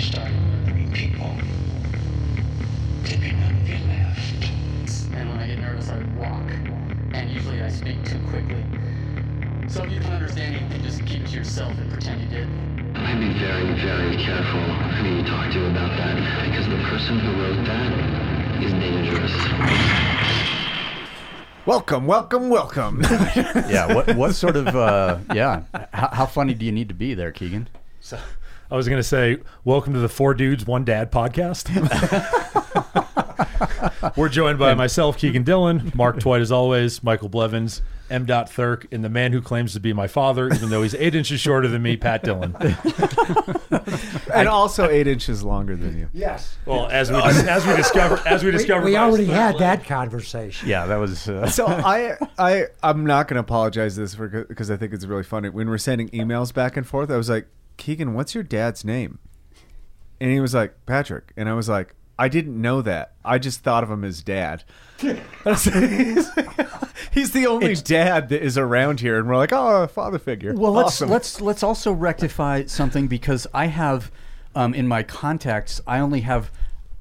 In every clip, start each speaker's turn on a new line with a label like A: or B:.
A: started murdering people. Dipping none of left.
B: And when I get nervous, I walk. And usually I speak too quickly. So if you don't understand, you can just keep it to yourself and pretend you did.
C: I'd be very, very careful who you talk to about that, because the person who wrote that is dangerous.
D: Welcome, welcome, welcome.
E: yeah. What what sort of uh, yeah? How, how funny do you need to be there, Kegan?
F: So, I was going to say, welcome to the Four Dudes One Dad podcast. We're joined by myself, Kegan Dillon, Mark Twight, as always, Michael Blevins, M. Thurk, and the man who claims to be my father, even though he's eight inches shorter than me, Pat Dillon.
D: and also eight inches longer than you.
G: Yes.
F: Well, as we as we discovered, as we discovered,
G: We
F: by-
G: already had that conversation.
E: Yeah, that was. Uh,
D: So I, I, I'm not going to apologize this for because I think it's really funny. When we're sending emails back and forth, I was like, Kegan, what's your dad's name? And he was like, Patrick. And I was like, I didn't know that. I just thought of him as dad. he's, the only dad that is around here, and we're like, oh, a father figure.
E: Well, let's
D: Awesome.
E: let's let's also rectify something because I have um, in my contacts I only have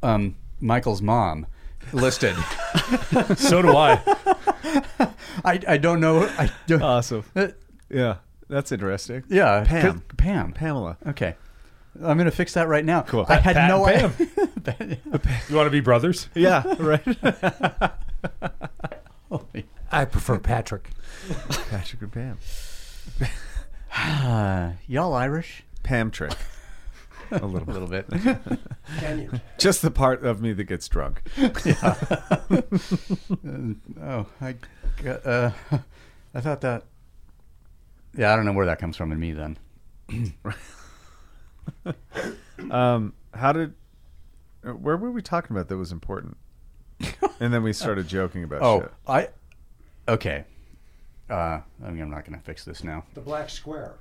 E: um, Michael's mom listed.
F: so do I.
E: I, I don't know. I don't,
D: awesome.
E: Uh,
D: Yeah, that's interesting.
E: yeah,
D: Pam.
E: Pam.
D: Pamela.
E: Okay, I'm gonna fix that right now.
D: Cool.
E: I had
F: Pat
E: no
F: and
E: idea.
F: You want to be brothers?
D: Yeah, right.
G: I prefer Patrick.
D: Patrick and Pam.
E: Y'all Irish?
D: Pam trick. A little
E: A
D: bit.
E: little bit.
D: Just the part of me that gets drunk. Yeah.
E: oh, I, uh, I thought that. Yeah, I don't know where that comes from in me then.
D: Um, how did? uh, Where were we talking about that was important? And then we started joking about
E: Oh,
D: shit.
E: I. Okay. Uh, I mean, I'm not going to fix this now.
G: The black square.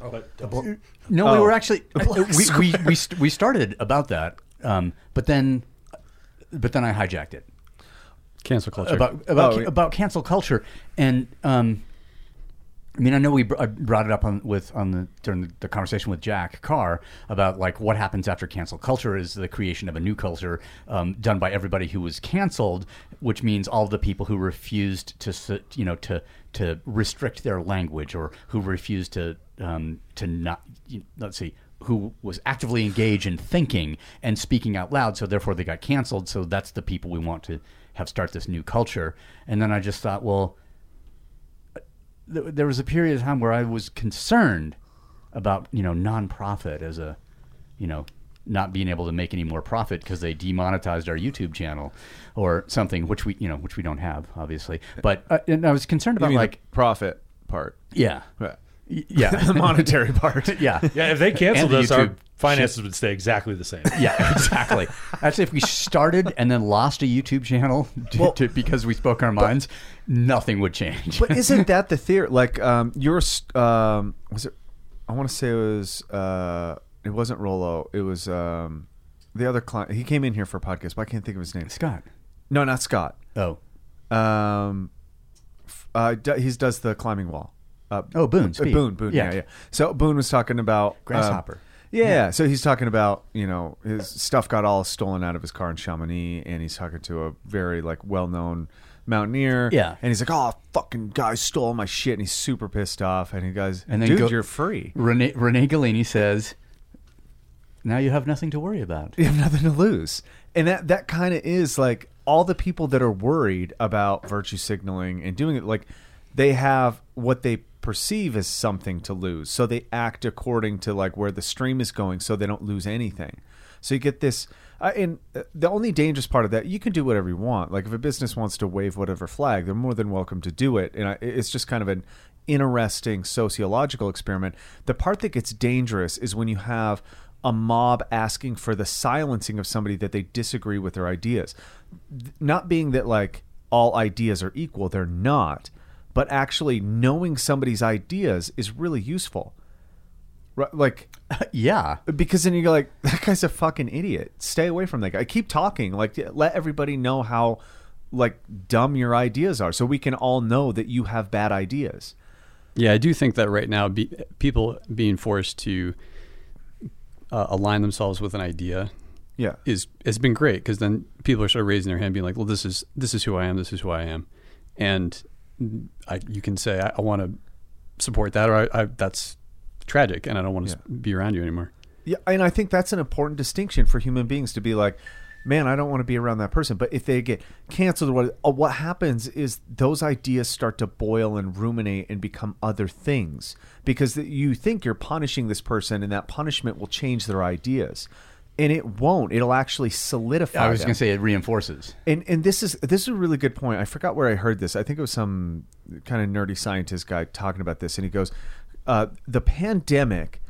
E: No, we
D: Oh.
E: were actually uh, we, we we we started about that, um, but then but then I hijacked it
H: Cancel culture.
E: about about
D: Oh, yeah.
E: about cancel culture, and um, I mean I know we br- I brought it up on with on the during the, conversation with Jack Carr about like what happens after cancel culture is the creation of a new culture um, done by everybody who was canceled, which means all the people who refused to you know to to restrict their language or who refused to um, to not you- let's see who was actively engaged in thinking and speaking out loud so therefore they got canceled so that's the people we want to have start this new culture. And then i just thought well th- there was a period of time where i was concerned about you know NonProphet as a you know not being able to make any more profit because they demonetized our YouTube channel or something, which we you know which we don't have obviously. But uh, and I was concerned about like
D: the profit part?
E: yeah
D: Yeah.
E: Y- yeah
D: the monetary part.
E: yeah
F: Yeah, if they canceled
E: And
F: us,
E: the
F: our
E: YouTube
F: finances would stay exactly the same.
E: Yeah, exactly. Actually, if we started and then lost a YouTube channel to, to, because we spoke our minds, nothing would change.
D: But isn't that the theory? Like, um, your um, was it? I want to say it was. Uh, it wasn't Rolo. It was um, the other client. He came in here for a podcast, but I can't think of his name.
E: Scott.
D: No, not Scott.
E: Oh,
D: Um, uh, he does the climbing wall. Uh,
E: Oh, Boone,
D: uh. Boone, Boone. Yeah.
E: Yeah.
D: yeah, So Boone was talking about um,
E: Grasshopper.
D: yeah, so he's talking about you know his stuff got all stolen out of his car in Chamonix, and he's talking to a very like well known mountaineer.
E: Yeah.
D: and he's like, "Oh, fucking guy stole my shit," and he's super pissed off. And he goes,
E: and then
D: "Dude,
E: go-
D: you're free.
E: Rene, Rene Ghilini says, "Now you have nothing to worry about."
D: You have nothing to lose." And that that kind of is like all the people that are worried about virtue signaling and doing it like they have what they perceive as something to lose. So they act according to like where the stream is going so they don't lose anything. So you get this uh, and uh, the only dangerous part of that you can do whatever you want. Like if a business wants to wave whatever flag they're more than welcome to do it. And it's just kind of an interesting sociological experiment. The part that gets dangerous is when you have a mob asking for the silencing of somebody that they disagree with their ideas. Not being that like all ideas are equal, they're not, but actually knowing somebody's ideas is really useful. Right, like
E: yeah,
D: because then you go like that guy's a fucking idiot. Stay away from that guy. Keep talking. Like let everybody know how like dumb your ideas are so we can all know that you have bad ideas.
H: Yeah, I do think that right now, be, people being forced to uh, align themselves with an idea
D: Yeah.
H: is has been great because then people are sort of raising their hand, being like, "Well, this is this is who I am. This is who I am," and I, you can say, "I, I want to support that," or I, "That's tragic, and I don't want to
D: Yeah.
H: be around you anymore."
D: Yeah, and I think that's an important distinction for human beings to be like, man, I don't want to be around that person. But if they get canceled what, uh, what happens is those ideas start to boil and ruminate and become other things because you think you're punishing this person, and that punishment will change their ideas, and it won't. It'll actually solidify.
E: I was going to say it reinforces.
D: And and this is this is a really good point. I forgot where I heard this. I think it was some kind of nerdy scientist guy talking about this, and he goes, uh, "The pandemic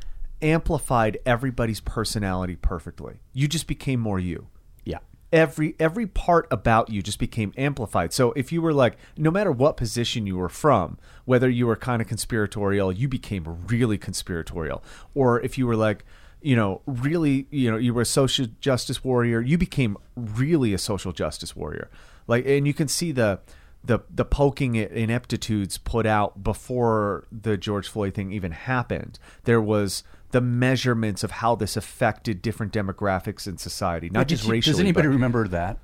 D: amplified everybody's personality perfectly. You just became more you.
E: Yeah.
D: Every every part about you just became amplified. So if you were like, no matter what position you were from, whether you were kind of conspiratorial, you became really conspiratorial, or if you were like." You know, really, you know, you were a social justice warrior. You became really a social justice warrior. Like, and you can see the the the poking at ineptitudes put out before the George Floyd thing even happened. There was the measurements of how this affected different demographics in society, not just
E: you-
D: racially.
E: Does anybody remember that?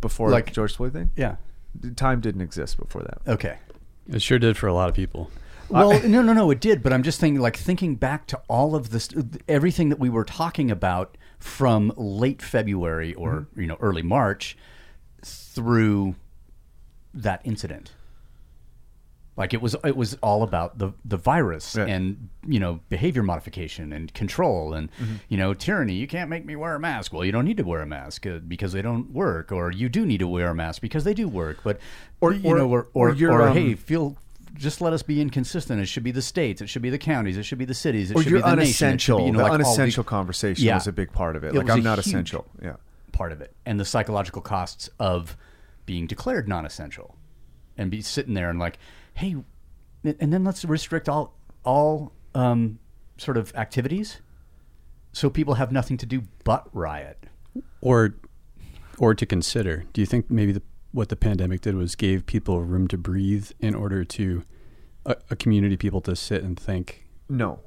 D: before
E: like-
D: the George Floyd thing?
E: Yeah.
D: Time didn't exist before that.
E: Okay.
H: It sure did for a lot of people.
E: Well, no, no, no, it did. But I'm just thinking, like, thinking back to all of this, everything that we were talking about from late February or
D: Mm-hmm.
E: you know early March through that incident. Like it was, it was all about the the virus and you know behavior modification and control and
D: Mm-hmm.
E: you know tyranny. You can't make me wear a mask. Well, you don't need to wear a mask uh, because they don't work, or you do need to wear a mask because they do work. But
D: Or-
E: you
D: or-
E: know, or
D: or
E: or,
D: you're,
E: or
D: um,
E: hey, feel just let us be inconsistent. It should be the states. It should be the counties. It should be the cities. It
D: Or
E: should
D: you're
E: be the nation.
D: Unessential.
E: be, you know,
D: the
E: like all the-
D: unessential conversation
E: Yeah.
D: was a big part of it.
E: It
D: like I'm not essential. Yeah.
E: part of it, and the psychological costs of being declared non-essential, and be sitting there and like, hey, and then let's restrict all all um, sort of activities, so people have nothing to do but riot.
H: or or to consider. Do you think maybe the, what the pandemic did was gave people room to breathe in order to a, a community people to sit and think?
D: No.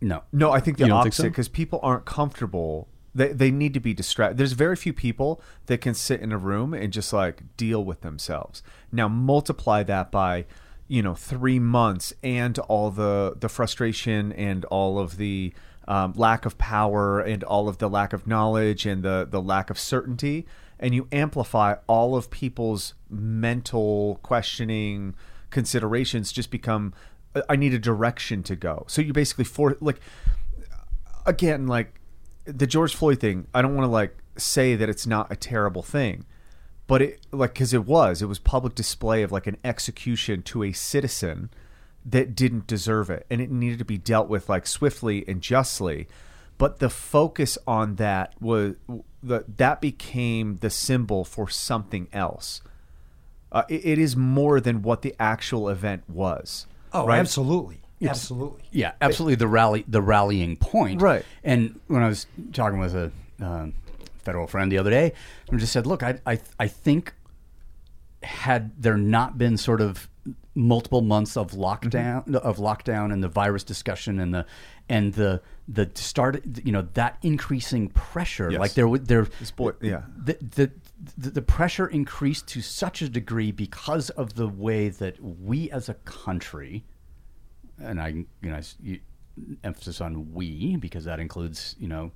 E: No,
D: No, I think the opposite
H: so?
D: because people aren't comfortable. They they need to be distracted. There's very few people that can sit in a room and just like deal with themselves. Now multiply that by, you know, three months and all the the frustration and all of the um, lack of power and all of the lack of knowledge and the the lack of certainty, and you amplify all of people's mental questioning considerations. Just become, I need a direction to go. So you basically for like again, like the George Floyd thing, I don't want to like say that it's not a terrible thing, but it like because it was, it was public display of like an execution to a citizen that didn't deserve it, and it needed to be dealt with like swiftly and justly. But the focus on that was the that became the symbol for something else. Uh, it, it is more than what the actual event was.
G: Oh,
D: right?
G: absolutely. Absolutely.
E: Yeah, absolutely. The rally, the rallying point,
D: Right.
E: And when I was talking with a um, federal friend the other day, I just said, "Look, I, I, I think had there not been sort of multiple months of lockdown
D: Mm-hmm.
E: of lockdown and the virus discussion and the and the the start you know that increasing pressure
D: Yes.
E: like there would there
D: boy- yeah.
E: the, the the the pressure increased to such a degree because of the way that we as a country and I, you know, I s- you- emphasis on we because that includes, you know,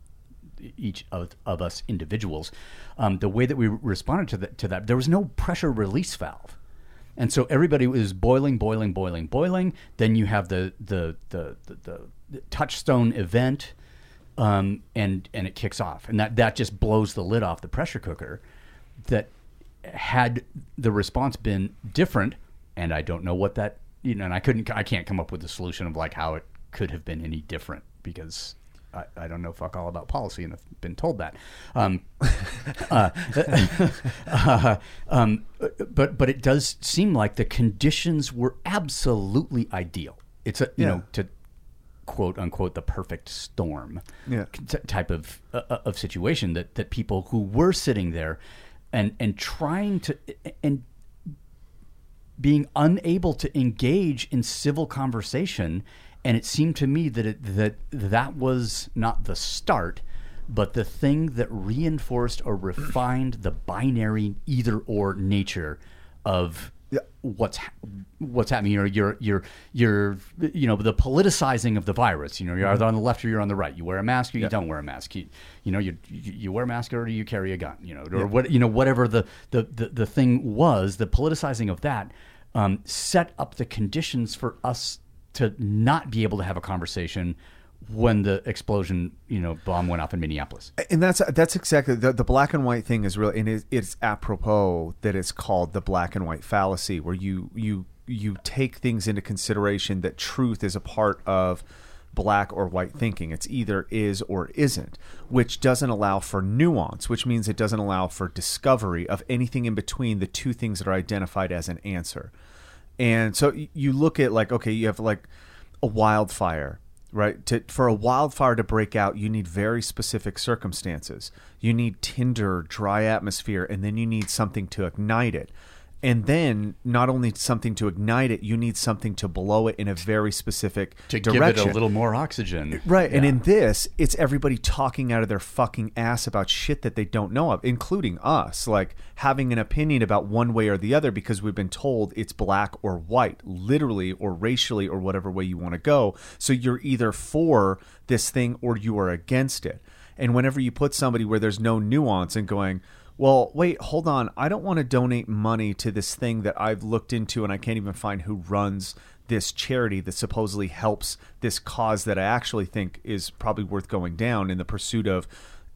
E: each of, of us individuals. Um, the way that we responded to that, to that, there was no pressure release valve, and so everybody was boiling, boiling, boiling, boiling. Then you have the the the the, the touchstone event, um, and and it kicks off, and that that just blows the lid off the pressure cooker. That had the response been different, and I don't know what that you know, and I couldn't, I can't come up with a solution of like how it could have been any different because I, I don't know fuck all about policy and I've been told that. Um, uh, uh, um, but but it does seem like the conditions were absolutely ideal. It's a you
D: Yeah.
E: know to quote unquote the perfect storm
D: Yeah.
E: t- type of uh, of situation that that people who were sitting there and and trying to and being unable to engage in civil conversation. And it seemed to me that it, that that was not the start, but the thing that reinforced or refined the binary either or nature of what's what's happening. You're you're you're you're you know the politicizing of the virus. You know you're either on the left or you're on the right. You wear a mask or you don't wear a mask. You, you know you, you you wear a mask or do you carry a gun. You know or what you know whatever the the the, the thing was. The politicizing of that um, set up the conditions for us to not be able to have a conversation when the explosion you know bomb went off in Minneapolis.
D: and that's that's exactly the, the black and white thing is really and it, it's apropos that it's called the black and white fallacy where you you you take things into consideration that truth is a part of black or white thinking it's either is or isn't which doesn't allow for nuance which means it doesn't allow for discovery of anything in between the two things that are identified as an answer and so you look at like okay you have like a wildfire right? To for a wildfire to break out you need very specific circumstances. You need tinder dry atmosphere and then you need something to ignite it and then not only something to ignite it you need something to blow it in a very specific
E: To
D: direction
E: give it a little more oxygen,
D: Right. And in this, it's everybody talking out of their fucking ass about shit that they don't know of, including us, like having an opinion about one way or the other because we've been told it's black or white, literally or racially or whatever way you want to go. So you're either for this thing or you are against it. And whenever you put somebody where there's no nuance and going, well, wait, hold on. I don't want to donate money to this thing that I've looked into and I can't even find who runs this charity that supposedly helps this cause that I actually think is probably worth going down in the pursuit of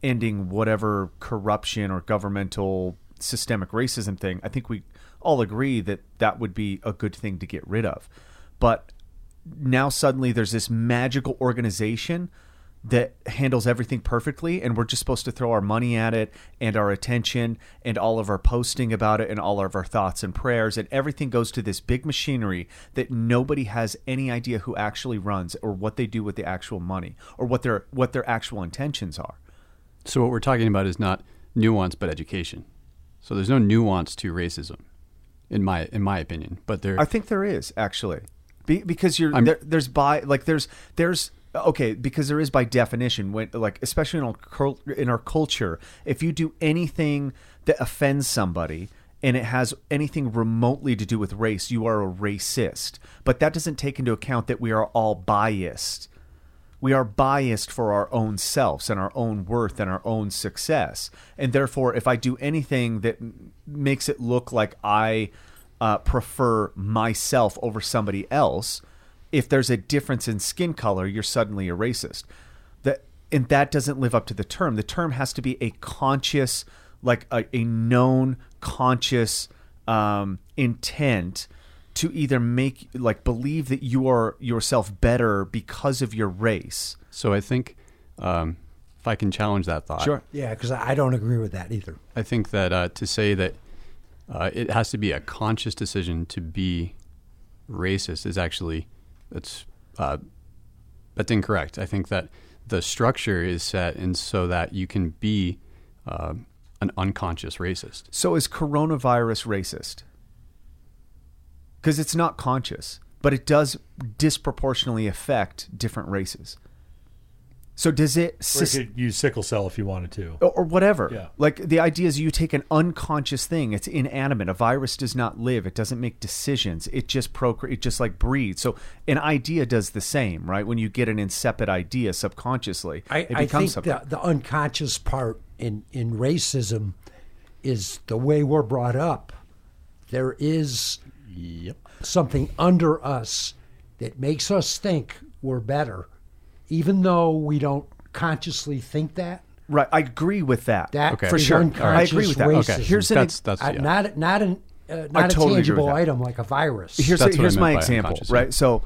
D: ending whatever corruption or governmental systemic racism thing. I think we all agree that that would be a good thing to get rid of. But now suddenly there's this magical organization that handles everything perfectly and we're just supposed to throw our money at it and our attention and all of our posting about it and all of our thoughts and prayers and everything goes to this big machinery that nobody has any idea who actually runs or what they do with the actual money or what their what their actual intentions are
H: So what we're talking about is not nuance, but education. So there's no nuance to racism, in my in my opinion. But there,
D: I think there is actually, Be, because you're there, there's by like there's there's okay because there is by definition when like especially in our in our culture if you do anything that offends somebody and it has anything remotely to do with race you are a racist but that doesn't take into account that we are all biased we are biased for our own selves and our own worth and our own success. And therefore, if I do anything that makes it look like I uh, prefer myself over somebody else, if there's a difference in skin color, you're suddenly a racist. That and that doesn't live up to the term. The term has to be a conscious, like a, a known conscious um, intent to either make like believe that you are yourself better because of your race.
H: so I think um, if I can challenge that thought,
D: Sure.
G: Yeah, because I don't agree with that either.
H: I think that uh, to say that uh, it has to be a conscious decision to be racist is actually that's uh, that's incorrect. I think that the structure is set in so that you can be uh, an unconscious racist.
D: So is coronavirus racist? Because it's not conscious, but it does disproportionately affect different races. So does it
F: Or you could use sickle cell if you wanted to.
D: or or whatever.
F: Yeah.
D: Like the idea is you take an unconscious thing, it's inanimate. A virus does not live, it doesn't make decisions. It just procreate it just like breeds. So an idea does the same, right? When you get an insipid idea subconsciously,
G: I,
D: it
G: I
D: becomes
G: think
D: something.
G: the, the unconscious part in, in racism is the way we're brought up. There is something under us that makes us think we're better, even though we don't consciously think that.
D: right. I agree with that.
G: That
H: Okay.
D: for sure.
G: unconscious
D: I agree with that.
G: racism.
H: Okay,
D: Here's an
H: that's
D: ex-
H: that's
G: Uh,
H: yeah.
G: Not not an uh, not a
D: totally
G: tangible item like a virus.
D: here's a, here's my
H: by
D: example, right? So,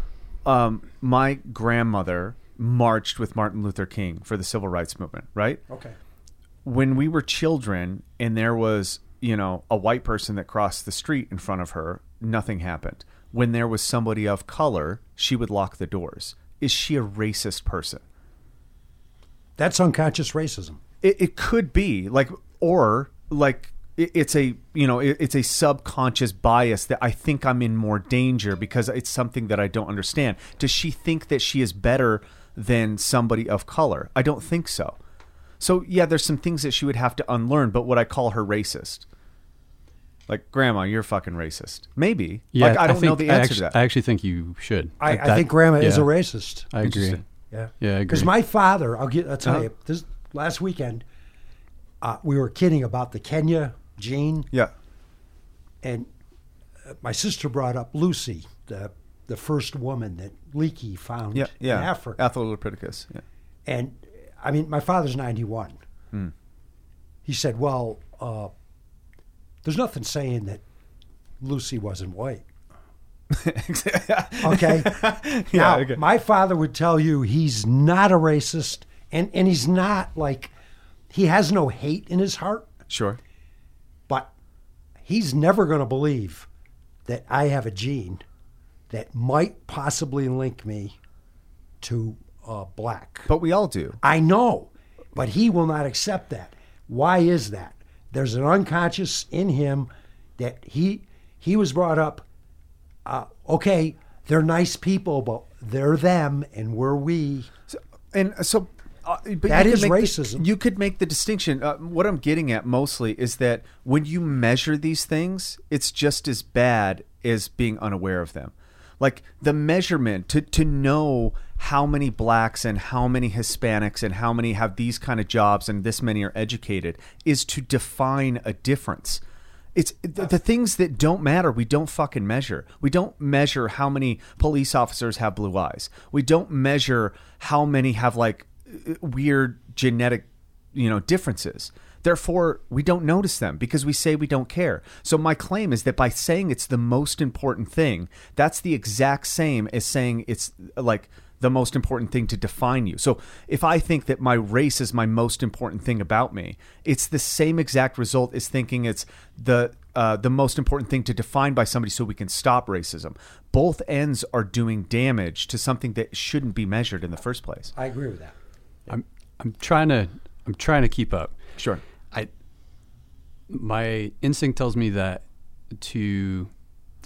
D: um, my grandmother marched with Martin Luther King for the civil rights movement, right?
G: okay.
D: When we were children and there was, you know, a white person that crossed the street in front of her, nothing happened. When there was somebody of color, she would lock the doors. Is she a racist person?
G: That's unconscious racism.
D: It, it could be like, or like it- it's a you know it- it's a subconscious bias that I think I'm in more danger because it's something that I don't understand. Does she think that she is better than somebody of color? I don't think so. So yeah, there's some things that she would have to unlearn. But would I call her racist? Like, Grandma, you're fucking racist. Maybe.
H: Yeah,
D: like, I don't know
H: think-
D: the answer
H: actually,
D: to that.
H: I actually think you should.
G: I,
H: Like
G: I think Grandma is a racist.
H: I agree.
G: Yeah,
H: Yeah, I
G: Because my father, I'll get, I'll tell
D: Uh-huh.
G: you, this last weekend, uh, we were kidding about the Kenya gene,
D: yeah.
G: and uh, my sister brought up Lucy, the the first woman that Leakey found
D: Yeah. Yeah.
G: in Africa.
D: Australopithecus. Yeah.
G: And I mean, my father's 91.
D: Hmm.
G: He said, Well, uh, there's nothing saying that Lucy wasn't white. Okay. now,
D: okay.
G: my father would tell you he's not a racist and, and he's not like, he has no hate in his heart,
D: Sure.
G: but he's never going to believe that I have a gene that might possibly link me to uh, black.
D: But we all do.
G: I know, but he will not accept that. Why is that? There's an unconscious in him that he he was brought up. Uh, okay, they're nice people, but they're them and we're we.
D: And so, uh, but
G: That is
D: make the-
G: racism.
D: you could make the distinction. Uh, what I'm getting at mostly is that when you measure these things, it's just as bad as being unaware of them. Like the measurement to to know how many blacks and how many Hispanics and how many have these kind of jobs and this many are educated is to define a difference. It's the, the things that don't matter. We don't fucking measure. We don't measure how many police officers have blue eyes. We don't measure how many have like uh, weird genetic, you know, differences. Therefore, we don't notice them because we say we don't care. So my claim is that by saying it's the most important thing, that's the exact same as saying it's like the most important thing to define you. So if I think that my race is my most important thing about me, it's the same exact result as thinking it's the uh, the most important thing to define by somebody so we can stop racism. Both ends are doing damage to something that shouldn't be measured in the first place.
G: I agree with that.
H: I'm I'm trying to I'm trying to keep up.
D: Sure.
H: I my instinct tells me that to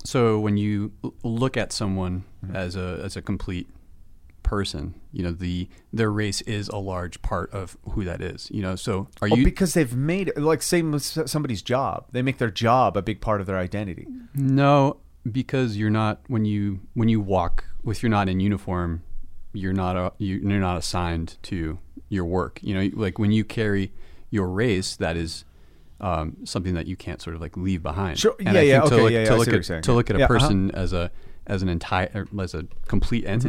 H: so when you look at someone
D: Mm-hmm.
H: as a as a complete person, you know the their race is a large part of who that is. You know, so are
D: Oh,
H: you
D: because they've made like same with somebody's job. They make their job a big part of their identity.
H: No, because you're not when you when you walk if you're not in uniform, you're not a, you, you're not assigned to your work. You know, like when you carry your race, that is um, something that you can't sort of like leave behind.
D: Sure,
H: And
D: yeah,
H: I
D: yeah, okay,
H: look,
D: yeah, yeah,
H: to look at to look at a
D: Yeah, uh-huh.
H: person as a as an entire as a complete
D: Mm-hmm.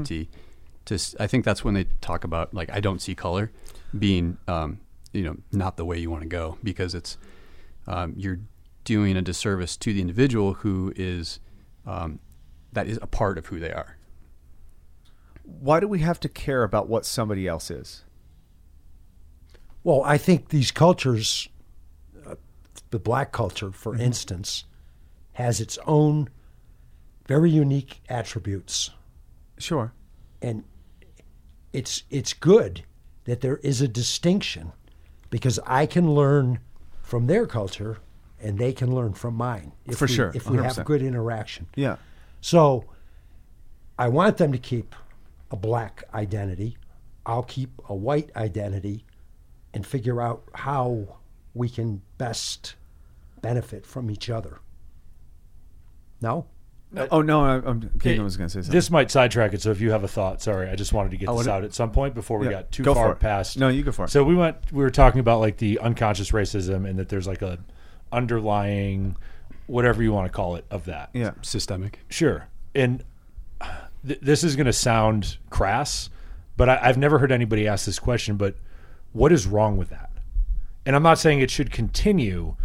H: Entity. To s- I think that's when they talk about like I don't see color being um, you know not the way you want to go because it's um, you're doing a disservice to the individual who is um, that is a part of who they are.
D: Why do we have to care about what somebody else is?
G: Well, I think these cultures, uh, the black culture, for
D: Mm-hmm.
G: instance, has its own very unique attributes.
D: Sure.
G: and it's it's good that there is a distinction because I can learn from their culture and they can learn from mine if
D: For
G: we,
D: sure,
G: if we have
D: 100%.
G: good interaction.
D: Yeah.
G: So I want them to keep a black identity. I'll keep a white identity and figure out how we can best benefit from each other. No?
D: Uh, oh no, I, I'm Kegan was going to say something.
F: This might sidetrack it, so if you have a thought, sorry, I just wanted to get
D: Oh,
F: this
D: what-
F: out at some point before we
D: Yeah,
F: got too
D: go
F: far past.
D: No, you go for it.
F: So we went, we were talking about like the unconscious racism and that there's like a underlying, whatever you want to call it, of that.
D: yeah.
H: Systemic.
F: Sure. And th- this is going to sound crass, but I- I've never heard anybody ask this question. But what is wrong with that? And I'm not saying it should continue,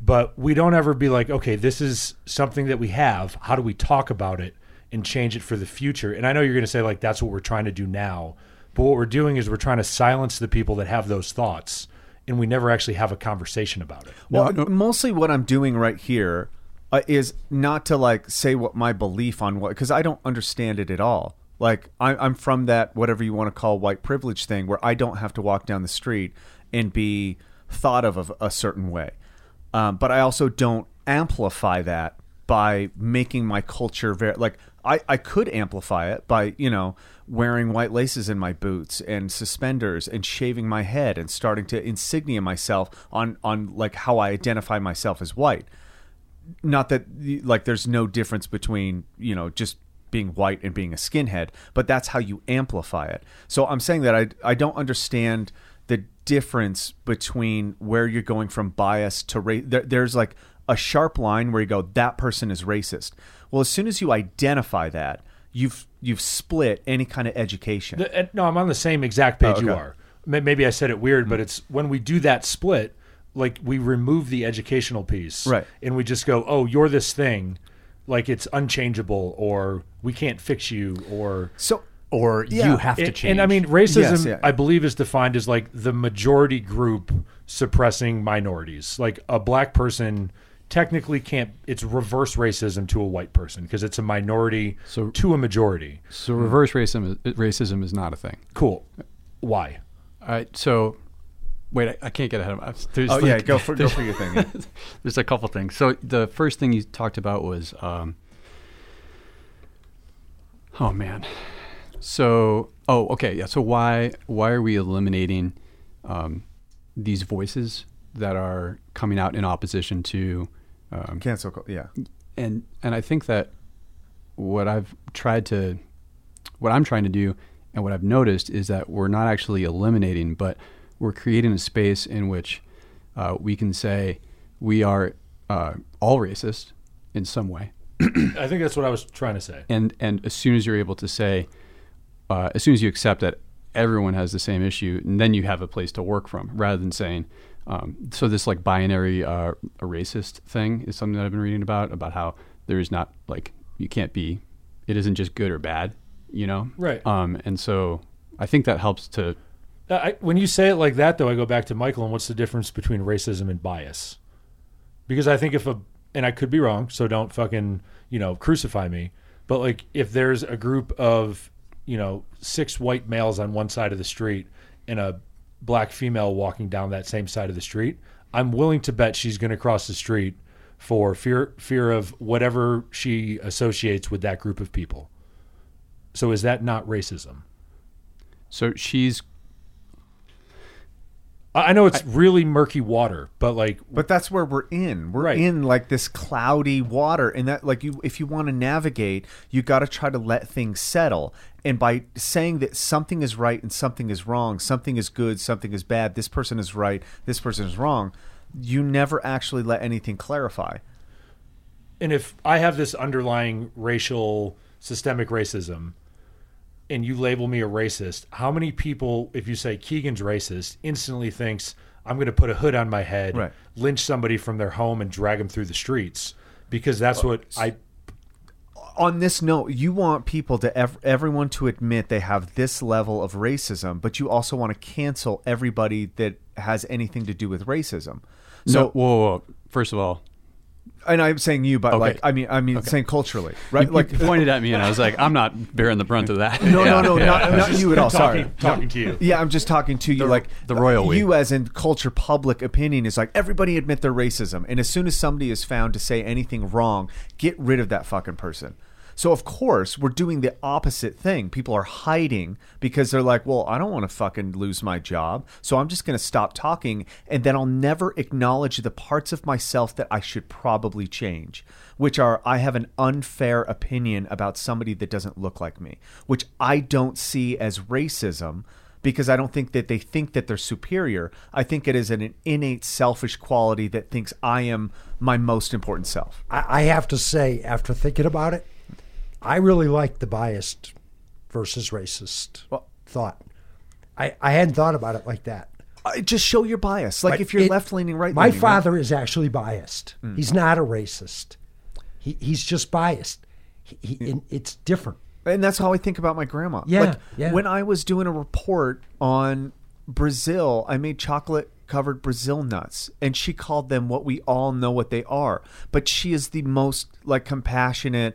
F: but we don't ever be like, okay, this is something that we have. How do we talk about it and change it for the future? And I know you're going to say like that's what we're trying to do now, but what we're doing is we're trying to silence the people that have those thoughts, and we never actually have a conversation about it.
D: Well, mostly what I'm doing right here uh, is not to like say what my belief on what because I don't understand it at all. Like I, I'm from that whatever you want to call white privilege thing where I don't have to walk down the street and be thought of of a certain way. Um, but I also don't amplify that by making my culture very like I, I could amplify it by you know wearing white laces in my boots and suspenders and shaving my head and starting to insignia myself on on like how I identify myself as white. Not that like there's no difference between you know just being white and being a skinhead but that's how you amplify it. So i'm saying that i i don't understand difference between where you're going from bias to race there, there's like a sharp line where you go that person is racist well as soon as you identify that you've you've split any kind of education
F: The- and- no, I'm on the same exact page
D: Oh,
F: you are. Maybe I said it weird, hmm. but it's when we do that split, like we remove the educational piece,
D: Right.
F: And we just go, "Oh, you're this thing," like it's unchangeable, or we can't fix you, or
D: so
E: or
D: Yeah.
E: you have to change.
F: and I mean, racism,
D: Yes, yeah.
F: I believe, is defined as like the majority group suppressing minorities. Like a black person technically can't. It's reverse racism to a white person because it's a minority
H: So-
F: to a majority.
H: So reverse racism is, racism is not a thing.
F: Cool. Why?
H: All right. So wait, I, I can't get ahead of myself. There's
D: oh yeah go for go for your thing yeah.
H: There's a couple things. So the first thing you talked about was, um, oh man. So oh okay yeah. So why why are we eliminating um, these voices that are coming out in opposition to um,
D: cancel cul- yeah
H: and and I think that what I've tried to what I'm trying to do and what I've noticed is that we're not actually eliminating but we're creating a space in which uh, we can say we are uh, all racist in some way
F: I think that's what I was trying to say.
H: and and as soon as you're able to say uh, as soon as you accept that everyone has the same issue and then you have a place to work from rather than saying um, so this like binary uh, a racist thing is something that I've been reading about about how there is not like you can't be it isn't just good or bad you know
F: Right.
H: um, and so I think that helps to
F: I, when you say it like that, though, I go back to Michael and what's the difference between racism and bias? Because I think if a, and I could be wrong, so don't fucking, you know, crucify me. But like, if there's a group of, you know, six white males on one side of the street and a black female walking down that same side of the street, I'm willing to bet she's going to cross the street for fear fear of whatever she associates with that group of people. So is that not racism?
H: so she's
F: I I know it's really murky water, but like,
D: But that's where we're in. We're
F: Right.
D: in like this cloudy water, and that like you, if you want to navigate, you got to try to let things settle. And by saying that something is right and something is wrong, something is good, something is bad, this person is right, this person is wrong, you never actually let anything clarify.
F: and if I have this underlying racial systemic racism, and you label me a racist, how many people, if you say Kegan's racist, instantly thinks I'm going to put a hood on my head,
D: Right.
F: lynch somebody from their home, and drag them through the streets because that's what I.
D: on this note, you want people to ev- everyone to admit they have this level of racism, but you also want to cancel everybody that has anything to do with racism.
H: so
D: So,
H: whoa, whoa, whoa. first of all
D: and I'm saying you, but
H: Okay.
D: like I mean, I mean, saying culturally, right?
H: you,
D: like
H: you pointed at me and I was like I'm not bearing the brunt of that
D: No, no,
H: Yeah.
D: no, not, not you at all.
F: talking,
D: Sorry.
F: talking to you.
D: Yeah, I'm just talking to you. like
H: the royal we.
D: You, as in culture, public opinion is like everybody admit their racism, and as soon as somebody is found to say anything wrong, get rid of that fucking person. So of course we're doing the opposite thing. People are hiding because they're like, "Well, I don't want to fucking lose my job, so I'm just going to stop talking, and then I'll never acknowledge the parts of myself that I should probably change." Which are, I have an unfair opinion about somebody that doesn't look like me, which I don't see as racism because I don't think that they think that they're superior. I think it is an innate selfish quality that thinks I am my most important self.
G: I, have to say, after thinking about it, I really like the biased versus racist
D: Well-
G: thought. I, I hadn't thought about it like that.
D: Uh, just show your bias. Like
G: But
D: if you're
G: it-
D: left leaning, right
G: My father is actually biased.
D: Hmm.
G: He's not a racist. He, he's just biased. He, he, and it's different.
D: And that's how I think about my grandma.
G: Yeah,
D: Like,
G: yeah.
D: When I was doing a report on Brazil, I made chocolate covered Brazil nuts and she called them what we all know what they are. But she is the most like compassionate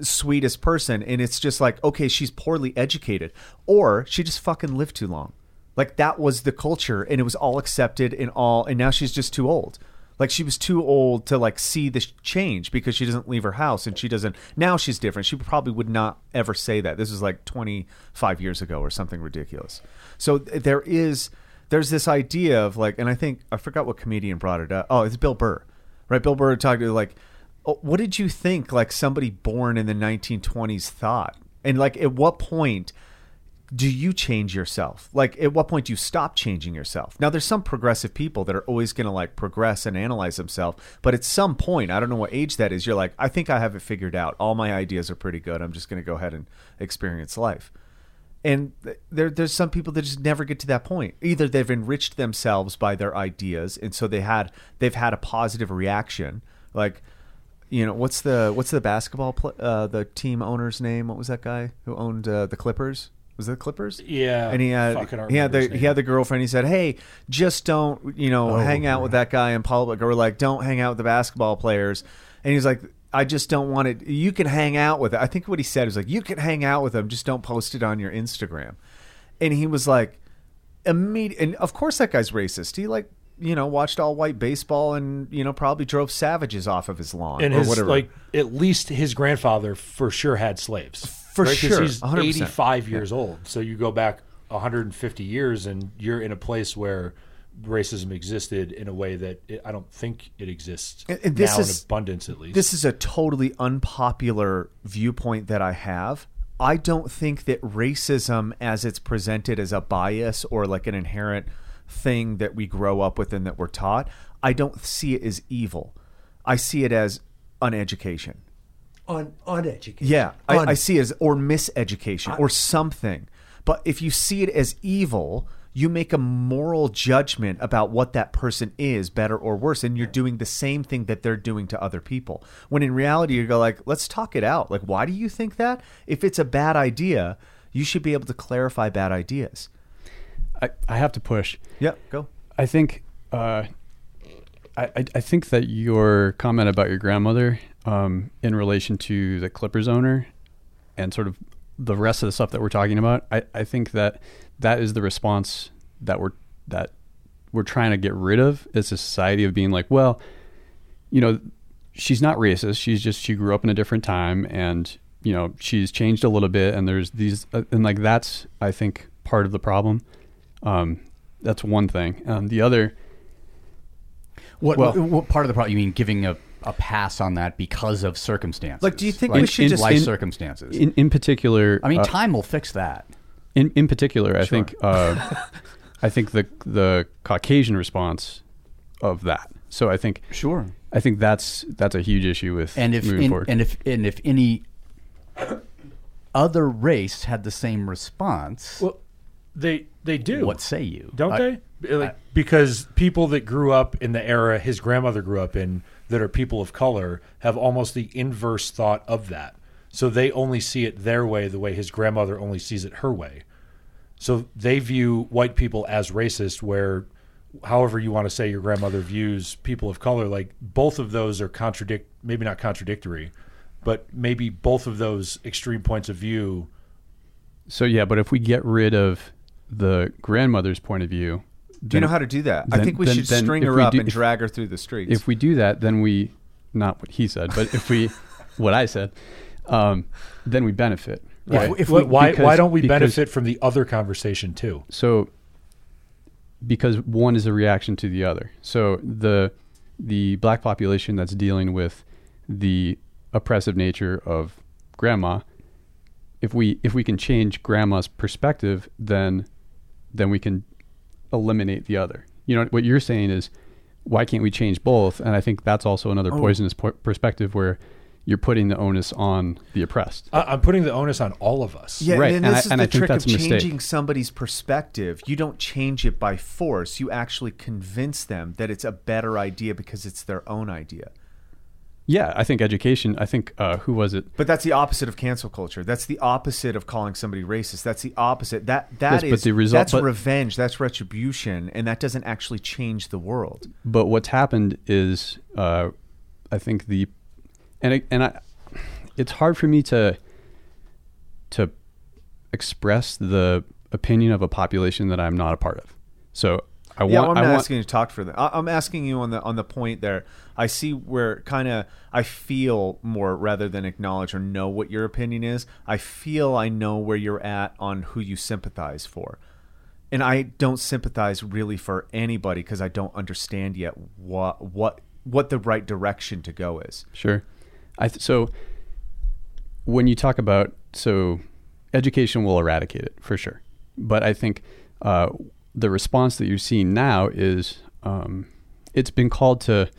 D: sweetest person and it's just like okay, she's poorly educated or she just fucking lived too long. Like that was the culture and it was all accepted and all and now she's just too old. Like she was too old to like see the sh- change because she doesn't leave her house and she doesn't. Now she's different. She probably would not ever say that. This was like 25 years ago or something ridiculous. So there is there's this idea of like, and I think I forgot what comedian brought it up. Oh, it's Bill Burr, right? Bill Burr talked to like, Oh, what did you think like somebody born in the 1920s thought, and like at what point do you change yourself? Like, at what point do you stop changing yourself? Now, there's some progressive people that are always going to like progress and analyze themselves, but at some point, I don't know what age that is, you're like, I think I have it figured out. All my ideas are pretty good. I'm just going to go ahead and experience life. And there, there's some people that just never get to that point. Either they've enriched themselves by their ideas, and so they had they've had a positive reaction. Like, you know, what's the what's the basketball pl- uh, the team owner's name? What was that guy who owned uh, the Clippers? Was it the Clippers?
F: Yeah,
D: and he had
F: fuck,
D: he had the he had the girlfriend. He said, "Hey, just don't you know hang out with that guy in public, or like don't hang out with the basketball players." And he's like, "I just don't want it. You can hang out with it." I think what he said was like, "You can hang out with them, just don't post it on your Instagram." And he was like, immediate. And of course, that guy's racist. He like you know watched all white baseball and you know probably drove savages off of his lawn
F: and
D: or
F: his
D: whatever.
F: like at least his grandfather for sure had slaves.
D: For
F: right?
D: sure,
F: he's
D: 100%.
F: 85 years old. So you go back 150 years, and you're in a place where racism existed in a way that it, I don't think it exists
D: And- and
F: now
D: is-
F: in abundance, at least.
D: This is a totally unpopular viewpoint that I have. I don't think that racism, as it's presented as a bias or like an inherent thing that we grow up with and that we're taught, I don't see it as evil. I see it as uneducation.
G: Un, uneducated.
D: Yeah, I,
G: Un-
D: I see it as or miseducation or something. But if you see it as evil, you make a moral judgment about what that person is, better or worse, and you're doing the same thing that they're doing to other people. When in reality, you go like, let's talk it out. Like, why do you think that? If it's a bad idea, you should be able to clarify bad ideas.
H: I, I have to push.
D: Yeah, go.
H: I think uh, I, I I think that your comment about your grandmother um, in relation to the Clippers owner and sort of the rest of the stuff that we're talking about, I, I think that that is the response that we're that we're trying to get rid of as a society of being like, well, you know, she's not racist. She's just she grew up in a different time, and you know, she's changed a little bit. And there's these, uh, and like that's I think part of the problem. Um, that's one thing. Um, the other,
E: What,
H: Well-
E: what, what part of the problem? You mean giving a, a pass on that because of circumstances?
D: Like, do you think
E: Like,
D: we should
E: in
D: just-
E: life
H: in-
E: circumstances?
H: in in particular,
E: I mean,
H: uh,
E: time will fix that.
H: in in particular, I think uh, I think the the Caucasian response of that. So I think
E: Sure.
H: I think that's that's a huge issue with
E: And if
H: moving
E: in,
H: forward.
E: and if and if any other race had the same response,
F: well, they they do.
E: what say you?
F: don't
E: I-
F: they? Like, because people that grew up in the era his grandmother grew up in, that are people of color, have almost the inverse thought of that. So they only see it their way, the way his grandmother only sees it her way. So they view white people as racist, where, however you want to say your grandmother views people of color, like both of those are contradict, maybe not contradictory, but maybe both of those extreme points of view.
H: so yeah, but if we get rid of the grandmother's point of view,
D: Do you know how to do that? I think we
H: then-
D: should
H: then
D: string her up
H: do-
D: and
H: if-
D: drag her through the streets.
H: if we do that, then we not what he said, but if we what I said, um, then we benefit. Right?
E: If, if
F: Why-
E: we,
F: why,
H: because-
F: why don't we
H: because-
F: benefit from the other conversation too?
H: so because one is a reaction to the other. So the the black population that's dealing with the oppressive nature of grandma, if we if we can change grandma's perspective, then then we can eliminate the other. You know what you're saying is why can't we change both? And I think that's also another oh. poisonous po- perspective where you're putting the onus on the oppressed.
F: I, I'm putting the onus on all of us.
D: Yeah,
H: Right,
D: and
H: and
D: this
H: I-
D: is
H: and
D: the
H: I think
D: trick of
H: that's mistake.
D: changing somebody's perspective. You don't change it by force. You actually convince them that it's a better idea because it's their own idea.
H: Yeah, I think education. I think uh, who was it?
D: But that's the opposite of cancel culture. That's the opposite of calling somebody racist. That's the opposite. That that
H: Yes,
D: is
H: but the result-
D: that's
H: but-
D: revenge. That's retribution, and that doesn't actually change the world.
H: But what's happened is, uh, I think the, and it- and I, it's hard for me to, to, express the opinion of a population that I'm not a part of. So I
D: yeah,
H: want.
D: I'm
H: I
D: not
H: want.
D: asking you to talk for them. I- I'm asking you on the on the point there. I see where kind of I feel more rather than acknowledge or know what your opinion is. I feel I know where you're at on who you sympathize for, and I don't sympathize really for anybody because I don't understand yet what what what the right direction to go is.
H: Sure. I th- so when you talk about so education will eradicate it for sure, but I think uh, the response that you're seeing now is um, it's been called to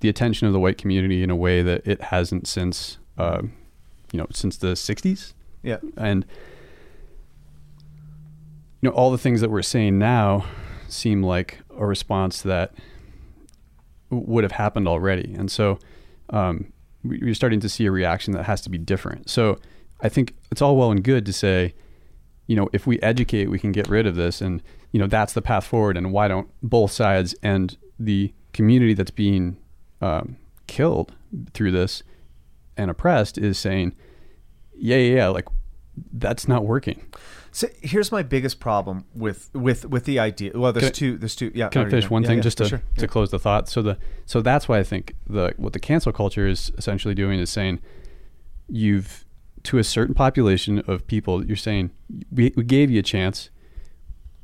H: the attention of the white community in a way that it hasn't since uh, you know since the '60s,
D: Yeah,
H: and you know all the things that we're saying now seem like a response that would have happened already. And so um, we're starting to see a reaction that has to be different. So i think it's all well and good to say you know if we educate we can get rid of this. And you know that's the path forward and why don't both sides and the community that's being um, killed through this and oppressed is saying yeah yeah, yeah like that's not working
D: So here's my biggest problem with with with the idea. Well, there's
H: I-
D: two. There's two. Yeah.
H: Can I finish one
D: Yeah,
H: thing
D: yeah,
H: just to,
D: sure.
H: to close the thought? So the so that's why I think the what the cancel culture is essentially doing is saying you've to a certain population of people you're saying we, we gave you a chance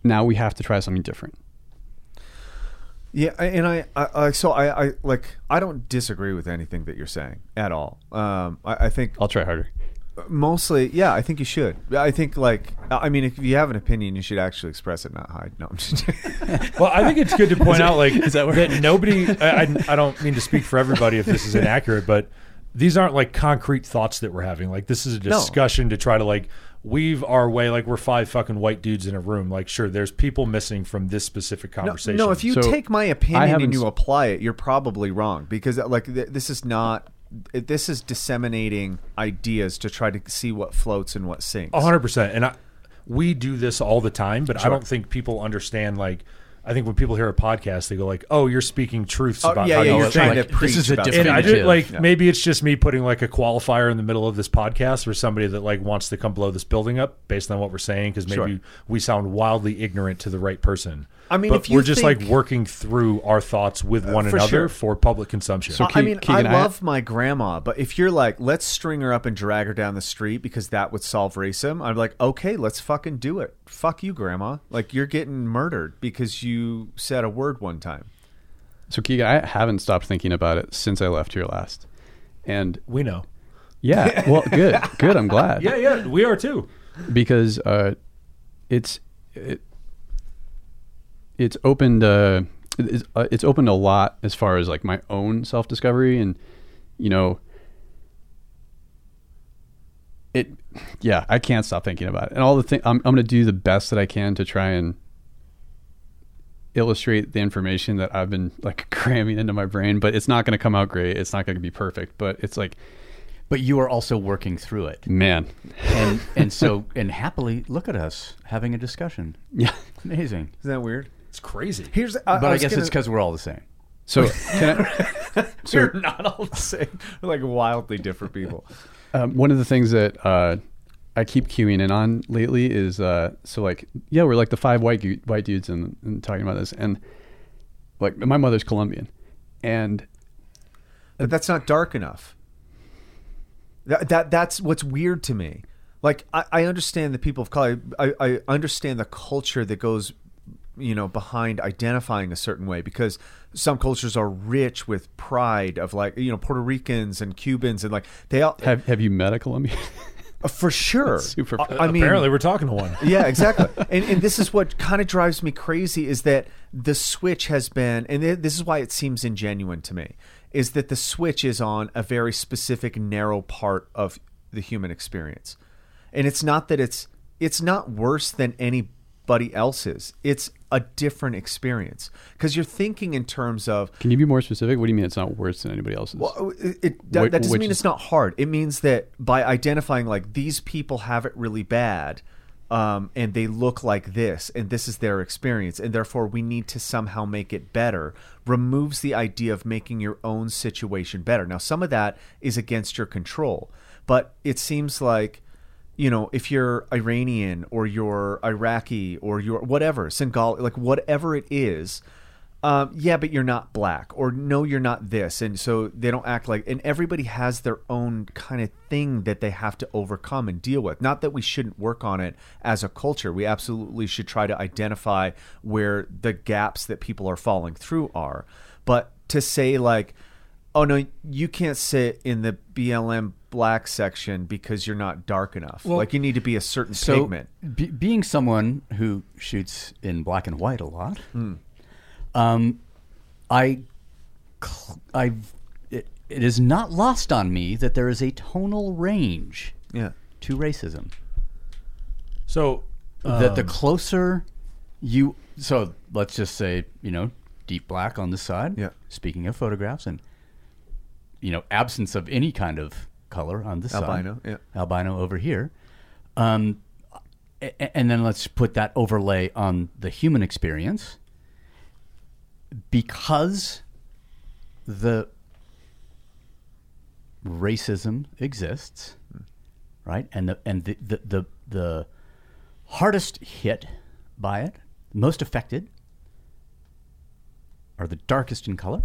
H: now we have to try something different
D: Yeah, and I, I, I so I, I like I don't disagree with anything that you're saying at all. Um, I, I think
H: I'll try harder
D: mostly, yeah, I think you should. I think like I mean, if you have an opinion, you should actually express it, not hide. No, I'm just
F: Well, I think it's good to point out, like
H: is that where-
F: that nobody. I, I, I don't mean to speak for everybody if this is inaccurate, but these aren't like concrete thoughts that we're having. Like this is a discussion to try to like weave our way. Like we're five fucking white dudes in a room. Like sure, there's people missing from this specific conversation.
D: no. If you
H: So,
D: take my opinion and you apply it, you're probably wrong because uh, like th- this is not. This is disseminating ideas to try to see what floats and what sinks.
F: A hundred percent. And I, we do this all the time, but I don't think people understand. Like, I think when people hear a podcast, they go like, "Oh, you're speaking truths
D: Oh,
F: about
D: yeah,
F: how
D: yeah,
F: you
D: you're
F: think."
D: trying to
E: Like, this
D: preach
E: is a
D: about
E: different-
F: and I did like
D: Yeah.
F: maybe it's just me putting like a qualifier in the middle of this podcast for somebody that like wants to come blow this building up based on what we're saying because maybe
D: Sure.
F: we sound wildly ignorant to the right person.
D: I mean,
F: but
D: if you
F: we're just like
D: think- Uh,
F: working through our thoughts with one
D: for
F: another
D: sure.
F: for public consumption.
H: So
D: I mean,
H: Kegan,
D: I
H: I-
D: love my grandma, but if you're like, let's string her up and drag her down the street because that would solve racism, I'm like, okay, let's fucking do it. Fuck you, grandma. Like you're getting murdered because you said a word one time.
H: so Kegan I haven't stopped thinking about it since I left here last and
F: we know.
H: yeah well good good I'm glad
F: Yeah, yeah, we are too.
H: because uh, it's it, it's opened uh, it's, uh, it's opened a lot as far as like my own self discovery and you know it yeah I can't stop thinking about it and all the thing I'm I'm gonna do the best that I can to try and illustrate the information that I've been like cramming into my brain but it's not gonna come out great it's not gonna be perfect but it's like
E: But you are also working through it,
H: man
E: and and so and happily look at us having a discussion.
H: yeah
E: Amazing.
D: Isn't that weird?
F: It's crazy.
D: Here's, I,
E: But I,
D: was
E: guess
D: gonna-
E: it's because we're all the same.
H: so can I, so
D: we're not all the same. We're like wildly different people.
H: um, one of the things that uh, I keep queuing in on lately is uh, so like yeah we're like the five white gu- white dudes and, and talking about this and like my mother's Colombian and
D: But that's not dark enough. That, that that's what's weird to me. Like I, I understand the people of color. I, I understand the culture that goes, you know, behind identifying a certain way because some cultures are rich with pride of like you know Puerto Ricans and Cubans and like they all
H: have have you met a Colombian?
D: Uh, for sure.
H: super uh,
D: I, I mean,
F: Apparently, we're talking to one.
D: yeah, exactly. and, and this is what kind of drives me crazy is that the switch has been, and this is why it seems ingenuine to me, is that the switch is on a very specific, narrow part of the human experience, and it's not that it's it's not worse than anybody else's. It's a different experience because you're thinking in terms of
H: Can you be more specific? What do you mean it's not worse than anybody else's?
D: well, it, it, that,
H: Wh-
D: that doesn't mean
H: is-
D: it's not hard. It means that by identifying like these people have it really bad, um, and they look like this, and this is their experience, and therefore we need to somehow make it better, removes the idea of making your own situation better. Now, some of that is against your control, but it seems like you know, if you're Iranian or you're Iraqi or you're whatever, Senegal, like whatever it is, um, yeah, but you're not black, or no, you're not this, and so they don't act like. And everybody has their own kind of thing that they have to overcome and deal with. Not that we shouldn't work on it as a culture. We absolutely should try to identify where the gaps that people are falling through are. But to say like, oh no, you can't sit in the BLM black section because you're not dark enough.
E: Well,
D: like you need to be a certain
E: So,
D: pigment.
E: be, being someone who shoots in black and white a lot, um, I, cl- I've, it, it is not lost on me that there is a tonal range
D: Yeah.
E: to racism.
F: So
E: that the closer you, so let's just say, you know, deep black on this side.
D: Yeah.
E: Speaking of photographs and, you know, absence of any kind of color on this
D: Albino,
E: side.
D: yeah.
E: Albino over here. Um, and then let's put that overlay on the human experience because the racism exists, right? And the and the the the, the hardest hit by it, most affected, are the darkest in color.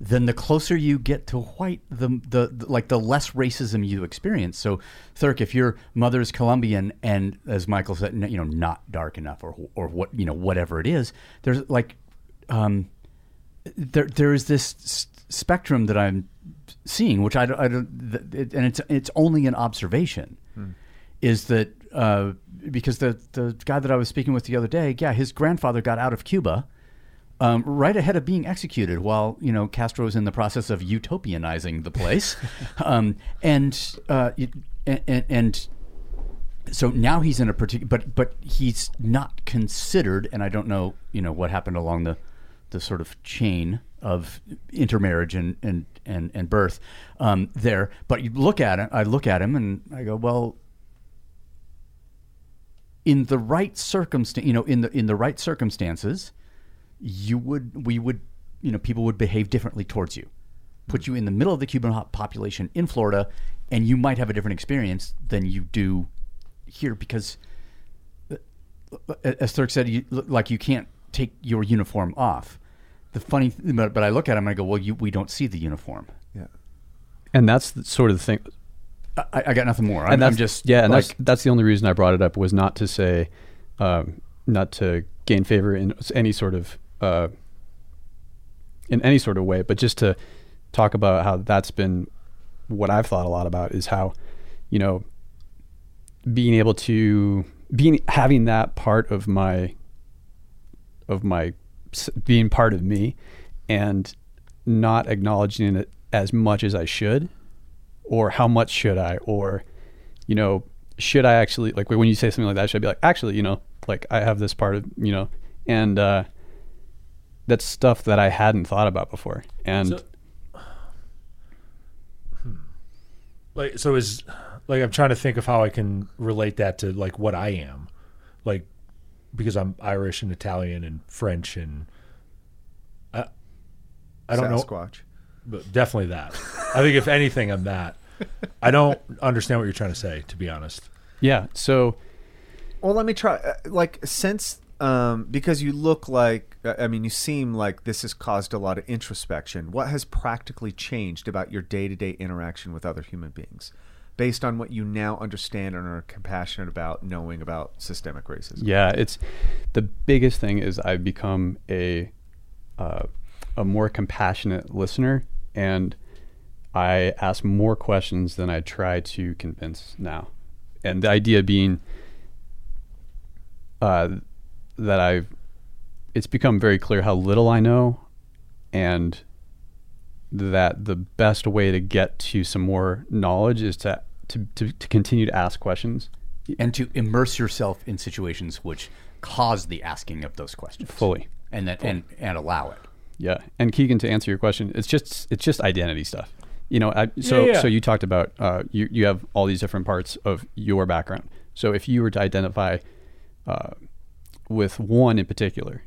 E: Then the closer you get to white, the, the the like the less racism you experience. So, Thurk, if your mother's Colombian and, as Michael said, n- you know, not dark enough, or or what you know, whatever it is, there's like, um, there there is this s- spectrum that I'm seeing, which I, don't- I don't, th- it, and it's it's only an observation, is that uh, because the the guy that I was speaking with the other day, yeah, his grandfather got out of Cuba. Um, right ahead of being executed, while you know Castro was in the process of utopianizing the place, um, and, uh, it- and and so now he's in a particular, but but he's not considered, and I don't know, you know, what happened along the the sort of chain of intermarriage and and and, and birth um, there. But you look at it, I look at him, and I go, well, in the right circumstance, you know, in the in the right circumstances, you would we would you know people would behave differently towards you put you in the middle of the cuban population in florida and you might have a different experience than you do here because uh, as Thurk said you, like you can't take your uniform off the funny th- but, but i look at him and i go well you, we don't see the uniform
D: Yeah.
H: And that's the, sort of the thing.
E: i, I got nothing more I'm,
H: and that's
E: I'm just
H: yeah, and
E: like,
H: that's that's the only reason I brought it up was not to say, um, not to gain favor in any sort of uh, in any sort of way, but just to talk about how that's been what I've thought a lot about is how, you know, being able to being having that part of my of my being part of me and not acknowledging it as much as I should or how much should I or you know should I actually like when you say something like that should I be like actually you know like I have this part of you know and uh that's stuff that I hadn't thought about before and
F: So- like so is like I'm trying to think of how I can relate that to like what I am, like because I'm Irish and Italian and French and I I don't know, but definitely that. I think if anything, I'm that. I don't understand what you're trying to say, to be honest.
H: yeah so
D: Well, let me try. uh, Like, since um, because you look like, I mean, you seem like this has caused a lot of introspection. What has practically changed about your day to day interaction with other human beings, based on what you now understand and are compassionate about knowing about systemic racism?
H: Yeah, it's the biggest thing is I've become a uh, a more compassionate listener, and I ask more questions than I try to convince now. And the idea being uh, that I've it's become very clear how little I know, and that the best way to get to some more knowledge is to to, to, to continue to ask questions
E: and to immerse yourself in situations which cause the asking of those questions
H: fully.
E: and then and, and allow it
H: Yeah, and Kegan, to answer your question, it's just it's just identity stuff. You know, I, so
F: Yeah, yeah.
H: so you talked about uh, you you have all these different parts of your background. So if you were to identify uh, with one in particular,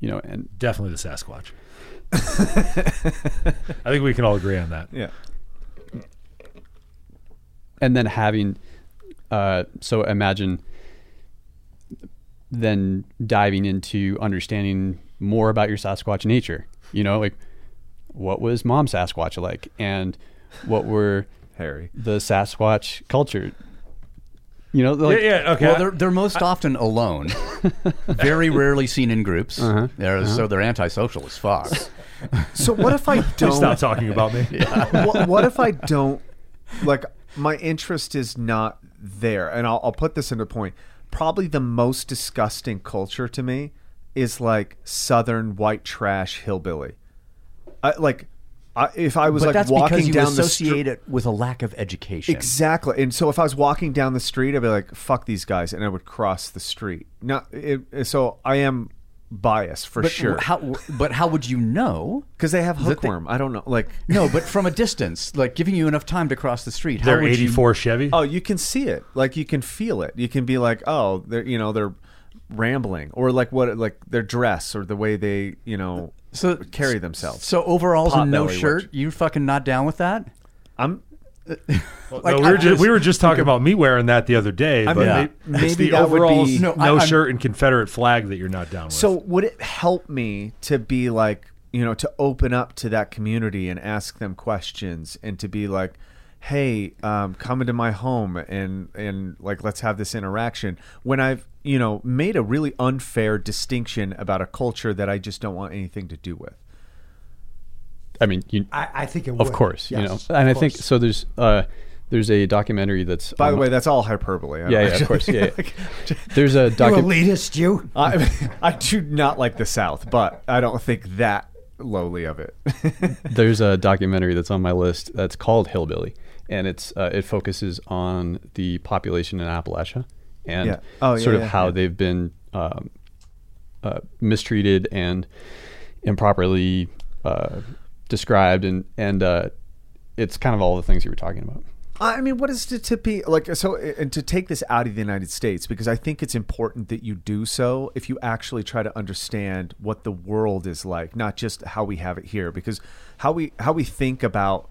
H: you know, and
F: Definitely the Sasquatch. I think we can all agree on that.
D: Yeah.
H: and then having uh, so imagine then diving into understanding more about your Sasquatch nature. You know, like what was mom Sasquatch like, and what were
D: Harry.
H: the Sasquatch culture. You know, like,
F: yeah, yeah, okay.
E: Well, they're they're most often alone, very rarely seen in groups.
F: Uh-huh.
E: They're, So they're antisocial as fuck.
D: So what if I don't
F: stop talking about me.
D: what, what if I don't like my interest is not there? And I'll, I'll put this into point. Probably the most disgusting culture to me is like southern white trash hillbilly. I, like I, if I was
E: but
D: like
E: that's
D: walking
E: because you
D: down the
E: associate
D: street.
E: it with a lack of education.
D: Exactly, and so if I was walking down the street, I'd be like, "Fuck these guys," and I would cross the street. Not, it, so I am biased for
E: but
D: sure
E: How, but how would you know?
D: because they have
E: that they-
D: hookworm. I don't know, like
E: No, but from a distance, like giving you enough time to cross the street.
F: They're
E: would you-
F: 84 Chevy.
D: Oh, you can see it. Like you can feel it. You can be like, oh, they're you know they're rambling, or like what like their dress or the way they you know
E: so
D: carry themselves.
E: So overalls and no
D: Potbelly,
E: shirt.
D: which-
E: You fucking not down with that?
D: I'm
F: Well,
E: like,
F: no, we, were
E: I
F: just,
E: just-
F: we were just talking about me wearing that the other day.
D: I
F: but
D: mean,
F: it-
D: maybe
F: it's the
D: that would
F: overalls,
D: be-
F: no,
E: No, I- I'm-
F: shirt and Confederate flag that you're not down with.
D: so would it help me to be like you know to open up to that community and ask them questions and to be like hey um, come into my home and and like let's have this interaction when i've you know made a really unfair distinction about a culture that i just don't want anything to do with
H: I mean, you,
G: I, I think it would.
H: of course, you know, and I
G: of
H: think so. There's uh, there's a documentary that's
D: by the way that's all hyperbole I
H: yeah, yeah, of course, yeah. yeah. There's a
G: You elitist, you.
D: I, I do not like the South, but I don't think that lowly of it.
H: there's a documentary that's on my list that's called Hillbilly, and it's uh, it focuses on the population in Appalachia and
D: Yeah. Oh, yeah,
H: sort of
D: yeah,
H: how
D: yeah.
H: they've been um, uh, mistreated and improperly uh, described, and and uh, it's kind of all the things you were talking about.
D: I mean, what is it to be like? So, and to take this out of the United States, because I think it's important that you do so if you actually try to understand what the world is like, not just how we have it here. Because how we how we think about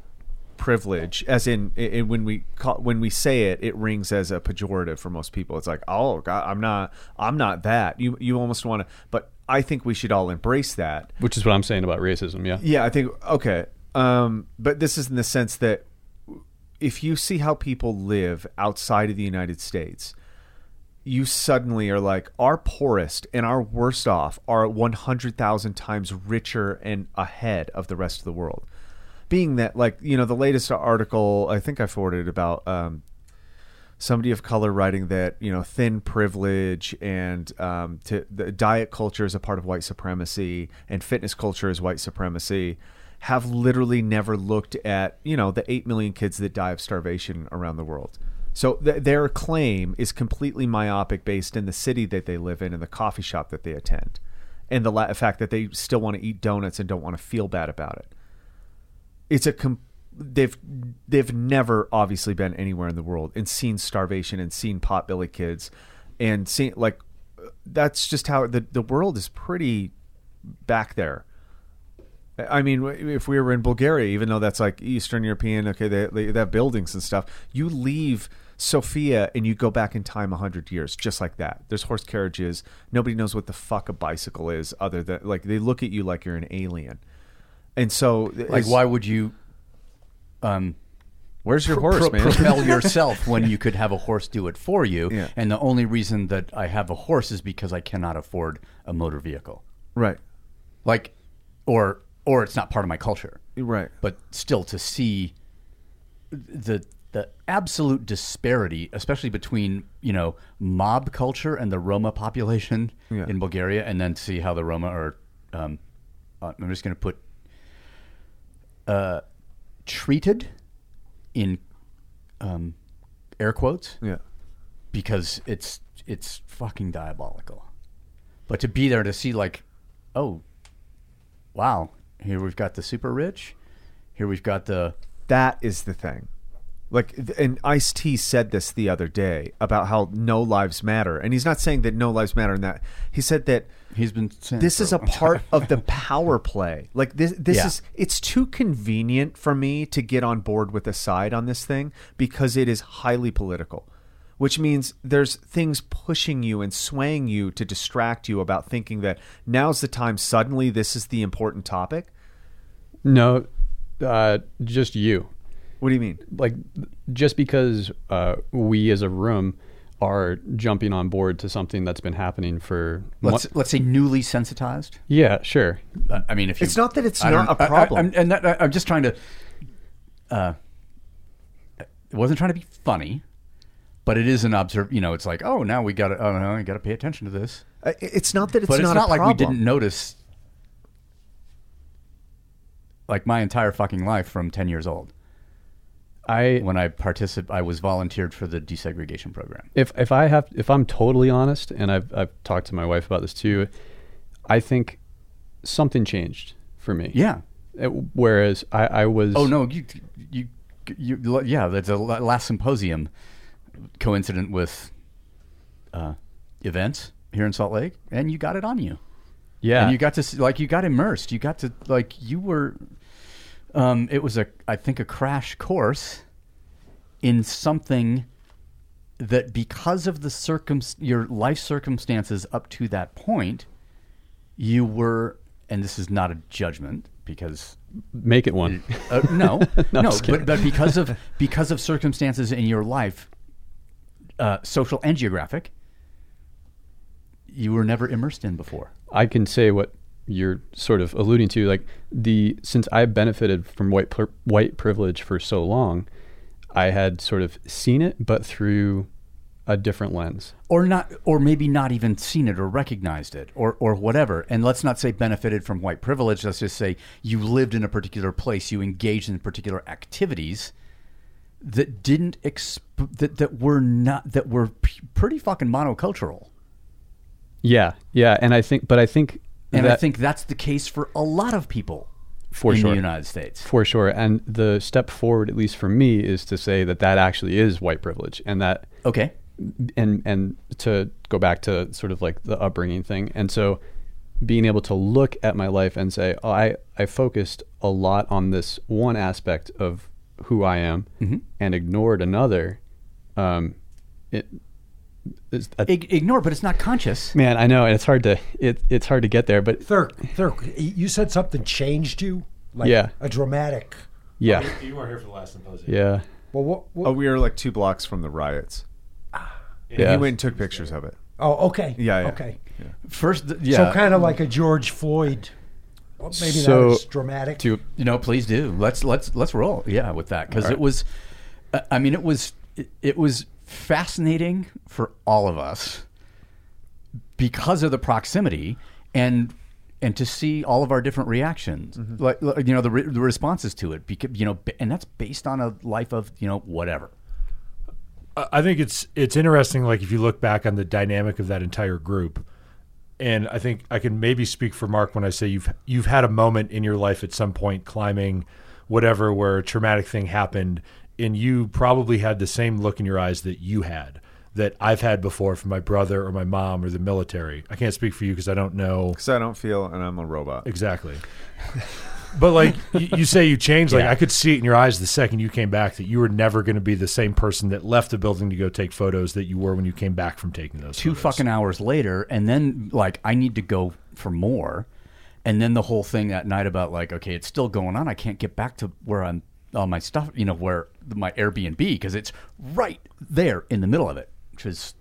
D: privilege, as in, when we call, when we say it, it rings as a pejorative for most people. It's like, oh God, I'm not, I'm not that. You you almost want to, but I think we should all embrace that.
H: Which is what I'm saying about racism. Yeah,
D: Yeah, I think okay. Um, but this is in the sense that if you see how people live outside of the United States, you suddenly are like our poorest and our worst off are 100,000 times richer and ahead of the rest of the world. Being that like, you know, the latest article I think I forwarded about um, somebody of color writing that you know thin privilege and um, to, the diet culture is a part of white supremacy and fitness culture is white supremacy have literally never looked at you know the 8 million kids that die of starvation around the world. So th- their claim is completely myopic based in the city that they live in and the coffee shop that they attend and the la- fact that they still want to eat donuts and don't want to feel bad about it it's a com- they've they've never obviously been anywhere in the world and seen starvation and seen potbelly kids and seen like that's just how the the world is pretty back there. I mean, if we were in Bulgaria, even though that's like Eastern European, okay, they, they, they have buildings and stuff. You leave Sofia and you go back in time hundred years, just like that. There's horse carriages. Nobody knows what the fuck a bicycle is, other than like they look at you like you're an alien. And so,
E: Like, why would you um,
D: Where's your horse,
E: pro-
D: man?
E: propel yourself when you could have a horse do it for you?
D: Yeah.
E: And the only reason that I have a horse is because I cannot afford a motor vehicle.
D: right,
E: Like, or or it's not part of my culture.
D: right.
E: But still, to see the the absolute disparity, especially between you know mob culture and the Roma population
D: Yeah.
E: in Bulgaria, and then see how the Roma are. Um, uh, I'm just going to put uh, treated in um, air quotes
D: Yeah.
E: because it's it's fucking diabolical. But to be there to see like, oh, wow, here we've got the super rich, here we've got the
D: That is the thing. Like, th- and Ice T said this the other day about how no lives matter, and he's not saying that no lives matter in that. He said that
E: he's been saying
D: this is a part of the power play. Like this, this
E: Yeah.
D: is it's too convenient for me to get on board with a side on this thing because it is highly political. which means there's things pushing you and swaying you to distract you about thinking that now's the time suddenly this is the important topic.
H: No, uh, just you.
D: What do you mean?
H: Like, just because uh, we as a room are jumping on board to something that's been happening for
E: Let's
H: mo-
E: let's say newly sensitized.
H: yeah, sure.
E: Uh, I mean, if you,
D: It's not that it's
E: I don't-
D: not a
E: I- I-
D: problem.
E: I'm- and that, I, am just trying to. Uh, it wasn't trying to be funny, but it is an observe. You know, it's like, oh, now we got to. Oh no, we got to pay attention to this.
D: Uh, It's not that it's
E: but it's
D: not,
E: not,
D: a
E: like
D: problem.
E: we didn't notice. Like my entire fucking life from ten years old,
H: I
E: when I particip, I was volunteered for the desegregation program.
H: if if I have if I'm totally honest, and I've I've talked to my wife about this too, I think something changed for me.
E: Yeah.
H: Uh, Whereas I, I was
E: Oh no, you you you yeah. That's a last symposium coincident with uh, events here in Salt Lake, and you got it on you.
H: yeah
E: and you got to see, like you got immersed. You got to like you were. Um, it was a I think a crash course in something that because of the circum your life circumstances up to that point, you were, and this is not a judgment because
H: make it one.
E: uh, no,
H: No,
E: no, but, but because of because of circumstances in your life, uh, social and geographic, you were never immersed in before.
H: I can say what you're sort of alluding to. Like the since I benefited from white pri- white privilege for so long, I had sort of seen it, but through a different lens.
E: or not or maybe not even seen it or recognized it or or whatever and let's not say benefited from white privilege let's just say you lived in a particular place you engaged in particular activities that didn't exp- that that were not that were p- pretty fucking monocultural
H: Yeah, yeah, and I think, but I think,
E: and
H: that,
E: i think that's the case for a lot of people
H: For
E: in
H: sure.
E: the united states
H: for sure. And the step forward, at least for me, is to say that that actually is white privilege, and that
E: okay
H: and and to go back to sort of like the upbringing thing and so being able to look at my life and say oh, i i focused a lot on this one aspect of who i am and ignored another um it a,
E: Ig- ignore but it's not conscious
H: man i know and it's hard to it, it's hard to get there but
G: Thurk, Thurk, you said something changed you, like
H: Yeah.
G: a dramatic.
H: yeah
F: You weren't here for the last symposium.
H: yeah
G: Well, what? what
D: Oh, we were like two blocks from the riots.
H: yeah
D: He went and took pictures of it.
G: oh, okay.
D: Yeah, yeah.
G: Okay.
E: first yeah
G: So kind of like a George Floyd. Well, maybe
H: So,
G: not as dramatic.
H: to
E: You know, please do. Let's let's let's roll. Yeah, with that because
H: All right.
E: it was. uh, I mean, it was it, it was fascinating for all of us because of the proximity and and to see all of our different reactions, mm-hmm. like like, you know the re- the responses to it. Because you know, and that's based on a life of you know whatever.
F: I I think it's it's interesting. Like if you look back on the dynamic of that entire group, and I think I can maybe speak for Mark when I say you've you've had a moment in your life at some point climbing whatever where a traumatic thing happened, and you probably had the same look in your eyes that you had that I've had before from my brother or my mom or the military. I can't speak for you because I don't know
D: Because I don't feel, and I'm a robot.
F: Exactly. but like you, you say, you changed. Like
E: Yeah.
F: I could see it in your eyes the second you came back that you were never going to be the same person that left the building to go take photos that you were when you came back from taking those.
E: two
F: photos.
E: fucking hours later, and then like I need to go for more, and then the whole thing that night about like okay, it's still going on. I can't get back to where I'm all my stuff, you know, where my Airbnb because it's right there in the middle of it, which is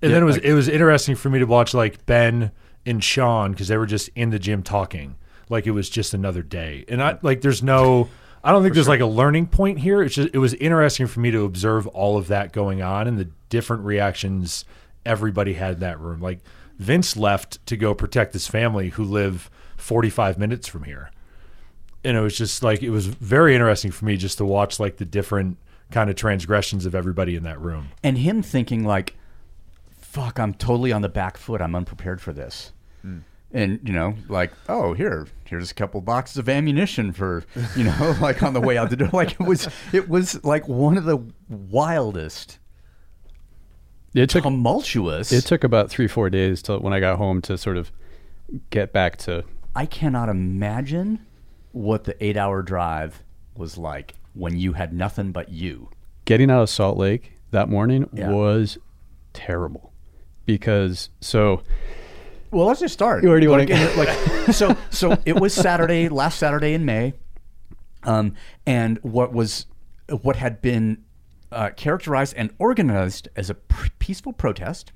F: And
E: Yeah,
F: then it was
E: like-
F: it was interesting for me to watch like Ben and Sean because they were just in the gym talking like it was just another day. And I like there's no I don't think there's like a learning point here. It's just it was interesting for me to observe all of that going on and the different reactions everybody had in that room. Like Vince left to go protect his family who live 45 minutes from here. And it was just like it was very interesting for me just to watch like the different kind of transgressions of everybody in that room.
E: and him thinking like, "Fuck, I'm totally on the back foot. I'm unprepared for this." Hmm. And you know, like, oh, here, here's a couple boxes of ammunition for you know, like on the way out the door. Like it was, it was like one of the wildest,
H: it took
E: tumultuous.
H: it took about three four days till when i got home to sort of get back to
E: I cannot imagine what the eight-hour drive was like when you had nothing but you.
H: getting out of Salt Lake that morning
E: Yeah.
H: was terrible because so
E: Well, let's just start.
H: You already
E: like, in- like so. So it was Saturday, last Saturday in May, um, and what was what had been uh, characterized and organized as a pr- peaceful protest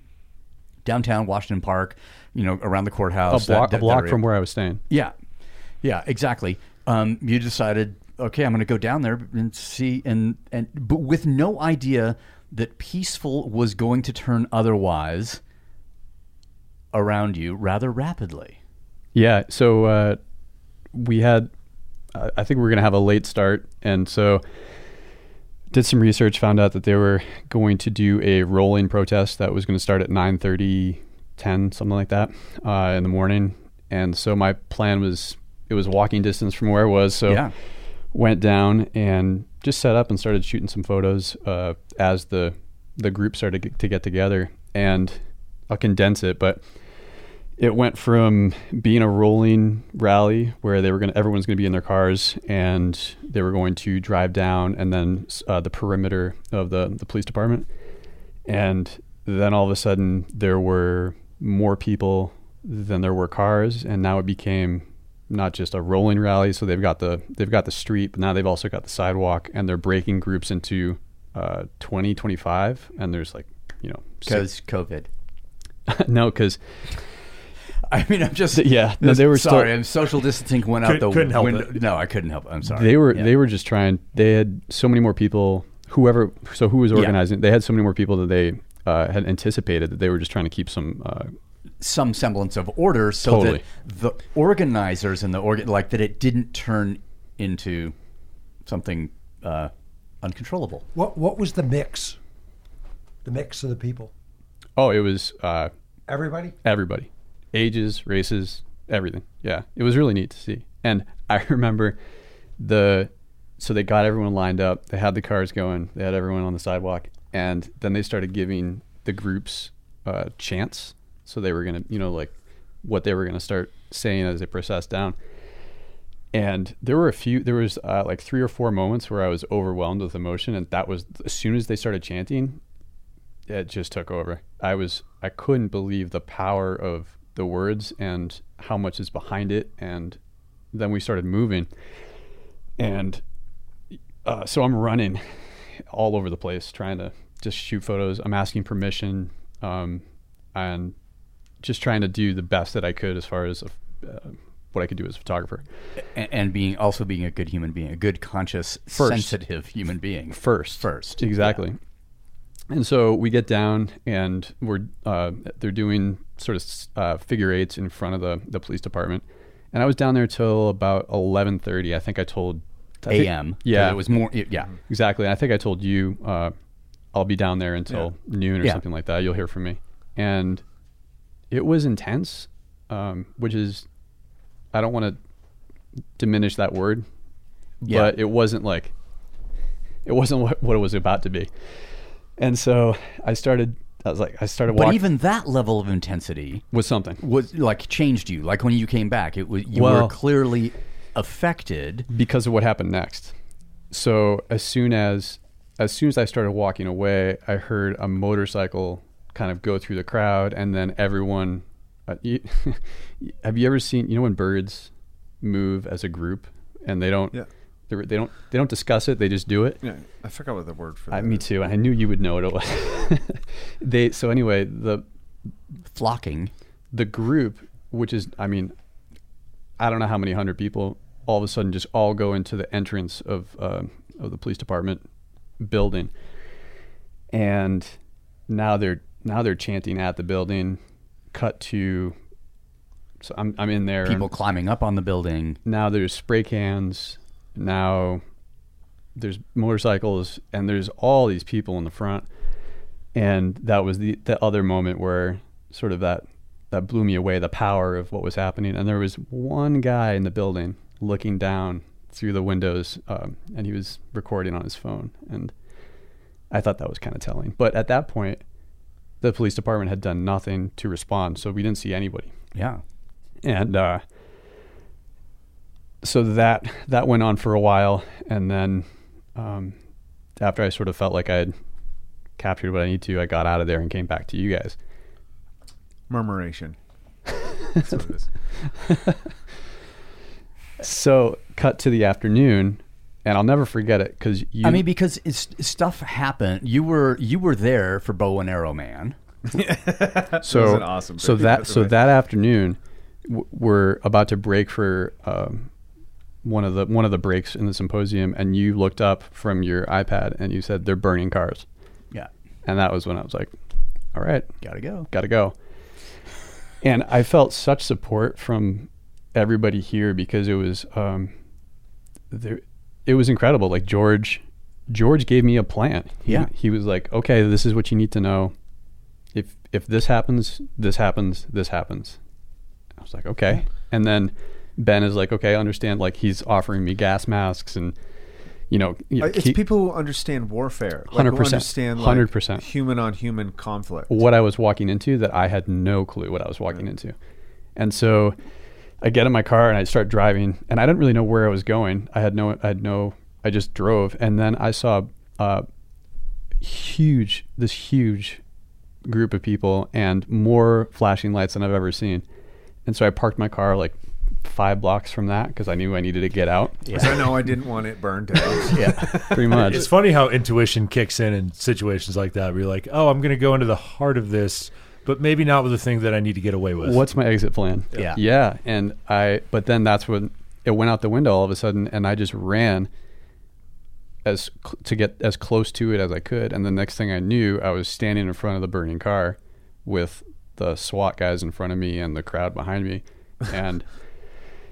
E: downtown Washington Park, you know, around the courthouse, that-
H: block,
E: that-
H: a block from where I was staying.
E: Yeah, yeah, exactly. Um, you decided, okay, I'm going to go down there and see, and and but with no idea that peaceful was going to turn otherwise around you rather rapidly.
H: Yeah. So uh, we had, I think we are going to have a late start. And so did some research, found out that they were going to do a rolling protest that was going to start at 9 10, something like that, uh, in the morning. And so my plan was, it was walking distance from where I was. So
E: Yeah.
H: went down and just set up and started shooting some photos uh, as the the group started to get, to get together. And I'll condense it, but it went from being a rolling rally where they were going everyone's going to be in their cars and they were going to drive down and then uh, the perimeter of the the police department and then all of a sudden there were more people than there were cars and now it became not just a rolling rally so they've got the they've got the street but now they've also got the sidewalk and they're breaking groups into uh 20 25 and there's like you know
E: Because COVID.
H: no because
E: I mean, I'm just
H: Yeah, no, they were still-
E: sorry. and social distancing went out
F: Couldn't-
E: the
F: couldn't help
E: window.
F: it.
E: No, I couldn't help. it. I'm sorry.
H: they were
E: Yeah.
H: they were just trying they had so many more people whoever so who was organizing they had so many more people that they uh, had anticipated that they were just trying to keep some uh,
E: some semblance of order so
H: Totally.
E: that the organizers and the organ like that it didn't turn into something uh, uncontrollable.
G: What what was the mix? The mix of the people.
H: oh it was uh,
G: Everybody.
H: everybody ages races everything yeah it was really neat to see and i remember the so they got everyone lined up they had the cars going they had everyone on the sidewalk and then they started giving the groups uh, chants so they were gonna you know like what they were gonna start saying as they processed down and there were a few there was uh, like three or four moments where i was overwhelmed with emotion and that was as soon as they started chanting it just took over. I was I couldn't believe the power of the words and how much is behind it. And then we started moving, and uh, so I'm running all over the place trying to just shoot photos. I'm asking permission, um, and just trying to do the best that I could as far as uh, what I could do as a photographer.
E: And, and being also being a good human being, a good conscious,
H: First.
E: sensitive human being.
H: first
E: First,
H: exactly and so we get down and we're uh, they're doing sort of uh, figure eights in front of the, the police department and i was down there till about 11.30 i think i told
E: A.M.
H: yeah
E: it was more. yeah,
H: exactly i think i told you uh, i'll be down there until noon or
E: Yeah.
H: something like that you'll hear from me and it was intense um, which is i don't want to diminish that word
E: Yeah.
H: but it wasn't like it wasn't what, what it was about to be and so i started i was like i started Walking.
E: but even that level of intensity
H: was something
E: was like changed you. Like when you came back, it was you
H: Well-
E: were clearly affected.
H: because of what happened next. So as soon as as soon as I started walking away, I heard a motorcycle kind of go through the crowd, and then everyone. Uh, you, have you ever seen? You know when birds move as a group and they don't.
D: Yeah.
H: They, they don't. They don't discuss it. They just do it.
D: Yeah, I forgot what the word for that.
H: I, me
D: is.
H: too. I knew you would know what it was. they. So anyway, the
E: Flocking.
H: the group, which is, I mean, I don't know how many hundred people, all of a sudden just all go into the entrance of uh, of the police department building, and now they're now they're chanting at the building. Cut to, so I'm I'm in there.
E: People climbing up on the building.
H: now there's spray cans. Now there's motorcycles, and there's all these people in the front. And that was the the other moment where sort of that that blew me away, the power of what was happening. And there was one guy in the building looking down through the windows, um, and he was recording on his phone. And I thought that was kind of telling. But at that point, the police department had done nothing to respond, so we didn't see anybody
E: Yeah.
H: and uh, so that that went on for a while, and then um, after I sort of felt like I had captured what I need to. I got out of there and came back to you guys.
D: Murmuration. That's what it is.
H: So cut to the afternoon, and I'll never forget it because you.
E: I mean, because it's, stuff happened. You were you were there for Bow and Arrow Man.
H: so
D: was an awesome
H: so that so that afternoon w- we're about to break for um, one of the one of the breaks in the symposium and you looked up from your ipad and you said they're burning cars
E: Yeah,
H: and that was when i was like all right
E: gotta go.
H: gotta go and i felt such support from everybody here because it was um, there it was incredible like george george gave me a plan He-
E: Yeah.
H: he was like okay this is what you need to know if if this happens, this happens, this happens. I was like, okay. And then Ben is like, okay, I understand. Like he's offering me gas masks and you know, you
D: Uh,
H: know,
D: It's
H: keep-
D: people who understand warfare. Like, who
H: 100%.
D: Understand like
H: 100%.
D: human on human conflict.
H: what I was walking into that I had no clue what I was walking into. And so I get in my car and I start driving and I didn't really know where I was going. I had no I had no I just drove and then I saw uh huge this huge group of people and more flashing lights than I've ever seen. And so I parked my car like 5 blocks from that because I knew I needed to get out.
D: Because I know I didn't want it burned down.
E: Yeah,
H: Pretty much.
F: It's funny how intuition kicks in in situations like that. Where you're like, oh, I'm going to go into the heart of this, but maybe not with the thing that I need to get away with.
H: What's my exit plan?
E: Yeah.
H: Yeah. And I, but then that's when it went out the window all of a sudden, and I just ran as cl- to get as close to it as I could. And the next thing I knew, I was standing in front of the burning car with the SWAT guys in front of me and the crowd behind me. And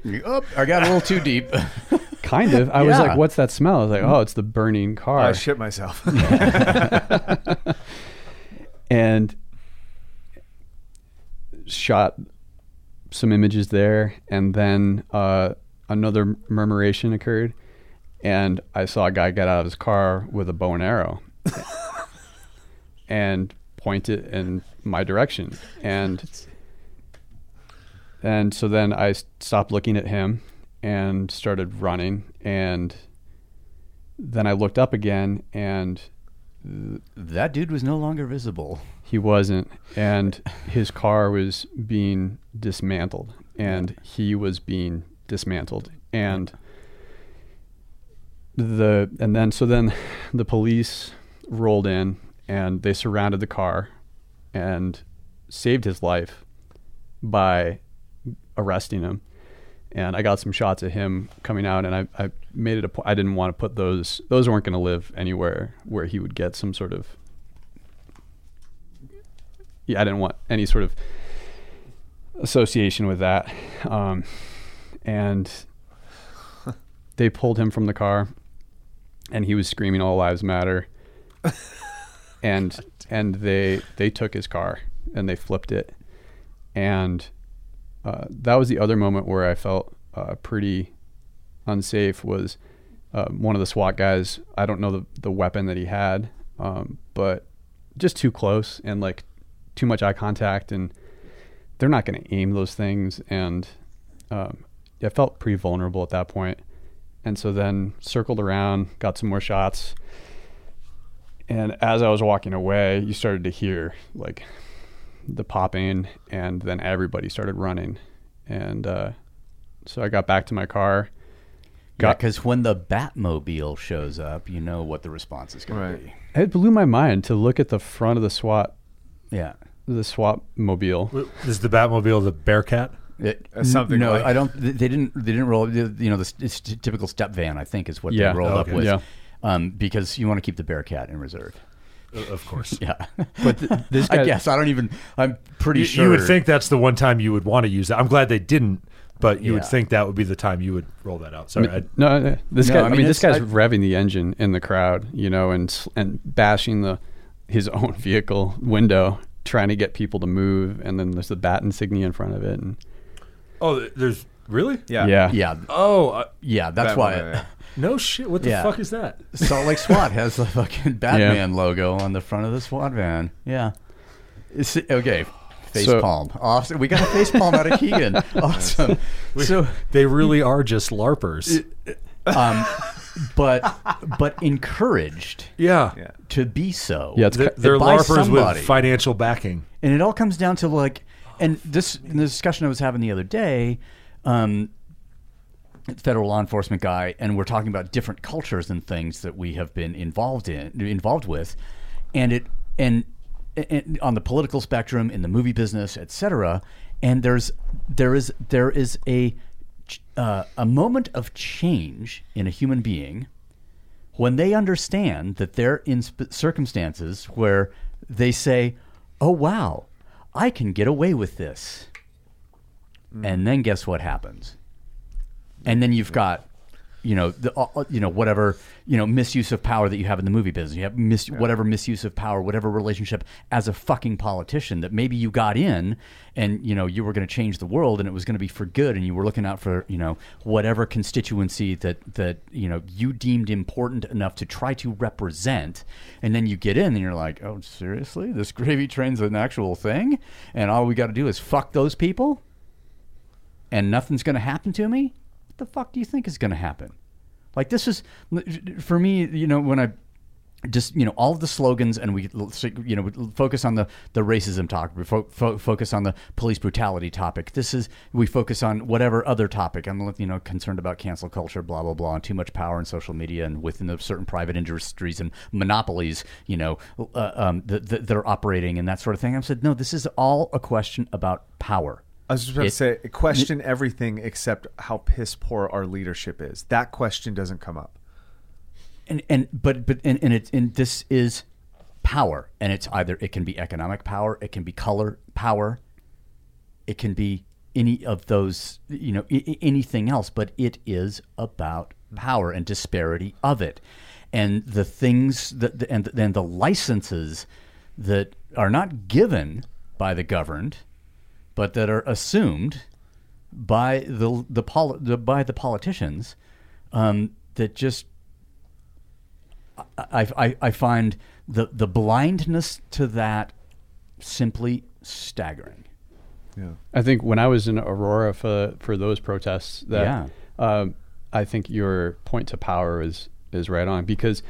E: oh, I got a little too deep.
H: kind of, I was like, what's that smell? I was like, oh, it's the burning car.
D: I shit myself.
H: and shot some images there and then uh, another murmuration occurred and i saw a guy get out of his car with a bow and arrow and point it in my direction and and so then I stopped looking at him and started running and then i looked up again and
E: that dude was no longer visible.
H: he wasn't, and his car was being dismantled, and he was being dismantled, and the and then so then the police rolled in and they surrounded the car and saved his life by arresting him and I got some shots of him coming out, and I, I made it a point. I didn't want to put those; those weren't going to live anywhere where he would get some sort of. Yeah, I didn't want any sort of association with that, um, and they pulled him from the car, and he was screaming "All lives matter," and and they they took his car and they flipped it, and uh, that was the other moment where I felt uh, pretty unsafe. Was uh, one of the SWAT guys? I don't know the the weapon that he had, um, but just too close and like too much eye contact, and they're not going to aim those things. And um, I felt pretty vulnerable at that point. point, and so then circled around, got some more shots. And as I was walking away, you started to hear like the popping, and then everybody started running, and uh, so I got back to my car. Got-
E: because when the Batmobile shows up, you know what the response is going
D: Right.
E: to be.
H: It blew my mind to look at the front of the SWAT,
E: Yeah.
H: the SWAT mobile.
F: Is the Batmobile the Bearcat?
E: It,
D: Uh, something
E: No,
D: like-
E: I don't. They they didn't. They didn't roll. You know, the it's typical step van. I think is what
H: Yeah.
E: they rolled
F: Okay.
E: up with.
H: Yeah.
E: Um, because you want to keep the Bearcat in reserve.
F: Uh, Of course.
E: Yeah.
H: But th- this guy,
E: I guess I don't even. I'm pretty
F: You,
E: sure.
F: you would think that's the one time you would want to use that. I'm glad they didn't, but you would think that would be the time you would roll that out.
H: I
F: Sorry.
H: mean, no, uh, this
E: No,
H: guy.
E: I
H: I
E: mean,
H: mean, this guy's
E: I-
H: revving the engine in the crowd, you know, and and bashing the his own vehicle window, trying to get people to move, and then there's the bat insignia in front of it, and
F: oh, there's really?
D: yeah.
H: yeah,
E: Yeah.
F: Oh, uh,
E: Yeah. That's
D: Batman,
E: why.
D: yeah, yeah.
F: No shit. What the
E: Yeah.
F: fuck is that?
E: Salt Lake SWAT has the fucking Batman logo on the front of the SWAT van. Yeah. It's, okay. Face
H: So-
E: palm. Awesome. We got a face palm out of Kegan. Awesome. So
F: They really are just larpers.
E: um, but but encouraged
F: Yeah.
D: Yeah.
E: to be so.
H: Yeah, it's
F: They're, they're
E: by
F: LARPers
E: somebody.
F: with financial backing.
E: and it all comes down to like and this in the discussion i was having the other day um federal law enforcement guy and we're talking about different cultures and things that we have been involved in involved with. And it and, and on the political spectrum in the movie business etc and there's there is there is a uh, a moment of change in a human being when they understand that they're in sp- circumstances where they say, "Oh wow, I can get away with this," and then guess what happens? And then you've got, you know, the uh, you know whatever you know misuse of power that you have in the movie business. You have mis- whatever misuse of power, whatever relationship as a fucking politician that maybe you got in, and you know you were going to change the world and it was going to be for good, and you were looking out for you know whatever constituency that that you know you deemed important enough to try to represent, and then you get in and you're like, oh seriously, this gravy train's an actual thing, and all we got to do is fuck those people? And nothing's going to happen to me, the fuck do you think is going to happen? Like this is for me, you know, when I just you know all of the slogans and we you know focus on the the racism topic we fo- fo- focus on the police brutality topic. This is we focus on whatever other topic. I'm you know concerned about cancel culture blah blah blah and too much power in social media and within the certain private industries and monopolies you know uh, um, that, that that are operating and that sort of thing. I said no this is all a question about power
D: I was just about
E: It-
D: to say, question everything except how piss poor our leadership is. That question doesn't come up.
E: and and but but and, and it and this is power and it's either it can be economic power it can be color power it can be any of those you know I- I- anything else but it is about power and disparity of it and the things that and then the licenses that are not given by the governed but that are assumed by the the, poli- the by the politicians um, that just I, I, I find the the blindness to that simply staggering.
D: Yeah.
H: I think when I was in Aurora for for those protests, that
E: Yeah.
H: um, I think your point to power is is right on because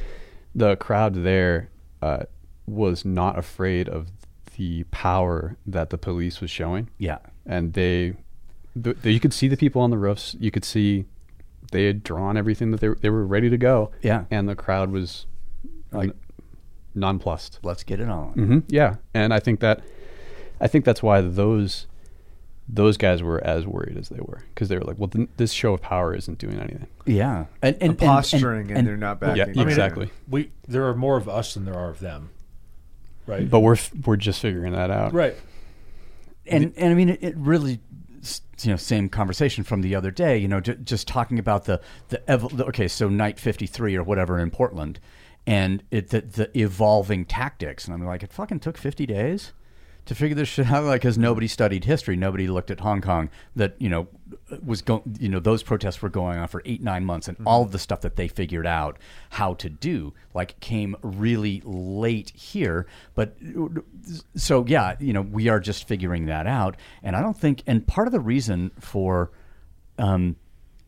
H: the crowd there uh, was not afraid of the power that the police was showing,
E: Yeah,
H: and they, the, the, you could see the people on the roofs. You could see they had drawn everything that they were- they were ready to go.
E: Yeah.
H: and the crowd was
E: Like-
H: like nonplussed.
E: let's get it on.
H: hmm Yeah, and I think that I think that's why those those guys were as worried as they were because they were like, well, th- this show of power isn't doing anything.
E: Yeah, and and, and-
D: posturing and, they're not backing.
H: Yeah,
D: down.
H: exactly.
F: We there are more of us than there are of them. Right.
H: But we're f- we're just figuring that out.
F: right.
E: and and I mean it, it really you know same conversation from the other day you know j- just talking about the the, ev- the okay so night 53 or whatever in Portland and it the, the evolving tactics and I'm like it fucking took 50 days to figure this shit out like because nobody studied history. Nobody looked at Hong Kong that you know was going you know those protests were going on for eight nine months and all of the stuff that they figured out how to do like came really late here. But so yeah you know we are just figuring that out. And I don't think and part of the reason for um,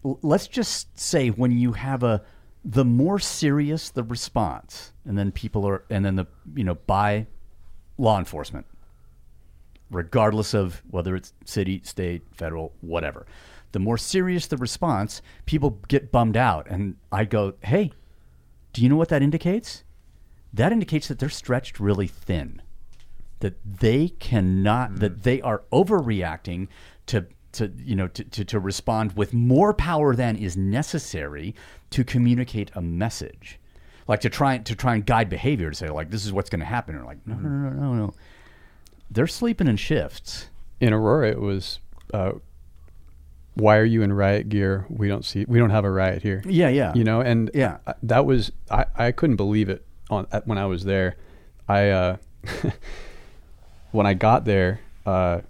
E: let's just say when you have a the more serious the response and then people are and then the you know by law enforcement regardless of whether it's city, state, federal, whatever. The more serious the response, people get bummed out. And I go, hey, do you know what that indicates? That indicates that they're stretched really thin, that they cannot, hmm. that they are overreacting to. To you know, to, to, to respond with more power than is necessary to communicate a message, like to try to try and guide behavior to say like this is what's going to happen, or like hmm. no no no no no no, they're sleeping in shifts.
H: In Aurora, it was, uh, why are you in riot gear? We don't see, we don't have a riot here.
E: Yeah, yeah.
H: You know, and
E: Yeah.
H: I- that was I, I couldn't believe it on at, when I was there. I uh, when I got there, uh,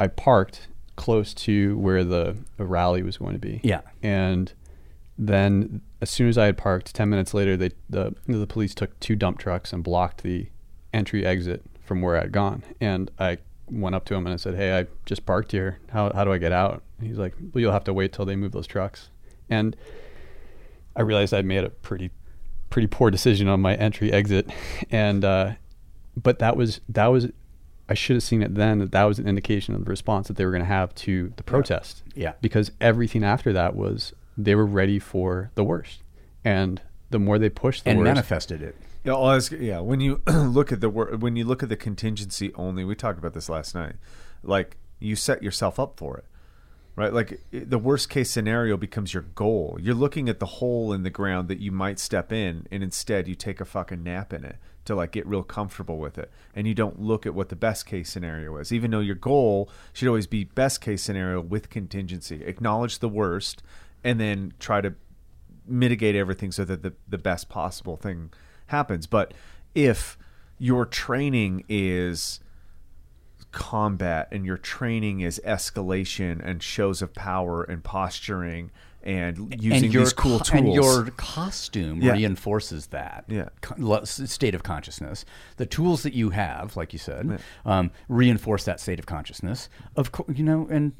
H: I parked close to where the, the rally was going to be.
E: Yeah.
H: and then as soon as I had parked, ten minutes later, they the the police took two dump trucks and blocked the entry exit from where I'd gone. And I went up to him and I said, "Hey, I just parked here. How how do I get out?" And he's like, "Well, you'll have to wait till they move those trucks." And I realized I'd made a pretty pretty poor decision on my entry exit, and uh, but that was that was I should have seen it then that that was an indication of the response that they were going to have to the protest.
E: Yeah.
H: because everything after that was they were ready for the worst, and the more they pushed the
E: and
H: worst,
E: manifested it.
D: Yeah, yeah. When you look at the when you look at the contingency only, we talked about this last night. Like you set yourself up for it, right? Like the worst case scenario becomes your goal. You're looking at the hole in the ground that you might step in, and instead you take a fucking nap in it to like get real comfortable with it, and you don't look at what the best case scenario is. Even though your goal should always be best case scenario with contingency. Acknowledge the worst, and then try to mitigate everything so that the, the best possible thing happens. But if your training is combat and your training is escalation and shows of power and posturing and using
E: and your
D: these cool tools
E: and your costume
D: Yeah.
E: reinforces that
D: Yeah.
E: co- lo- s- state of consciousness. The tools that you have, like you said, um, reinforce that state of consciousness. Of course, you know, and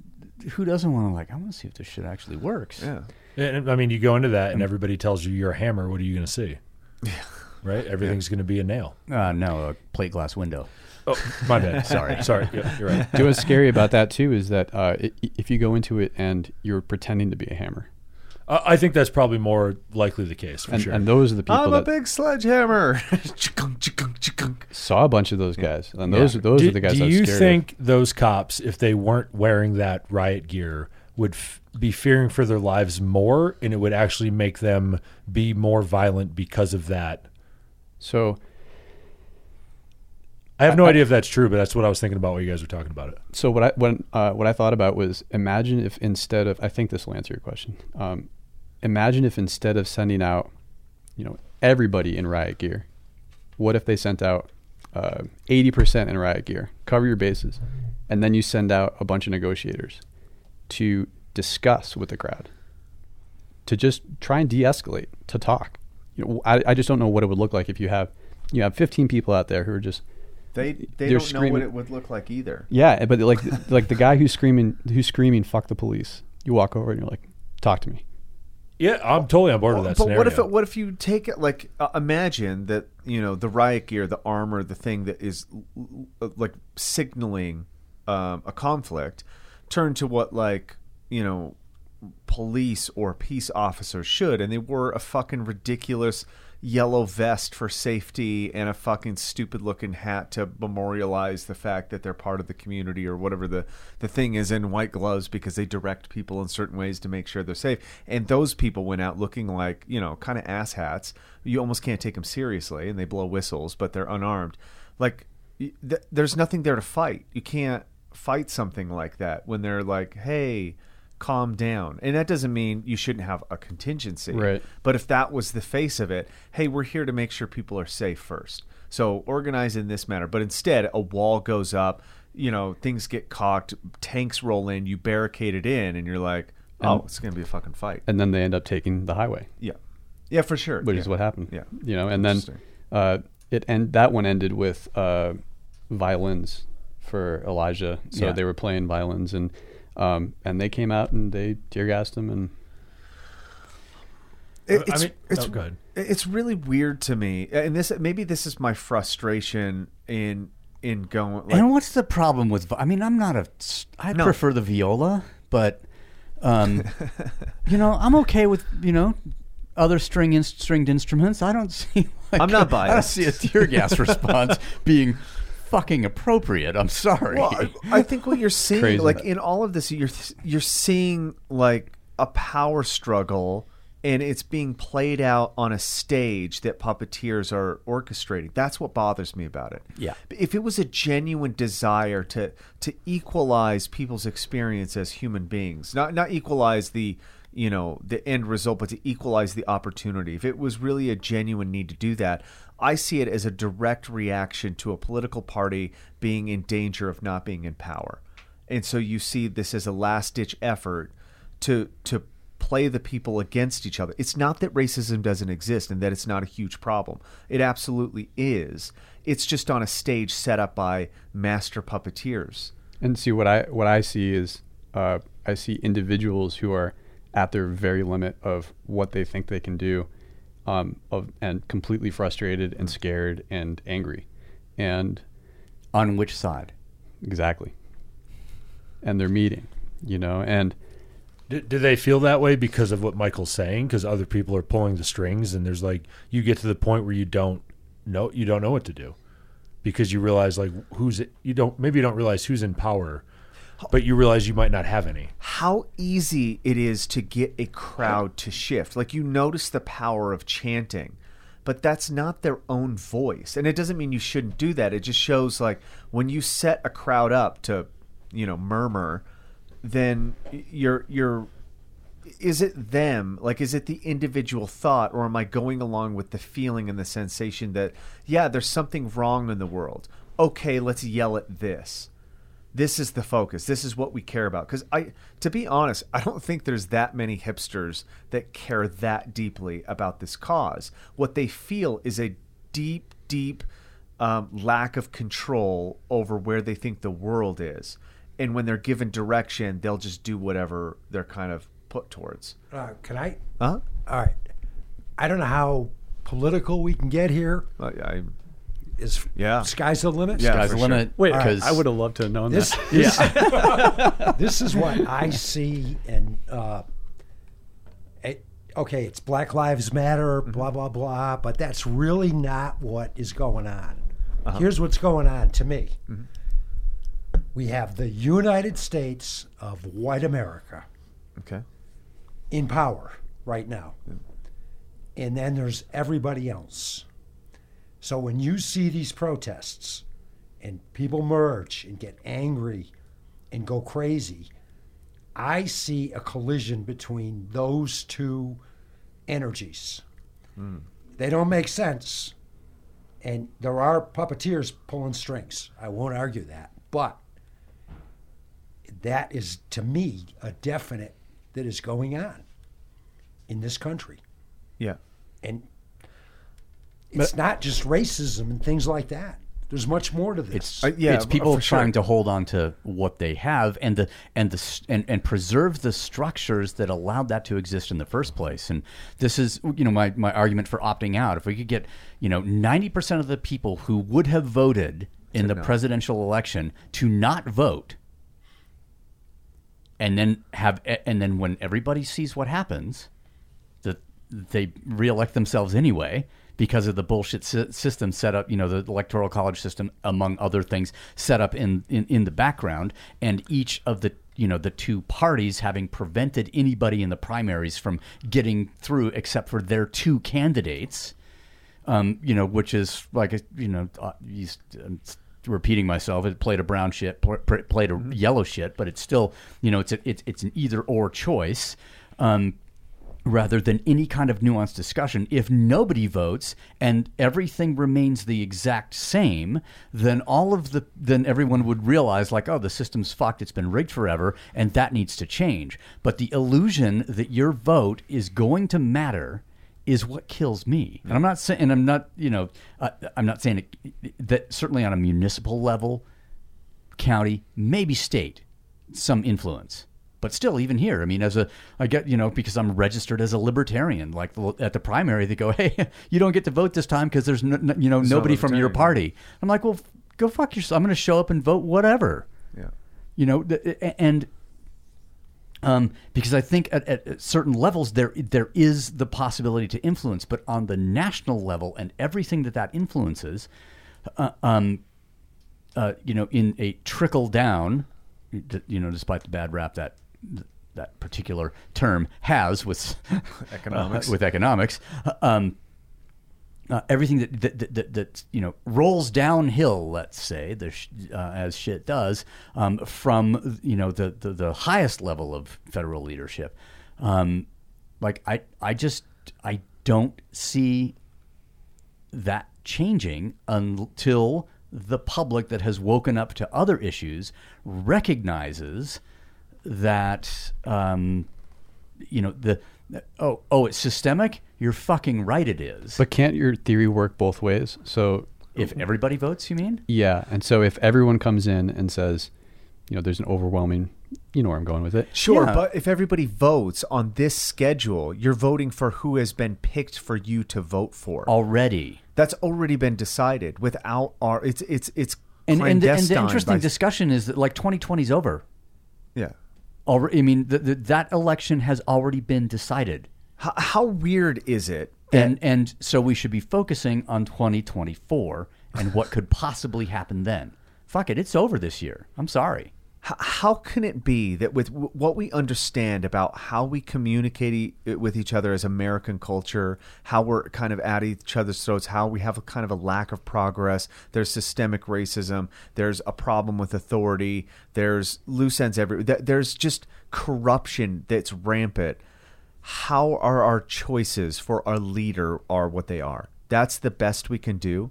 E: who doesn't want to like? I want to see if this shit actually works.
D: yeah.
F: And, I mean, you go into that, and everybody tells you you're a hammer. What are you going to see? Right? Everything's going to be a nail.
E: Uh, no, a plate glass window.
F: Oh, my bad. Sorry. Sorry. Yep, you're right.
H: You know what's scary about that too is that uh, i if you go into it and you're pretending to be a hammer,
F: Uh, I think that's probably more likely the case for
H: and,
F: sure.
H: and those are the people
D: I'm a big sledgehammer.
H: Saw a bunch of those guys, and those those
F: do,
H: are the guys.
F: do
H: I was
F: you
H: scared
F: think those cops, if they weren't wearing that riot gear, would f- be fearing for their lives more, and it would actually make them be more violent because of that?
H: So
F: I have no idea if that's true, but that's what I was thinking about while you guys were talking about it.
H: so what I what uh, what I thought about was imagine if instead of I think this will answer your question. Um, imagine if instead of sending out, you know, everybody in riot gear, what if they sent out uh, eighty percent in riot gear, cover your bases, and then you send out a bunch of negotiators to discuss with the crowd, to just try and de-escalate, to talk. You know, I, I just don't know what it would look like if you have you have fifteen people out there who are just
D: They they don't know what it would look like either.
H: Yeah, but like like the guy who's screaming who's screaming "fuck the police." You walk over and you're like, "Talk to me."
F: Yeah, I'm totally on board with that
D: but
F: scenario.
D: what if it, what if you take it like uh, imagine that you know the riot gear, the armor, the thing that is l- l- like signaling um, a conflict, turn to what like you know police or peace officers should, and they wore a fucking ridiculous yellow vest for safety and a fucking stupid looking hat to memorialize the fact that they're part of the community or whatever the, the thing is in white gloves because they direct people in certain ways to make sure they're safe. And those people went out looking like, you know, kind of asshats. You almost can't take them seriously and they blow whistles, but they're unarmed. Like, th- there's nothing there to fight. You can't fight something like that when they're like, hey, calm down. And that doesn't mean you shouldn't have a contingency.
H: Right.
D: But if that was the face of it, hey, we're here to make sure people are safe first. So organize in this manner. But instead, a wall goes up, you know, things get cocked, tanks roll in, you barricade it in, and you're like, oh, it's going to be a fucking fight.
H: And then they end up taking the highway,
D: Yeah. Yeah, for sure.
H: which
D: yeah.
H: is what happened.
D: Yeah.
H: you know, and then uh, it and that one ended with uh, violins for Elijah. So
D: Yeah.
H: they were playing violins and um, and they came out and they tear gassed him and
D: It-
F: I
D: it's,
F: mean-
D: it's,
F: oh, go ahead.
D: it's really weird to me, and this maybe this is my frustration in in going. Like,
E: and what's the problem with? I mean, I'm not a. I
D: No.
E: prefer the viola, but um, you know, I'm okay with you know other string in, stringed instruments. I don't see. Like,
D: I'm not biased.
E: I don't see a tear gas response being fucking appropriate. I'm sorry.
D: Well, I, I think what you're seeing,
H: Crazy.
D: like in all of this, you're you're seeing like a power struggle, and it's being played out on a stage that puppeteers are orchestrating. That's what bothers me about it.
E: Yeah.
D: If it was a genuine desire to to equalize people's experience as human beings, not not equalize the you know the end result, but to equalize the opportunity. If it was really a genuine need to do that, I see it as a direct reaction to a political party being in danger of not being in power. And so you see this as a last ditch effort to to play the people against each other. It's not that racism doesn't exist and that it's not a huge problem. It absolutely is. It's just on a stage set up by master puppeteers.
H: and see what I what I see is uh, I see individuals who are at their very limit of what they think they can do, um, of and completely frustrated and scared and angry, and
E: On which side?
H: exactly, and they're meeting, you know, and
F: Do, do they feel that way because of what Michael's saying? Because other people are pulling the strings, and there's like you get to the point where you don't know you don't know what to do because you realize like who's you don't maybe you don't realize who's in power, but you realize you might not have any.
D: how easy it is to get a crowd to shift. Like you notice the power of chanting, but that's not their own voice. And it doesn't mean you shouldn't do that. It just shows like when you set a crowd up to, you know, murmur, then you're you're is it them? Like is it the individual thought or am I going along with the feeling and the sensation that yeah, there's something wrong in the world. Okay, let's yell at this this is the focus. This is what we care about. Because I, to be honest, I don't think there's that many hipsters that care that deeply about this cause. What they feel is a deep, deep um, lack of control over where they think the world is, and when they're given direction, they'll just do whatever they're kind of put towards.
G: Uh, can I?
D: Huh?
G: All right. I don't know how political we can get here.
D: I, I,
G: Is
D: Yeah.
G: sky's the limit?
D: Yeah.
E: Sky's
D: for
E: the limit.
H: wait,
E: because
H: I would have loved to have known
G: This,
H: that.
G: this, this is what I see, and uh, it, okay, it's Black Lives Matter, mm-hmm. blah blah blah, but that's really not what is going on. Uh-huh. Here's what's going on to me. Mm-hmm. We have the United States of white America
D: okay.
G: in power right now. And then there's everybody else. So when you see these protests and people merge and get angry and go crazy, I see a collision between those two energies. Hmm. They don't make sense. And there are puppeteers pulling strings. I won't argue that. But that is, to me, a definite that is going on in this country.
D: Yeah.
G: And it's not just racism and things like that. There's much more to this.
E: It's
D: Uh, yeah,
E: it's people
D: sure.
E: trying to hold on to what they have and the and the and, and preserve the structures that allowed that to exist in the first place. And this is you know my my argument for opting out. If we could get you know ninety percent of the people who would have voted in the presidential election to not vote, and then have and then when everybody sees what happens, that they reelect themselves anyway because of the bullshit sy- system set up, you know, the electoral college system, among other things, set up in, in, in the background, and each of the you know the two parties having prevented anybody in the primaries from getting through except for their two candidates um, you know, which is like a, you know, uh, I'm repeating myself. It played a brown shit, pl- pl- played a yellow shit, but it's still, you know, it's a, it's it's an either or choice. Um, rather than any kind of nuanced discussion. If nobody votes and everything remains the exact same, then all of the then everyone would realize like, oh, the system's fucked, it's been rigged forever, and that needs to change. But the illusion that your vote is going to matter is what kills me. And I'm not saying, and I'm not, you know, uh, I'm not saying it, that certainly on a municipal level, county, maybe state, some influence. But still, even here, I mean, as a, I get, you know, because I'm registered as a libertarian, like the- at the primary, they go, hey, you don't get to vote this time because there's, no, no- you know, nobody from your party. I'm like, well, go fuck yourself. I'm going to show up and vote whatever
D: Yeah.
E: you know and um, because I think at, at certain levels there there is the possibility to influence, but on the national level and everything that that influences, uh, um, uh, you know, in a trickle down, you know, despite the bad rap that that particular term has with
D: Economics.
E: uh, with economics. Um, uh, everything that that, that that that you know rolls downhill, let's say, the sh- uh, as shit does, um, from you know the, the the highest level of federal leadership. Um, like I I just I don't see that changing until the public that has woken up to other issues recognizes that um, you know the oh oh it's systemic. You're fucking right. It is.
H: But can't your theory work both ways? So
E: if everybody votes, you mean?
H: yeah, and so if everyone comes in and says, you know, there's an overwhelming. You know where I'm going with it.
D: Sure,
E: Yeah.
D: but if everybody votes on this schedule, you're voting for who has been picked for you to vote for.
E: already.
D: That's already been decided without our. It's it's it's
E: And, and, the, and the interesting
D: by-
E: discussion is that like 2020 is over.
D: yeah.
E: Already, I mean, the, the, that election has already been decided.
D: How, how weird is it?
E: and and so we should be focusing on 2024 and what could possibly happen then. Fuck it, it's over this year. I'm sorry.
D: How can it be that with what we understand about how we communicate with each other as American culture, how we're kind of at each other's throats, how we have a kind of a lack of progress, there's systemic racism, there's a problem with authority, there's loose ends everywhere, there's just corruption that's rampant. How are our choices for our leader are what they are? That's the best we can do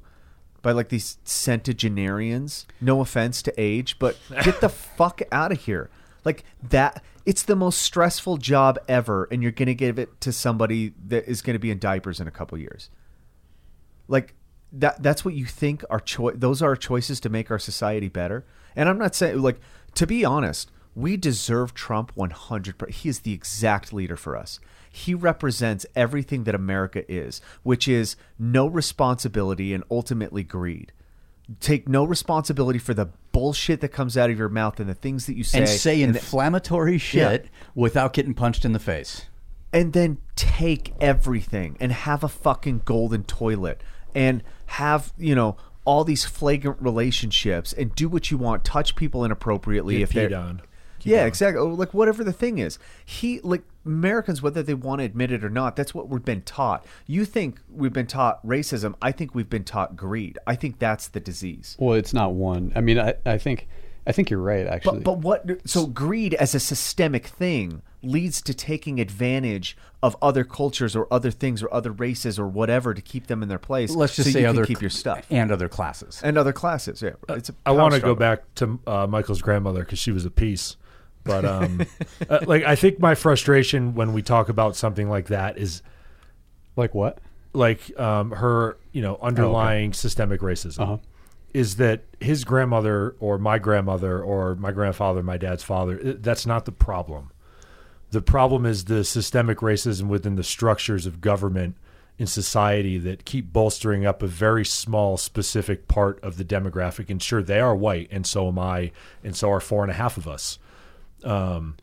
D: by like these centenarians. No offense to age, but get the fuck out of here. Like that, it's the most stressful job ever, and you're gonna give it to somebody that is gonna be in diapers in a couple years. Like that. That's what you think our choice. Those are our choices to make our society better. And I'm not saying like to be honest. We deserve Trump 100%. He is the exact leader for us. He represents everything that America is, which is no responsibility and ultimately greed. Take no responsibility for the bullshit that comes out of your mouth and the things that you say.
E: And say
D: and,
E: inflammatory shit without getting punched in the face.
D: and then take everything and have a fucking golden toilet and have, you know, all these flagrant relationships and do what you want, touch people inappropriately
F: Get
D: if they're
F: peed on. Keep
D: yeah,
F: going.
D: exactly. Or, Like whatever the thing is, he like Americans, whether they want to admit it or not, that's what we've been taught. You think we've been taught racism? I think we've been taught greed. I think that's the disease.
H: Well, it's not one. I mean, I, I think I think you're right. Actually,
D: But but what? So greed as a systemic thing leads to taking advantage of other cultures or other things or other races or whatever to keep them in their place.
E: Let's just
D: so
E: say
D: you can
E: other
D: keep your stuff
E: and other classes.
D: and other classes. Yeah, it's a
F: I want to go back to uh, Michael's grandmother because she was a piece. But um, uh, like I think my frustration when we talk about something like that is
H: like what?
F: like um, her, you know, underlying systemic racism
H: Uh-huh.
F: is that his grandmother or my grandmother or my grandfather, my dad's father. i- That's not the problem. The problem is the systemic racism within the structures of government in society that keep bolstering up a very small, specific part of the demographic. And sure, they are white, and so am I, and so are four and a half of us. Um,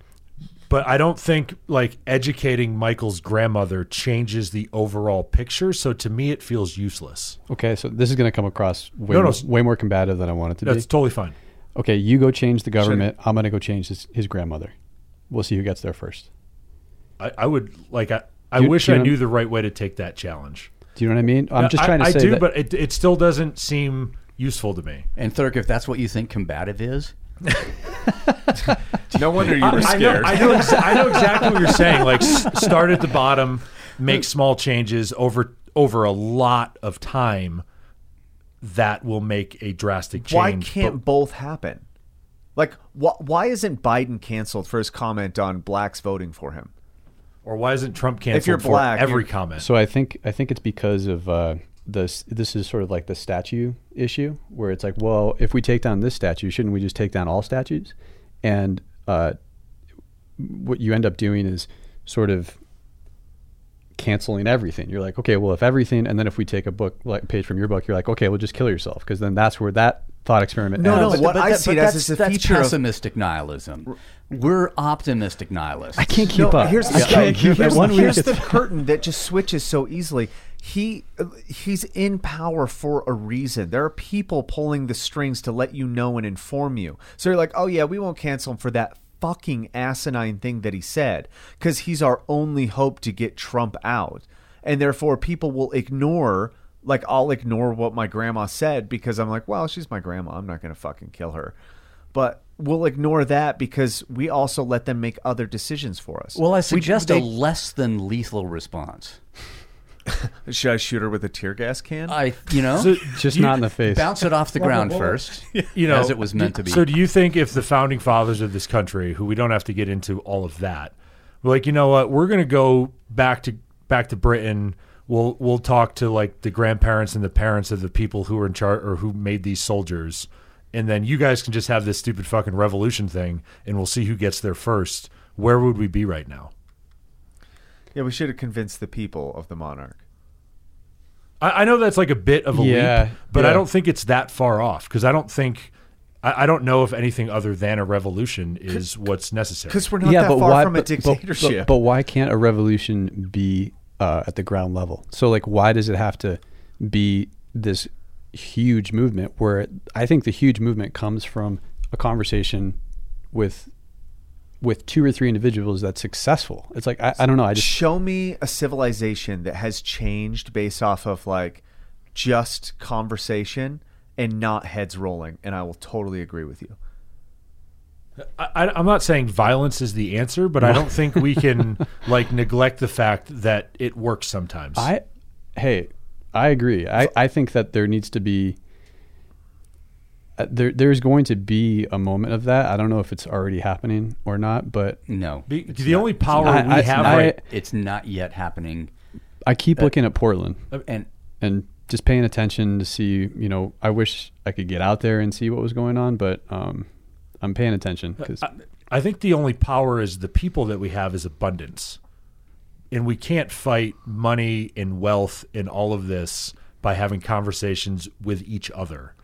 F: but I don't think like educating Michael's grandmother changes the overall picture. So to me, it feels useless.
H: Okay, so this is going to come across way,
F: No, no,
H: more, way more combative than I want it to
F: That's
H: be.
F: That's totally fine.
H: Okay, you go change the government. I'm going to go change his, his grandmother. We'll see who gets there first.
F: I, I would like. I, I
H: you-
F: wish
H: you
F: I
H: know-
F: knew the right way to take that challenge.
H: Do you know what I mean? I'm just trying to say
F: I,
H: say
F: do,
H: that.
F: but it, it still doesn't seem useful to me.
E: And Thurk, if that's what you think combative is,
D: No wonder you were
F: I know,
D: scared.
F: I know, exa- I know exactly what you're saying. Like, s- start at the bottom, make small changes over over a lot of time. That will make a drastic change.
D: why can't both happen? Like, wh- why isn't Biden canceled for his comment on blacks voting for him?
F: or why isn't Trump canceled
D: you're
F: for every comment?
H: So I think I think it's because of uh, this. This is sort of like the statue issue, where it's like, well, if we take down this statue, shouldn't we just take down all statues? And uh, what you end up doing is sort of canceling everything. You're like, okay, well, if everything, and then if we take a book like page from your book, you're like, okay, well, just kill yourself, because then that's where that thought experiment.
D: No,
H: ends.
D: no, what I see it as is a
E: that's
D: feature of-
E: pessimistic nihilism. We're optimistic nihilists.
H: I can't keep
D: No,
H: up.
D: Here's the
H: I can't keep
D: here's.
H: One
D: here's the curtain that just switches so easily. He uh, he's in power for a reason. There are people pulling the strings to let you know and inform you. So you're like, oh yeah, we won't cancel him for that fucking asinine thing that he said because he's our only hope to get Trump out, and therefore people will ignore. Like I'll ignore what my grandma said because I'm like, well, she's my grandma. I'm not gonna fucking kill her. But we'll ignore that because we also let them make other decisions for us.
E: well, I
D: We-
E: suggest
D: they-
E: a less than lethal response.
D: Should I shoot her with a tear gas can?
E: I, you know,
F: So,
H: just
F: you-
H: not in the face.
E: bounce it off the ground
F: whoa, whoa.
E: first,
F: you know,
E: as it was meant to be.
F: So, do you think if the founding fathers of this country, who we don't have to get into all of that, were like, you know what, we're going to go back to back to Britain. We'll we'll talk to like the grandparents and the parents of the people who were in charge or who made these soldiers, and then you guys can just have this stupid fucking revolution thing, and we'll see who gets there first. Where would we be right now?
D: Yeah, we should have convinced the people of the monarch.
F: I, I know that's like a bit of a
H: Yeah,
F: leap, but I don't think it's that far off because I don't think. I, I don't know if anything other than a revolution is what's necessary.
D: Because we're not yeah, that far from a dictatorship.
H: But, why can't a revolution be uh, at the ground level? So, like, why does it have to be this huge movement? Where it, I think the huge movement comes from a conversation with with two or three individuals that's successful. It's like I, I don't know. I just
D: show me a civilization that has changed based off of like just conversation and not heads rolling, and I will totally agree with you.
F: I, I- I'm not saying violence is the answer, but I don't think we can like neglect the fact that it works sometimes.
H: I hey, I agree. I, I think that there needs to be uh, there there's going to be a moment of that. I don't know if it's already happening or not, but
E: No,
F: Be- the
E: not.
F: only power
H: I-
F: we
H: I-
F: have
H: I-
F: right
E: it's not yet happening.
H: I keep looking at Portland
E: And
H: and just paying attention to see, you know, I wish I could get out there and see what was going on, but um I'm paying attention cuz
F: I, I think the only power is the people that we have is abundance. And we can't fight money and wealth and all of this by having conversations with each other.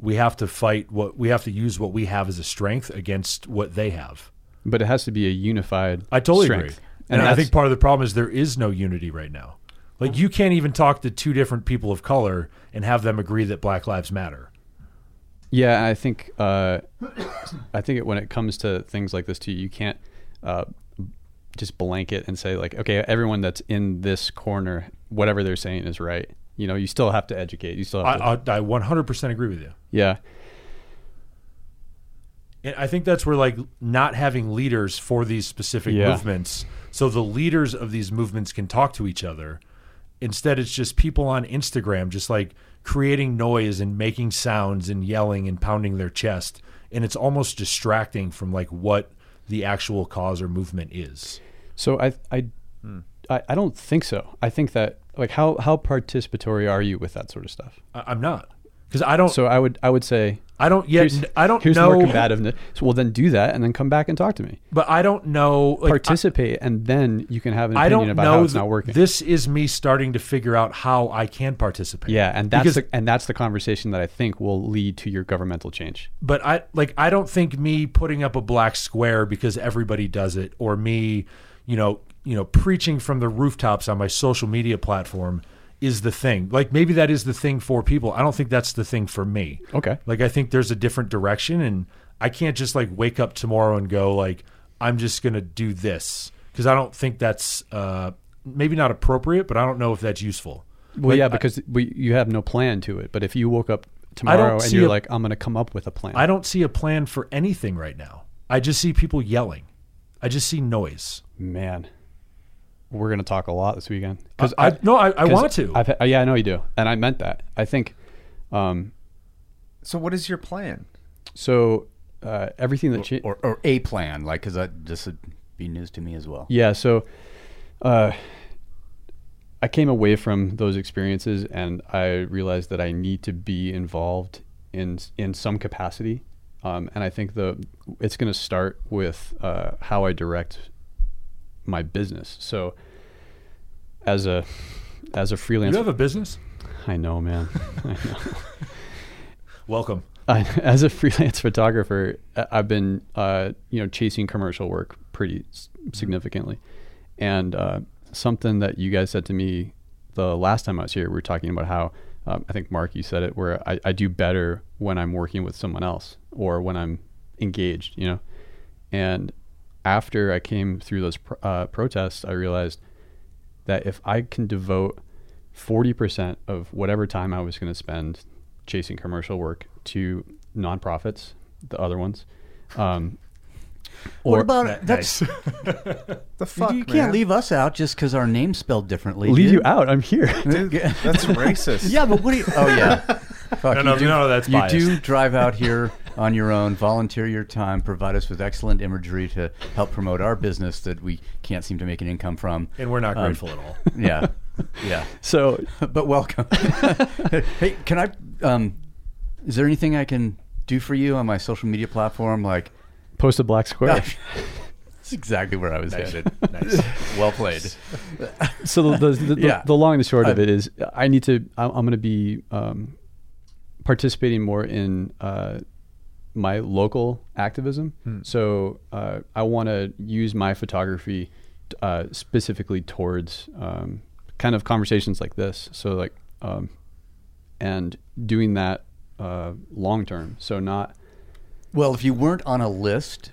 F: We have to fight what we have to use what we have as a strength against what they have.
H: but it has to be a unified
F: I totally
H: strength.
F: agree. And, I think part of the problem is there is no unity right now. Like you can't even talk to two different people of color and have them agree that Black Lives Matter.
H: Yeah, I think uh, I think it, when it comes to things like this too, you can't uh, just blanket and say like, okay, everyone that's in this corner, whatever they're saying is right. You know, you still have to educate. You still have to,
F: I, I, I 100% agree with you.
H: yeah,
F: And I think that's where like not having leaders for these specific
H: Yeah.
F: movements, so the leaders of these movements can talk to each other. Instead, it's just people on Instagram just like creating noise and making sounds and yelling and pounding their chest, and it's almost distracting from like what the actual cause or movement is.
H: So I I, I I don't think so. I think that like how how participatory are you with that sort of stuff?
F: I, I'm not because I don't.
H: So I would I would say
F: I don't yet.
H: here's,
F: I don't
H: here's
F: know.
H: more combativeness. So, well, then do that and then come back and talk to me.
F: But I don't know. Like, I-
H: Participate and then you can have an
F: I
H: opinion about how it's not working.
F: This is me starting to figure out how I can participate.
H: Yeah, and that's
F: Because-
H: the, and that's the conversation that I think will lead to your governmental change.
F: but I like I don't think me putting up a black square because everybody does it, or me, you know, you know, preaching from the rooftops on my social media platform is the thing. Like maybe that is the thing for people. I don't think that's the thing for me.
H: Okay.
F: Like I think there's a different direction, and I can't just like wake up tomorrow and go like I'm just gonna do this because I don't think that's uh, maybe not appropriate, but I don't know if that's useful.
H: Well,
F: Like,
H: yeah,
F: I-
H: because we, you have no plan to it. But if you woke up tomorrow and you're
F: a-
H: like, I'm going to come up with a plan.
F: I don't see a plan for anything right now. I just see people yelling. I just see noise.
H: Man, we're going to talk a lot this weekend. Because
F: I- no, I- I want to.
H: I've, yeah, I know you do, and I meant that. I think um,
D: So, what is your plan?
H: so. Uh, everything that cha-
E: or, or a plan, like because this would be news to me as well.
H: Yeah, so uh, I came away from those experiences and I realized that I need to be involved in in some capacity. Um, and I think the it's going to start with uh, how I direct my business. So as a as a freelance,
F: You have a business?
H: I know, man. I know.
F: Welcome.
H: I, as a freelance photographer, I've been, uh, you know, chasing commercial work pretty significantly, and uh, something that you guys said to me the last time I was here, we were talking about how um, I think Mark, you said it, where I, I do better when I'm working with someone else or when I'm engaged, you know, and after I came through those pr- uh, protests, I realized that if I can devote 40% of whatever time I was going to spend chasing commercial work to nonprofits, the other ones. Um,
E: What
H: or
E: about that's
D: The fuck,
E: you can't
D: man?
E: leave us out just because our name's spelled differently.
H: leave
E: dude.
H: you out. I'm here.
D: Dude, that's racist.
E: Yeah, but what do you? Oh yeah. Fuck,
F: No, no,
E: you do,
F: no, that's
E: you
F: biased.
E: do drive out here on your own, volunteer your time, provide us with excellent imagery to help promote our business that we can't seem to make an income from.
F: And we're not
E: Um,
F: grateful at all.
E: Yeah, yeah.
H: so
E: but welcome. hey, can I? Um, is there anything I can do for you on my social media platform, like
H: Post a black square.
E: that's exactly where I was headed.
F: Nice.
E: Well played.
H: so the the, the,
E: Yeah.
H: the long and the short of it is I need to I'm, I'm going to be um, participating more in uh, my local activism. So uh, I want to use my photography uh, specifically towards um, kind of conversations like this. So like um, and doing that uh, long term. So not
E: Well, if you weren't on a list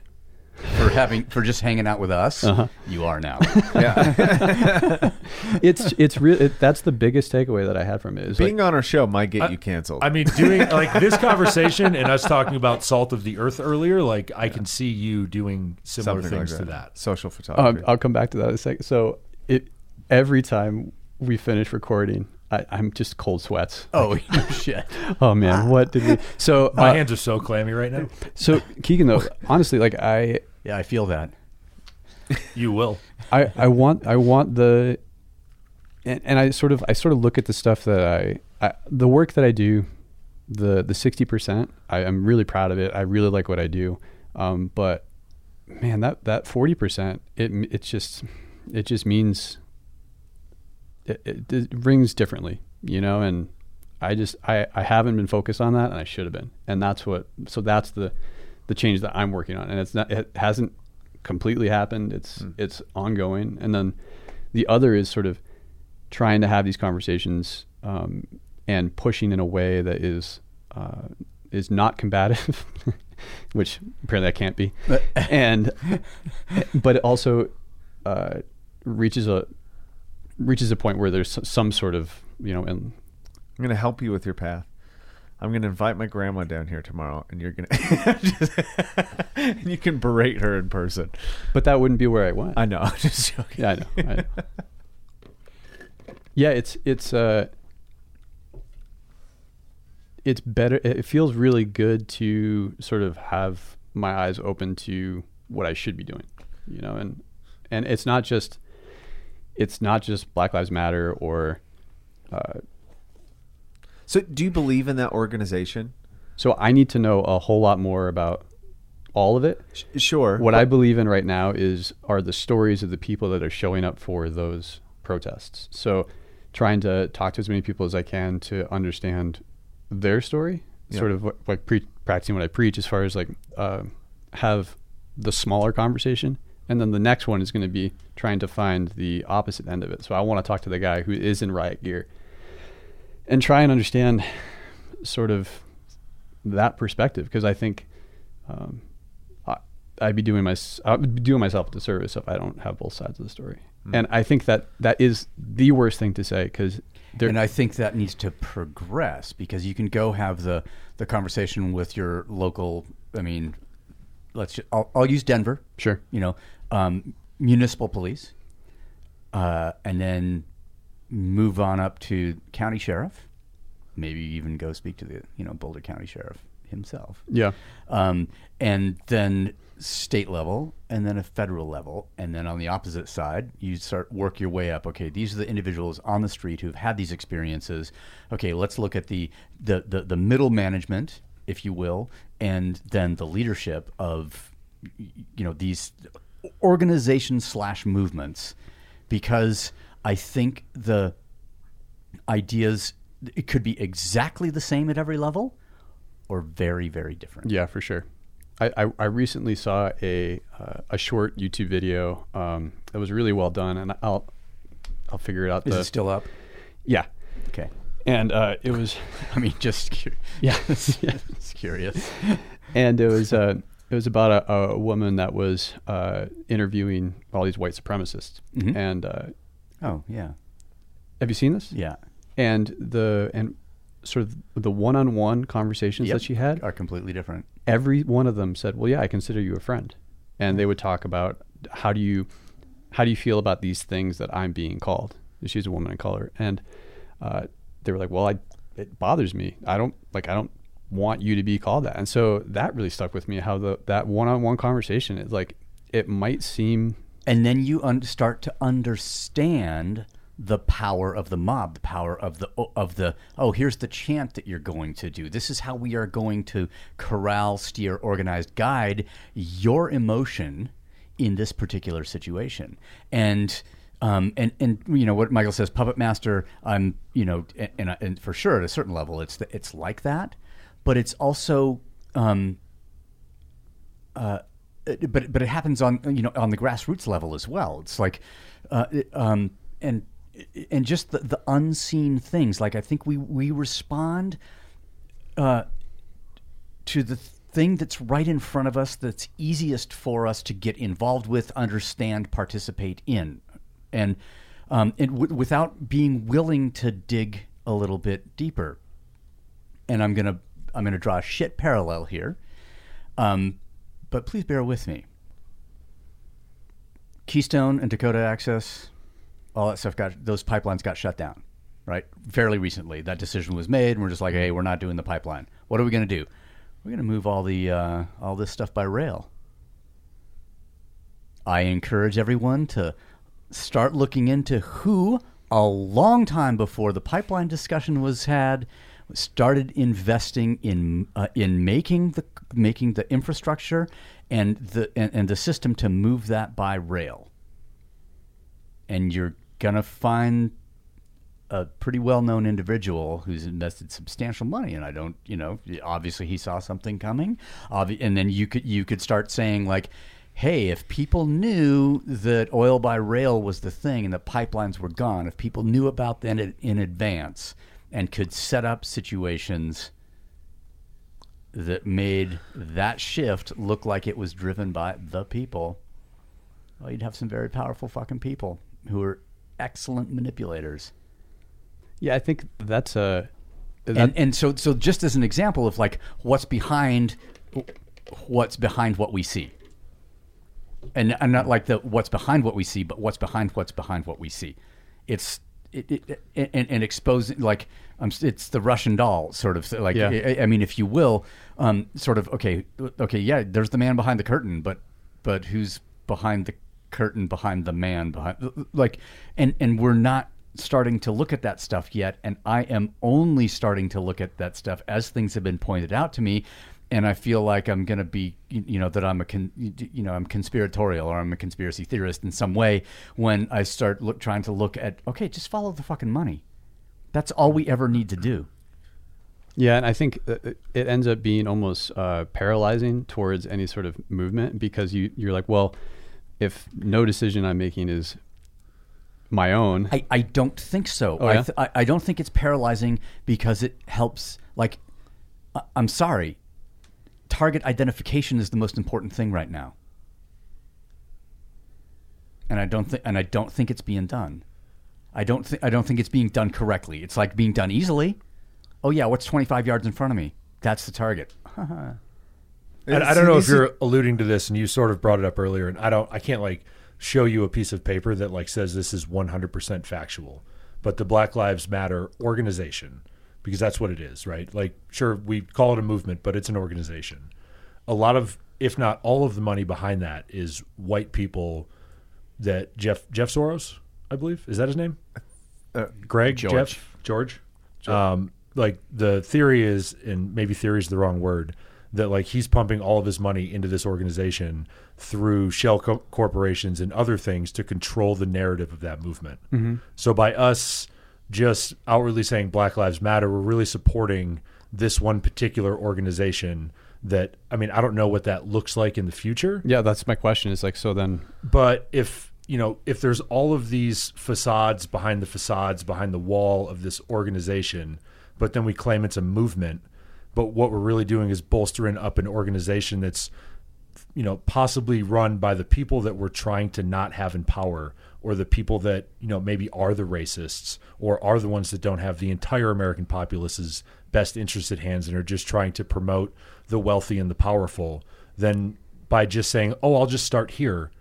E: for having for just hanging out with us,
H: Uh-huh.
E: you are now. Yeah.
H: it's it's real. It, that's the biggest takeaway that I had from it. Is
D: Being
H: like,
D: on our show might get you canceled.
F: I mean, doing like this conversation and us talking about salt of the earth earlier, like I can see you doing similar
D: Something
F: things
D: like
F: to
D: that.
F: that.
D: Social photography.
H: Um, I'll come back to that in a second. So it every time we finish recording, I, I'm just cold sweats.
E: oh shit!
H: Oh man, what did we? So
F: My
H: uh,
F: hands are so clammy right now.
H: so Kegan though, honestly, like I
E: Yeah, I feel that.
F: You will.
H: I, I want I want the and, and I sort of I sort of look at the stuff that I, I the work that I do the the sixty percent I am really proud of it I really like what I do um, but man that that forty percent it it just it just means it, it, it rings differently you know and I just I, I haven't been focused on that and I should have been and that's what so that's the the change that I'm working on and it's not it hasn't completely happened. It's it's ongoing. And then the other is sort of trying to have these conversations um, and pushing in a way that is uh, is not combative which apparently I can't be. And but it also uh, reaches a reaches a point where there's some sort of you know and
D: I'm going to help you with your path. I'm going to invite my grandma down here tomorrow, and you're going to, and you can berate her in person.
H: but that wouldn't be where I went
D: I know. I'm just joking.
H: Yeah, I know. I know. yeah, it's it's uh it's better it feels really good to sort of have my eyes open to what I should be doing, you know, and and it's not just it's not just Black Lives Matter or uh,
D: So, do you believe in that organization?
H: so I need to know a whole lot more about all of it.
D: Sh- Sure.
H: What I believe in right now is are the stories of the people that are showing up for those protests. So trying to talk to as many people as I can to understand their story,
D: Yeah.
H: sort of what- like pre- practicing what I preach as far as like uh, have the smaller conversation. And then the next one is going to be trying to find the opposite end of it. So I want to talk to the guy who is in riot gear and try and understand sort of that perspective because I think um, I, I'd be doing my I'd be doing myself a disservice if I don't have both sides of the story. And I think that that is the worst thing to say because there.
E: and I think that needs to progress because you can go have the the conversation with your local. I mean, let's. Just, I'll, I'll use Denver.
H: Sure.
E: You know, um, municipal police, uh, and then move on up to county sheriff. Maybe even go speak to the you know Boulder County Sheriff himself.
H: yeah,
E: um, and then state level, and then a federal level, and then on the opposite side, you start work your way up. Okay, these are the individuals on the street who've had these experiences. Okay, let's look at the the the, the middle management, if you will, and then the leadership of you know these organizations slash movements, because I think the ideas it could be exactly the same at every level or very very different
H: yeah, for sure. I, I, I recently saw a uh, a short YouTube video um, that was really well done, and I'll I'll figure it out.
E: is
H: the,
E: it still up
H: yeah,
E: okay
H: and uh, it was
E: i mean just cu-
H: yeah,
E: it's curious
H: and it was uh, it was about a, a woman that was uh, interviewing all these white supremacists,
E: Mhm.
H: and uh,
E: oh yeah.
H: Have you seen this?
E: yeah.
H: And the and sort of the one-on-one conversations
E: Yep.
H: that she had
E: are completely different.
H: every one of them said well yeah i consider you a friend. And they would talk about how do you how do you feel about these things that i'm being called? She's a woman of color. And uh, they were like well i it bothers me. I don't like i don't want you to be called that. And so that really stuck with me how the that one-on-one conversation is like it might seem
E: and then you un- start to understand the power of the mob, the power of the of the oh here's the chant that you're going to do. This is how we are going to corral, steer, organized, guide your emotion in this particular situation. And um, and and you know what Michael says, puppet master. I'm you know and, and, and for sure at a certain level, it's the, it's like that, but it's also um, uh, but but it happens on you know on the grassroots level as well. It's like, uh, um, and and just the, the unseen things. Like I think we we respond uh, to the thing that's right in front of us, that's easiest for us to get involved with, understand, participate in, and um, and w- without being willing to dig a little bit deeper. And I'm gonna I'm gonna draw a shit parallel here. Um, but please bear with me. Keystone and Dakota Access, all that stuff got those pipelines got shut down, right? Fairly recently, that decision was made, and we're just like, hey, we're not doing the pipeline. What are we going to do? We're going to move all the uh, all this stuff by rail. I encourage everyone to start looking into who, a long time before the pipeline discussion was had, started investing in uh, in making the making the infrastructure and the and, and the system to move that by rail. And you're gonna find a pretty well-known individual who's invested substantial money, and I don't, you know, obviously he saw something coming, Obvi- and then you could you could start saying like, hey, if people knew that oil by rail was the thing and the pipelines were gone, if people knew about that in, in advance and could set up situations that made that shift look like it was driven by the people, well, you'd have some very powerful fucking people who are excellent manipulators.
H: Yeah, I think that's a. That,
E: and and so so just as an example of like what's behind what's behind what we see and and not like the what's behind what we see but what's behind what's behind what we see it's it, it, and, and exposing like um, it's the Russian doll sort of like
H: Yeah.
E: I, I mean if you will um, sort of okay okay yeah there's the man behind the curtain but but who's behind the curtain behind the man behind like and and we're not starting to look at that stuff yet and I am only starting to look at that stuff as things have been pointed out to me and I feel like I'm going to be, you know, that I'm a, con, you know, I'm conspiratorial or I'm a conspiracy theorist in some way when I start look, trying to look at, okay, just follow the fucking money. That's all we ever need to do.
H: Yeah, and I think uh, it ends up being almost uh, paralyzing towards any sort of movement because you you're like, well, if no decision I'm making is my own,
E: I, I don't think so.
H: Oh,
E: I,
H: yeah?
E: th- I I don't think it's paralyzing because it helps. Like, I'm sorry, target identification is the most important thing right now, and I don't think and I don't think it's being done. I don't think I don't think it's being done correctly. It's like being done easily. Oh yeah, what's 25 yards in front of me? That's the target.
F: I, I don't know if you're alluding to this, and you sort of brought it up earlier, and I don't, I can't like show you a piece of paper that like says this is 100% factual, but the Black Lives Matter organization, because that's what it is, right? Like, sure, we call it a movement, but it's an organization. A lot of, if not all of the money behind that is white people that Jeff Jeff Soros, I believe, is that his name? Greg
E: George.
F: Jeff George. Um, like the theory is, and maybe theory is the wrong word, that like he's pumping all of his money into this organization through shell co- corporations and other things to control the narrative of that movement. So by us just outwardly saying Black Lives Matter, we're really supporting this one particular organization. That I mean, I don't know what that looks like in the future,
H: yeah, that's my question. Is like, so then,
F: but if you know if there's all of these facades behind the facades behind the wall of this organization but then we claim it's a movement but what we're really doing is bolstering up an organization that's you know possibly run by the people that we're trying to not have in power or the people that you know maybe are the racists or are the ones that don't have the entire american populace's best interest at hands and are just trying to promote the wealthy and the powerful then by just saying oh i'll just start here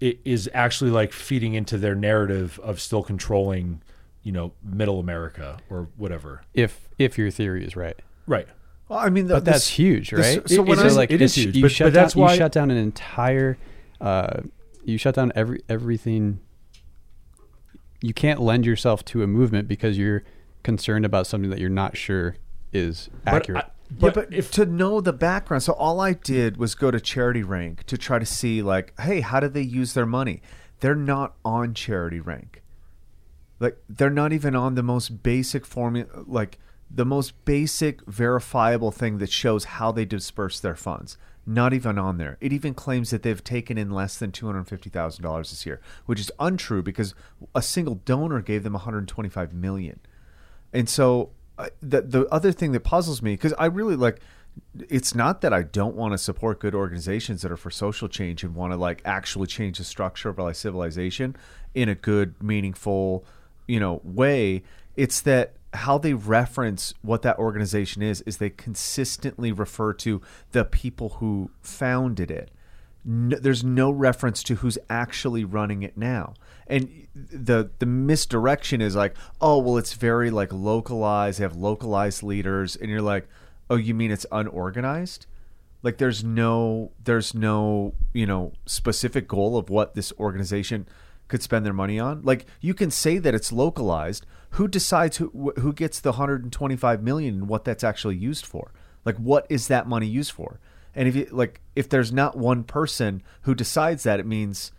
F: it is actually like feeding into their narrative of still controlling, you know, middle America or whatever.
H: if if your theory is right,
F: Right.
D: Well, I mean, the,
H: but that's
D: this-
H: huge,
D: this-
H: right?
D: so when
H: It-
D: I-
H: so, like
F: it is huge,
H: You
F: but-
H: shut
F: but
H: down,
F: that's why-
H: you shut down an entire. Uh, you shut down every everything. you can't lend yourself to a movement because you're concerned about something that you're not sure is
F: But
H: accurate.
F: I-
D: yeah,
F: but
D: but to know the background. So all I did was go to Charity Rank to try to see, like, hey, how do they use their money? They're not on Charity Rank. Like, they're not even on the most basic formula, like the most basic verifiable thing that shows how they disperse their funds. Not even on there. It even claims that they've taken in less than two hundred fifty thousand dollars this year, which is untrue because a single donor gave them one hundred twenty-five million. And so uh, the the other thing that puzzles me because I really like it's not that I don't want to support good organizations that are for social change and want to like actually change the structure of our civilization in a good, meaningful, you know, way. It's that how they reference what that organization is is they consistently refer to the people who founded it. No, there's no reference to who's actually running it now. And the the misdirection is like oh well it's very like localized. They have localized leaders. And you're like oh you mean it's unorganized? Like there's no there's no you know specific goal of what this organization could spend their money on. Like you can say that it's localized. Who decides who who gets the 125 million and what that's actually used for? Like what is that money used for? And if you like if there's not one person who decides that it means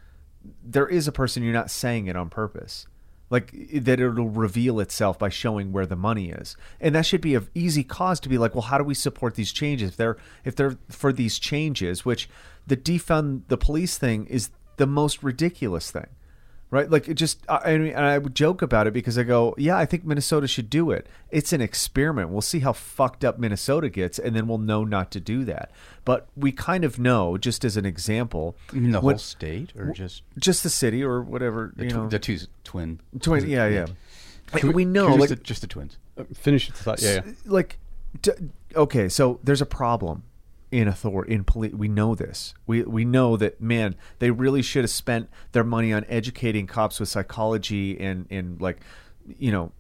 D: there is a person you're not saying it on purpose. Like that it'll reveal itself by showing where the money is. And that should be an easy cause to be like well how do we support these changes? If they're if they're for these changes which the defund the police thing is the most ridiculous thing right like it just I, I mean and i would joke about it because i go yeah i think minnesota should do it it's an experiment we'll see how fucked up minnesota gets and then we'll know not to do that but we kind of know just as an example
E: You mean the
D: what-
E: whole state, or just
D: just the city or whatever
E: the,
D: you know
E: the two twin?
D: twin yeah yeah Like,
H: Can
D: we know
E: just,
D: like
E: the, just the twins.
H: Uh, finish the thought. Yeah, yeah.
D: like d- okay so there's a problem in authority in police we know this. We we know that man they really should have spent their money on educating cops with psychology and and like you know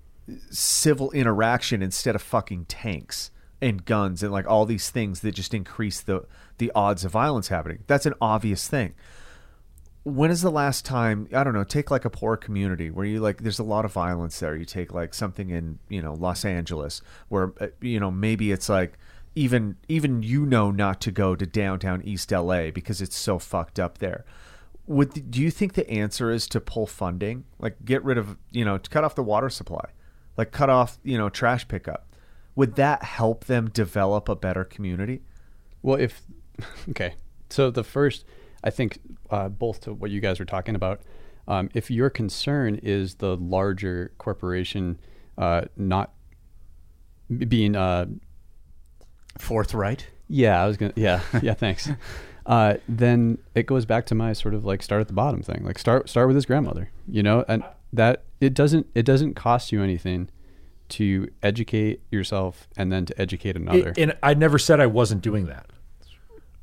D: civil interaction instead of fucking tanks and guns and like all these things that just increase the the odds of violence happening. That's an obvious thing. When is the last time i don't know take like a poor community where you like there's a lot of violence there. You take like something in you know los angeles where uh, you know maybe it's like even even you know not to go to downtown east la because it's so fucked up there. Would do you think the answer is to pull funding? Like get rid of you know to cut off the water supply. Like cut off you know trash pickup. Would that help them develop a better community?
H: Well, if okay, so the first, I think, uh, both to what you guys were talking about, um, if your concern is the larger corporation uh, not being, uh,
E: Forthright.
H: yeah, I was gonna, yeah, yeah, thanks. Uh, then it goes back to my sort of like start at the bottom thing. Like start start with his grandmother, you know, and that it doesn't it doesn't cost you anything to educate yourself and then to educate another.
F: It- and I never said I wasn't doing that.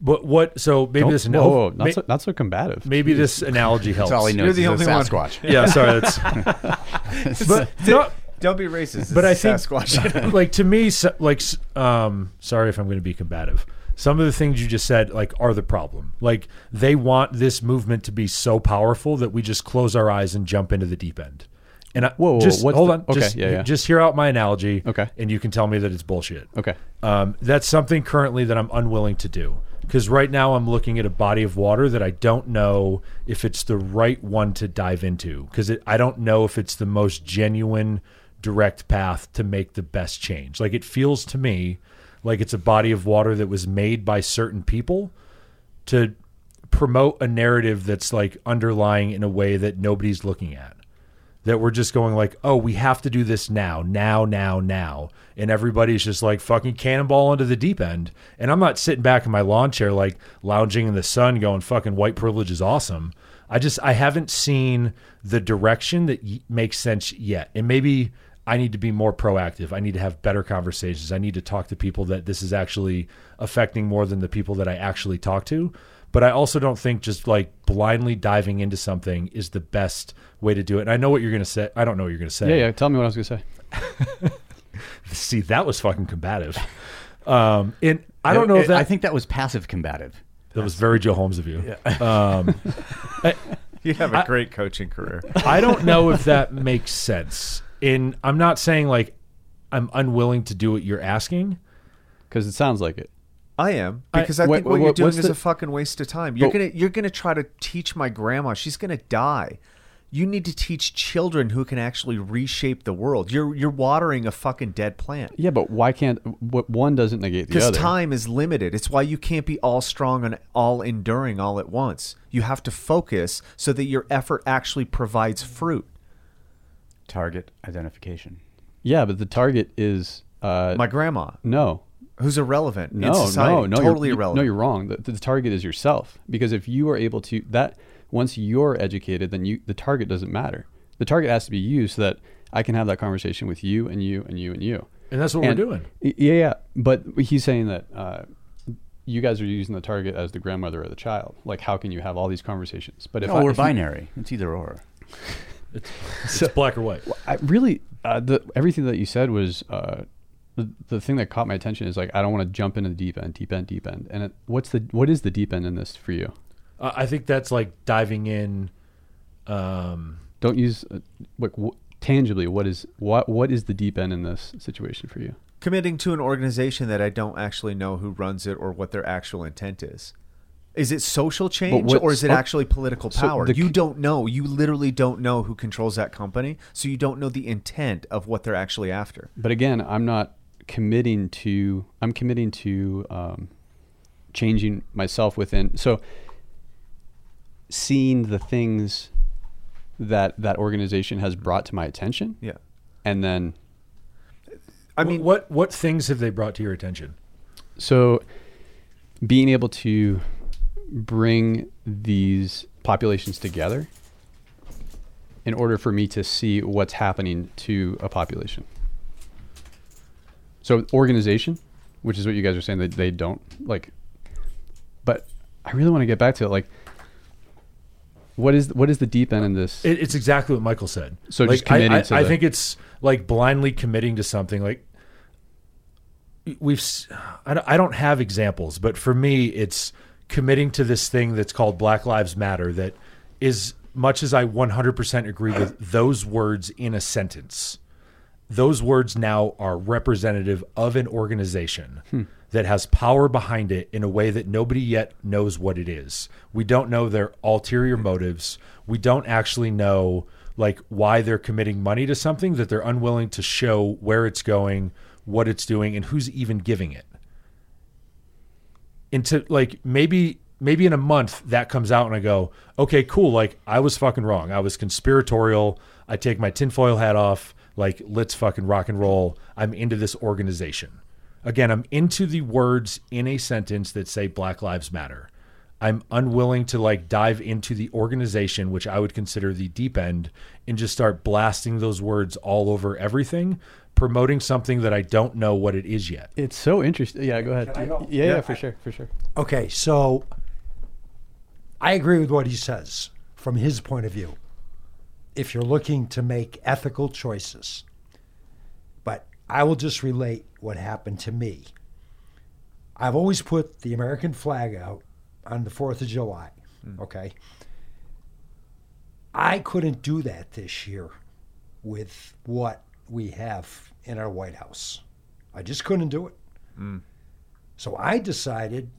F: But what? So maybe
H: Don't-
F: this
H: whoa, whoa, not,
F: may-
H: so, not so combative.
F: maybe this analogy helps.
E: That's all he knows.
D: You're the
E: is a
D: only one.
E: Sasquatch.
F: Yeah, sorry. That's, but no,
D: don't be racist
F: but I think
D: Sasquatch.
F: like to me, so, like um, sorry if I'm going to be combative. Some of the things you just said like are the problem. Like they want this movement to be so powerful that we just close our eyes and jump into the deep end. And I,
H: Whoa, whoa,
F: just
H: what's
F: hold
H: the-
F: on,
H: okay,
F: just,
H: yeah, yeah.
F: just hear out my analogy,
H: Okay.
F: and you can tell me that it's bullshit.
H: Okay.
F: Um, that's something currently that I'm unwilling to do because right now I'm looking at a body of water that I don't know if it's the right one to dive into because I don't know if it's the most genuine, direct path to make the best change. Like it feels to me like it's a body of water that was made by certain people to promote a narrative that's like underlying in a way that nobody's looking at that we're just going like, oh, we have to do this now, now, now, now, and everybody's just like fucking cannonball into the deep end. And I'm not sitting back in my lawn chair like lounging in the sun, going fucking white privilege is awesome. I just I haven't seen the direction that y- makes sense yet, and maybe I need to be more proactive. I need to have better conversations. I need to talk to people that this is actually affecting more than the people that I actually talk to. But I also don't think just like blindly diving into something is the best way to do it. And I know what you're going to say. I don't know what you're going to say.
H: Yeah, yeah. Tell me what I was going to say.
F: See, that was fucking combative. Um, and I don't know if that
E: I think that was passive combative.
F: that was very Joe Holmes of you. Um, I,
D: You have a great coaching career.
F: I don't know if that makes sense. In I'm not saying like I'm unwilling to do what you're asking.
H: Because it sounds like it.
D: I am because I,
H: what-
D: think what, you're doing
H: what's
D: is
H: the-
D: a fucking waste of time. You're
H: But-
D: gonna you're gonna try to teach my grandma. She's gonna die. You need to teach children who can actually reshape the world. You're you're watering a fucking dead plant.
H: Yeah, but why can't what one doesn't negate the other?
D: Because time is limited. It's why you can't be all strong and all enduring all at once. You have to focus so that your effort actually provides fruit.
E: Target identification.
H: Yeah, but the target is uh,
D: My grandma,
H: no,
D: who's irrelevant in
H: no,
D: society,
H: no, no,
D: totally
H: you're,
D: irrelevant.
H: No, you're wrong. The, the target is yourself because if you are able to that once you're educated, then you the target doesn't matter. The target has to be you so that I can have that conversation with you and you and you and you.
F: And that's what
H: And-
F: we're doing.
H: Yeah, yeah. But he's saying that uh, you guys are using the target as the grandmother or the child. Like, how can you have all these conversations? But if
E: no,
H: I,
E: we're
H: if you-
E: binary. It's either or.
F: It's black or white.
H: I really uh, the everything that you said was uh, the, the thing that caught my attention is like I don't want to jump into the deep end, deep end, deep end. And it, what's the what is the deep end in this for you?
F: Uh, I think that's like diving in. Um,
H: Don't use uh, like w- tangibly. What is what what is the deep end in this situation for you?
D: Committing to an organization that I don't actually know who runs it or what their actual intent is. Is it social change
H: what-
D: or is it
H: oh,
D: actually political
H: so
D: power?
H: the
D: you don't know. You literally don't know who controls that company, so you don't know the intent of what they're actually after.
H: But again, I'm not committing to. I'm committing to um, changing myself within. So seeing the things that that organization has brought to my attention,
D: Yeah.
H: and then
D: I mean,
F: what what things have they brought to your attention?
H: So, being able to bring these populations together in order for me to see what's happening to a population. So, organization, which is what you guys are saying that they don't like, but I really want to get back to it. Like, what is what is the deep end in this?
F: It, it's exactly what Michael said.
H: So
F: like,
H: just committing
F: I, I,
H: to
F: I
H: the-
F: think it's like blindly committing to something. Like we've, I don't, I don't have examples, but for me, it's committing to this thing that's called Black Lives Matter. That is much as I 100% agree with those words in a sentence. Those words now are representative of an organization
H: Hmm.
F: that has power behind it in a way that nobody yet knows what it is. We don't know their ulterior motives. We don't actually know like why they're committing money to something that they're unwilling to show where it's going, what it's doing, and who's even giving it. Into like maybe maybe in a month that comes out and I go, okay, cool. Like I was fucking wrong. I was conspiratorial. I take my tinfoil hat off. Like let's fucking rock and roll. I'm into this organization. Again, I'm into the words in a sentence that say Black Lives Matter. I'm unwilling to like dive into the organization, which I would consider the deep end, and just start blasting those words all over everything, promoting something that I don't know what it is yet.
H: it's so interesting. Yeah, go ahead.
G: I go?
H: Yeah, yeah, for sure, for sure.
G: Okay, so I agree with what he says from his point of view. If you're looking to make ethical choices, but I will just relate what happened to me. I've always put the American flag out on the 4th of July, hmm. okay? I couldn't do that this year with what we have in our White House. I just couldn't do it. Hmm. So I decided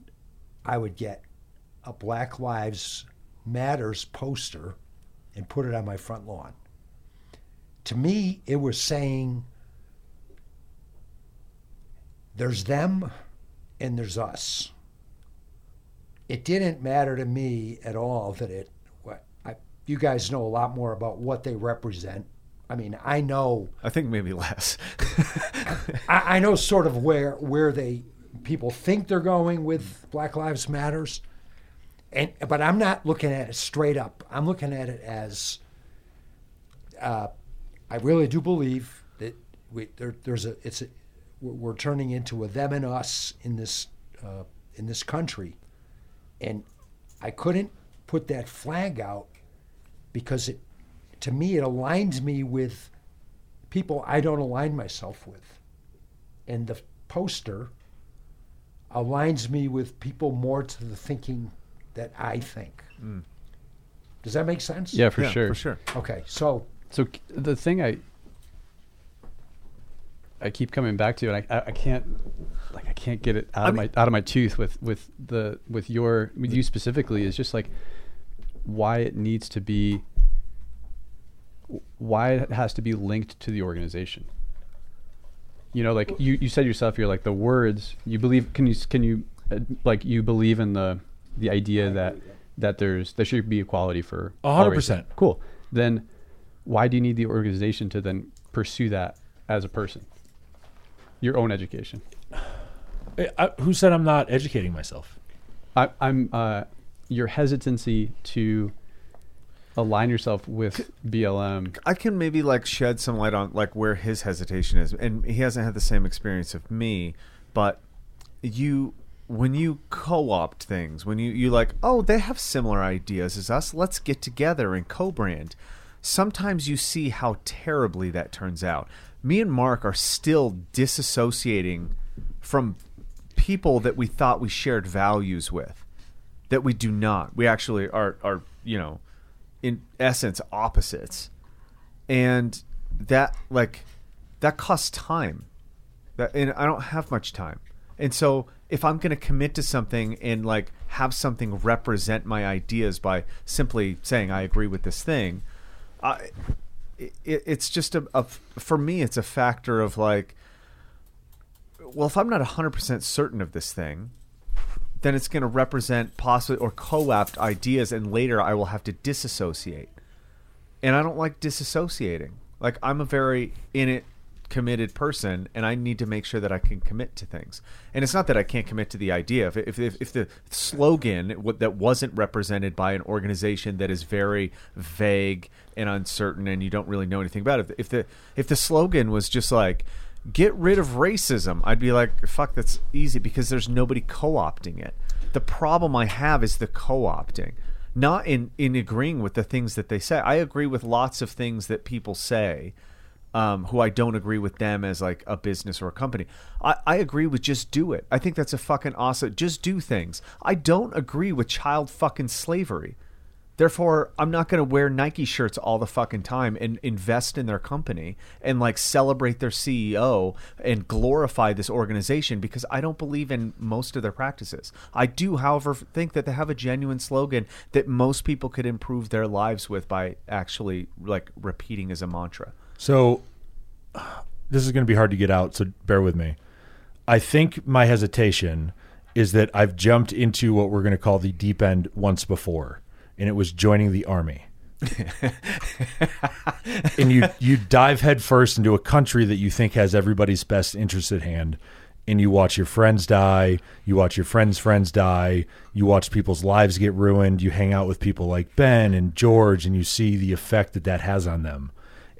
G: I would get a Black Lives Matters poster and put it on my front lawn. To me, it was saying there's them and there's us. It didn't matter to me at all that it. What I, you guys know a lot more about what they represent. I mean, I know
D: I think maybe less.
G: I, I know sort of where where they people think they're going with Black Lives Matters, and but I'm not looking at it straight up. I'm looking at it as uh, I really do believe that we there, there's a it's a, we're we're turning into a them and us in this uh, in this country, and I couldn't put that flag out because it to me it aligns me with people I don't align myself with. And the poster aligns me with people more to the thinking that I think. Hmm. Does that make sense?
H: Yeah, for
D: Yeah,
H: sure.
D: for sure.
G: Okay, so
H: So the thing I I keep coming back to, and I, I, I can't like I can't get it out of
D: mean-
H: my out of my tooth with with the with your with you specifically is just like why it needs to be why it has to be linked to the organization. You know, like you, you said yourself, you're like the words you believe. Can you can you uh, like you believe in the the idea that that there's there should be equality for
F: A hundred percent.
H: Cool. Then why do you need the organization to then pursue that as a person? Your own education.
F: I, I, who said I'm not educating myself?
H: I, I'm uh, your hesitancy to align yourself with BLM.
D: I can maybe like shed some light on like where his hesitation is, and he hasn't had the same experience of me. But you, when you co-opt things, when you you like, oh, they have similar ideas as us, let's get together and co-brand. Sometimes you see how terribly that turns out. Me and Mark are still disassociating from people that we thought we shared values with that we do not. We actually are are you know, in essence opposites, and that like that costs time. That and I don't have much time, and so if I'm going to commit to something and like have something represent my ideas by simply saying I agree with this thing, I it, it's just a, a for me it's a factor of like well if i'm not 100% certain of this thing then it's going to represent possibly or co-opt ideas and later i will have to disassociate. And i don't like disassociating. Like i'm a very in it committed person and i need to make sure that i can commit to things. And it's not that i can't commit to the idea. If, if, if, the slogan that wasn't represented by an organization that is very vague and uncertain and you don't really know anything about it if the if the slogan was just like get rid of racism i'd be like fuck that's easy because there's nobody co-opting it the problem i have is the co-opting not in in agreeing with the things that they say i agree with lots of things that people say um, who I don't agree with them as like a business or a company. I, I agree with just do it. I think that's a fucking awesome. Just do things. I don't agree with child fucking slavery. Therefore, I'm not going to wear Nike shirts all the fucking time and invest in their company and like celebrate their CEO and glorify this organization because I don't believe in most of their practices. I do, however, think that they have a genuine slogan that most people could improve their lives with by actually like repeating as a mantra.
F: So this is going to be hard to get out, so bear with me. I think my hesitation is that I've jumped into what we're going to call the deep end once before, and it was joining the army. and you you dive headfirst into a country that you think has everybody's best interest at hand, and you watch your friends die, you watch your friends' friends die, you watch people's lives get ruined, you hang out with people like Ben and George, and you see the effect that that has on them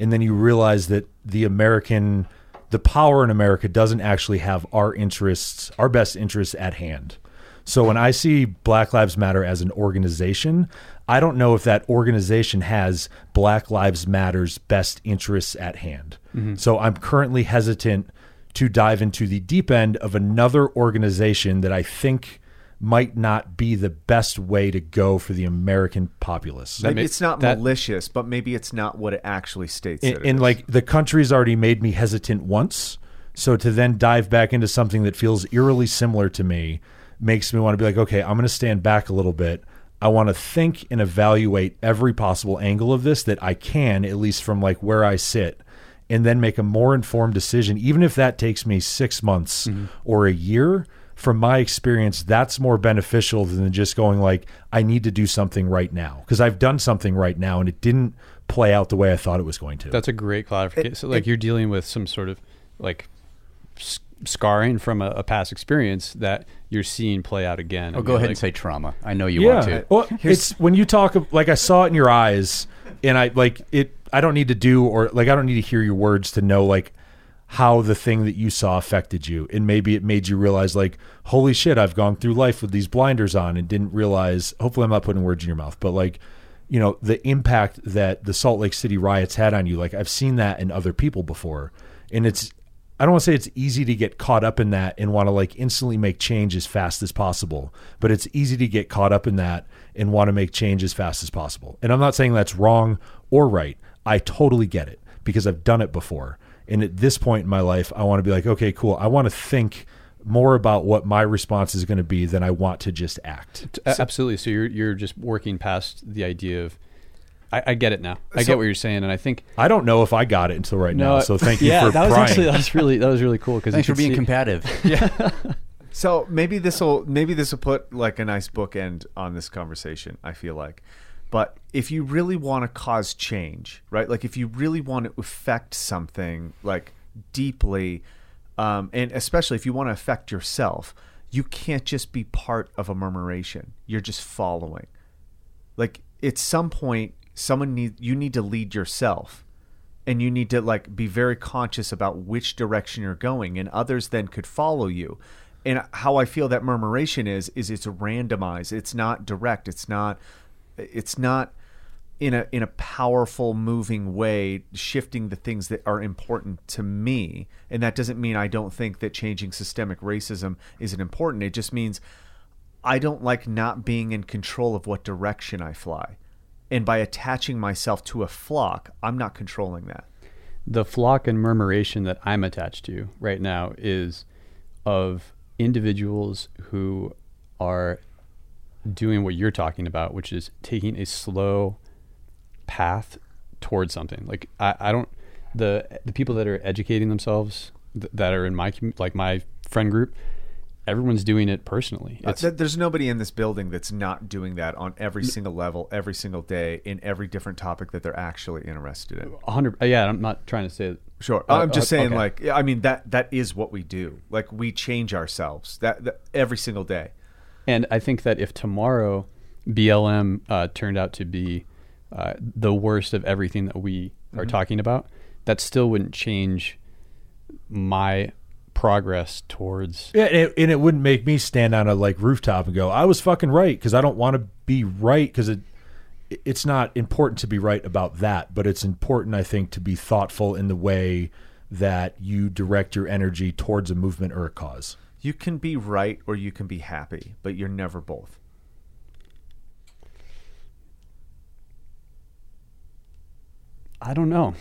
F: and then you realize that the American, the power in America doesn't actually have our interests, our best interests at hand. So when I see Black Lives Matter as an organization, I don't know if that organization has Black Lives Matter's best interests at hand. Mm-hmm. So I'm currently hesitant to dive into the deep end of another organization that I think might not be the best way to go for the American populace.
D: Maybe
H: ma-
D: it's not
H: that-
D: malicious, but maybe it's not what it actually states.
F: and,
D: that it
F: and
D: is.
F: like the country's already made me hesitant once so to then dive back into something that feels eerily similar to me makes me want to be like okay i'm going to stand back a little bit i want to think and evaluate every possible angle of this that i can at least from like where i sit and then make a more informed decision even if that takes me six months mm-hmm. or a year. From my experience that's more beneficial than just going like i need to do something right now because i've done something right now and it didn't play out the way i thought it was going to.
H: That's a great clarification. so, like, you're dealing with some sort of like scarring from a, a past experience that you're seeing play out again.
E: Oh,
H: And
E: go
H: you're
E: ahead
H: like-
E: and say trauma. I know you want to.
F: Well, it's when you talk of- like I saw it in your eyes, and I like it. I don't need to do or like I don't need to hear your words to know like how the thing that you saw affected you, and maybe it made you realize like, holy shit, I've gone through life with these blinders on and didn't realize. Hopefully, I'm not putting words in your mouth, but like. You know the impact that the Salt Lake City riots had on you. Like I've seen that in other people before, and it's I don't want to say it's easy to get caught up in that and want to like instantly make change as fast as possible, but it's easy to get caught up in that and want to make change as fast as possible. And I'm not saying that's wrong or right. I totally get it because I've done it before. And at this point in my life, I want to be like, okay, cool. I want to think more about what my response is going to be than I want to just act.
H: Absolutely. So you're you're just working past the idea of. I, I get it now. I
D: So-
H: get what you're saying, and I think
F: I don't know if I got it until right now. So thank you
H: yeah,
F: for
H: that was
F: prying.
H: actually that was really that was really cool because
E: Thanks for being combative.
D: So maybe this will maybe this will put like a nice bookend on this conversation. I feel like, but if you really want to cause change, right? Like if you really want to affect something like deeply, um, and especially if you want to affect yourself, you can't just be part of a murmuration. You're just following. Like at some point, someone need you need to lead yourself. And you need to like be very conscious about which direction you're going and others then could follow you. And how i feel that murmuration is is it's randomized. It's not direct. It's not it's not in a in a powerful moving way shifting the things that are important to me. And that doesn't mean i don't think that changing systemic racism isn't important. It just means i don't like not being in control of what direction i fly and by attaching myself to a flock i'm not controlling that
H: the flock and murmuration that I'm attached to right now is of individuals who are doing what you're talking about, which is taking a slow path towards something. Like I, I don't the the people that are educating themselves th- that are in my like my friend group, everyone's doing it personally.
D: Uh, th- there's nobody in this building that's not doing that on every single level, every single day, in every different topic that they're actually interested in.
H: hundred. Yeah, I'm not trying to say
D: Sure,
H: Uh,
D: I'm just
H: uh,
D: saying,
H: okay.
D: like, I mean that that is what we do. Like, we change ourselves that, that every single day.
H: And I think that if tomorrow BLM uh, turned out to be uh, the worst of everything that we
D: Mm-hmm.
H: are talking about, that still wouldn't change my progress towards.
F: Yeah, and it, and it wouldn't make me stand on a like rooftop and go, "I was fucking right," because I don't want to be right because it it's not important to be right about that, but it's important, I think, to be thoughtful in the way that you direct your energy towards a movement or a cause.
D: You can be right or you can be happy, but you're never both.
H: I don't know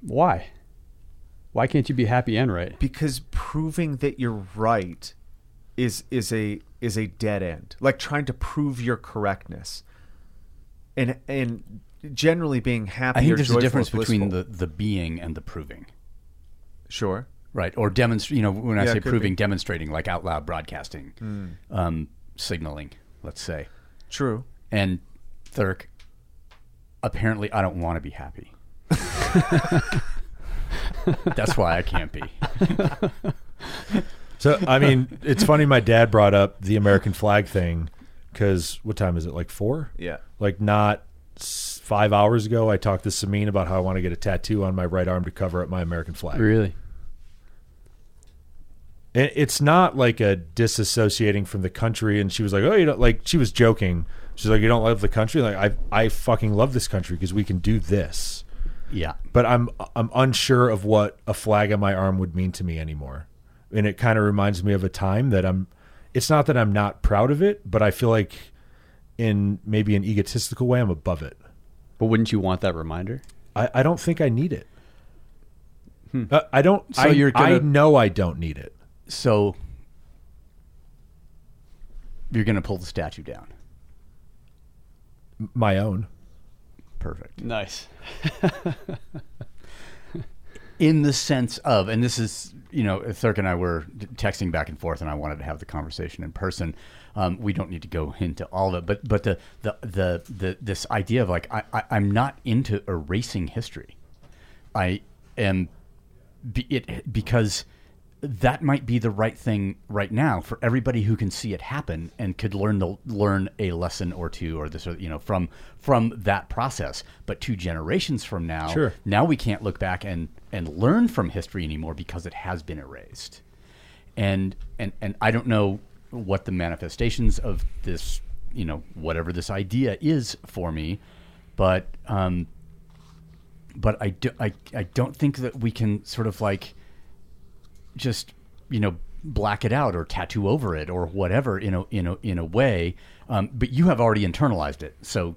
H: why. Why can't you be happy and right?
D: because proving that you're right is is a is a dead end like trying to prove your correctness and and generally being happy
E: I think
D: or
E: there's a difference between the, the being and the proving.
D: sure
E: Right. Or demonstrate, you know, when I
D: Yeah,
E: say proving,
D: be.
E: demonstrating, like out loud broadcasting, um, signaling, let's say.
D: true
E: And Thurk, apparently I don't want to be happy. That's why I can't be.
F: So, I mean, it's funny. My dad brought up the American flag thing because what time is it? Like four?
D: yeah
F: Like not s- five hours ago, I talked to Samin about how I want to get a tattoo on my right arm to cover up my American flag.
H: Really?
F: And it's not like a disassociating from the country. And she was like, "Oh, you don't like." She was joking. She's like, "You don't love the country?" Like, I, I fucking love this country because we can do this.
E: Yeah.
F: But I'm, I'm unsure of what a flag on my arm would mean to me anymore. And it kind of reminds me of a time that I'm. It's not that I'm not proud of it, but I feel like, in maybe an egotistical way, I'm above it.
H: But wouldn't you want that reminder?
F: I, I don't think I need it. Uh, I don't.
E: So
F: I,
E: you're gonna-
F: I know I don't need it.
E: So you're going to pull the statue down.
F: My own.
E: Perfect.
H: Nice.
E: in the sense of, and this is, you know, Thurk and I were texting back and forth, and I wanted to have the conversation in person. Um, we don't need to go into all of it, but but the the the, the this idea of like I, I I'm not into erasing history. I am be, it because that might be the right thing right now for everybody who can see it happen and could learn the learn a lesson or two or this or you know from from that process but two generations from now
F: Sure.
E: now we can't look back and and learn from history anymore because it has been erased and and and I don't know what the manifestations of this you know whatever this idea is for me but um but I, do, I, I don't think that we can sort of like just you know black it out or tattoo over it or whatever in a in a in a way. Um, but you have already internalized it, so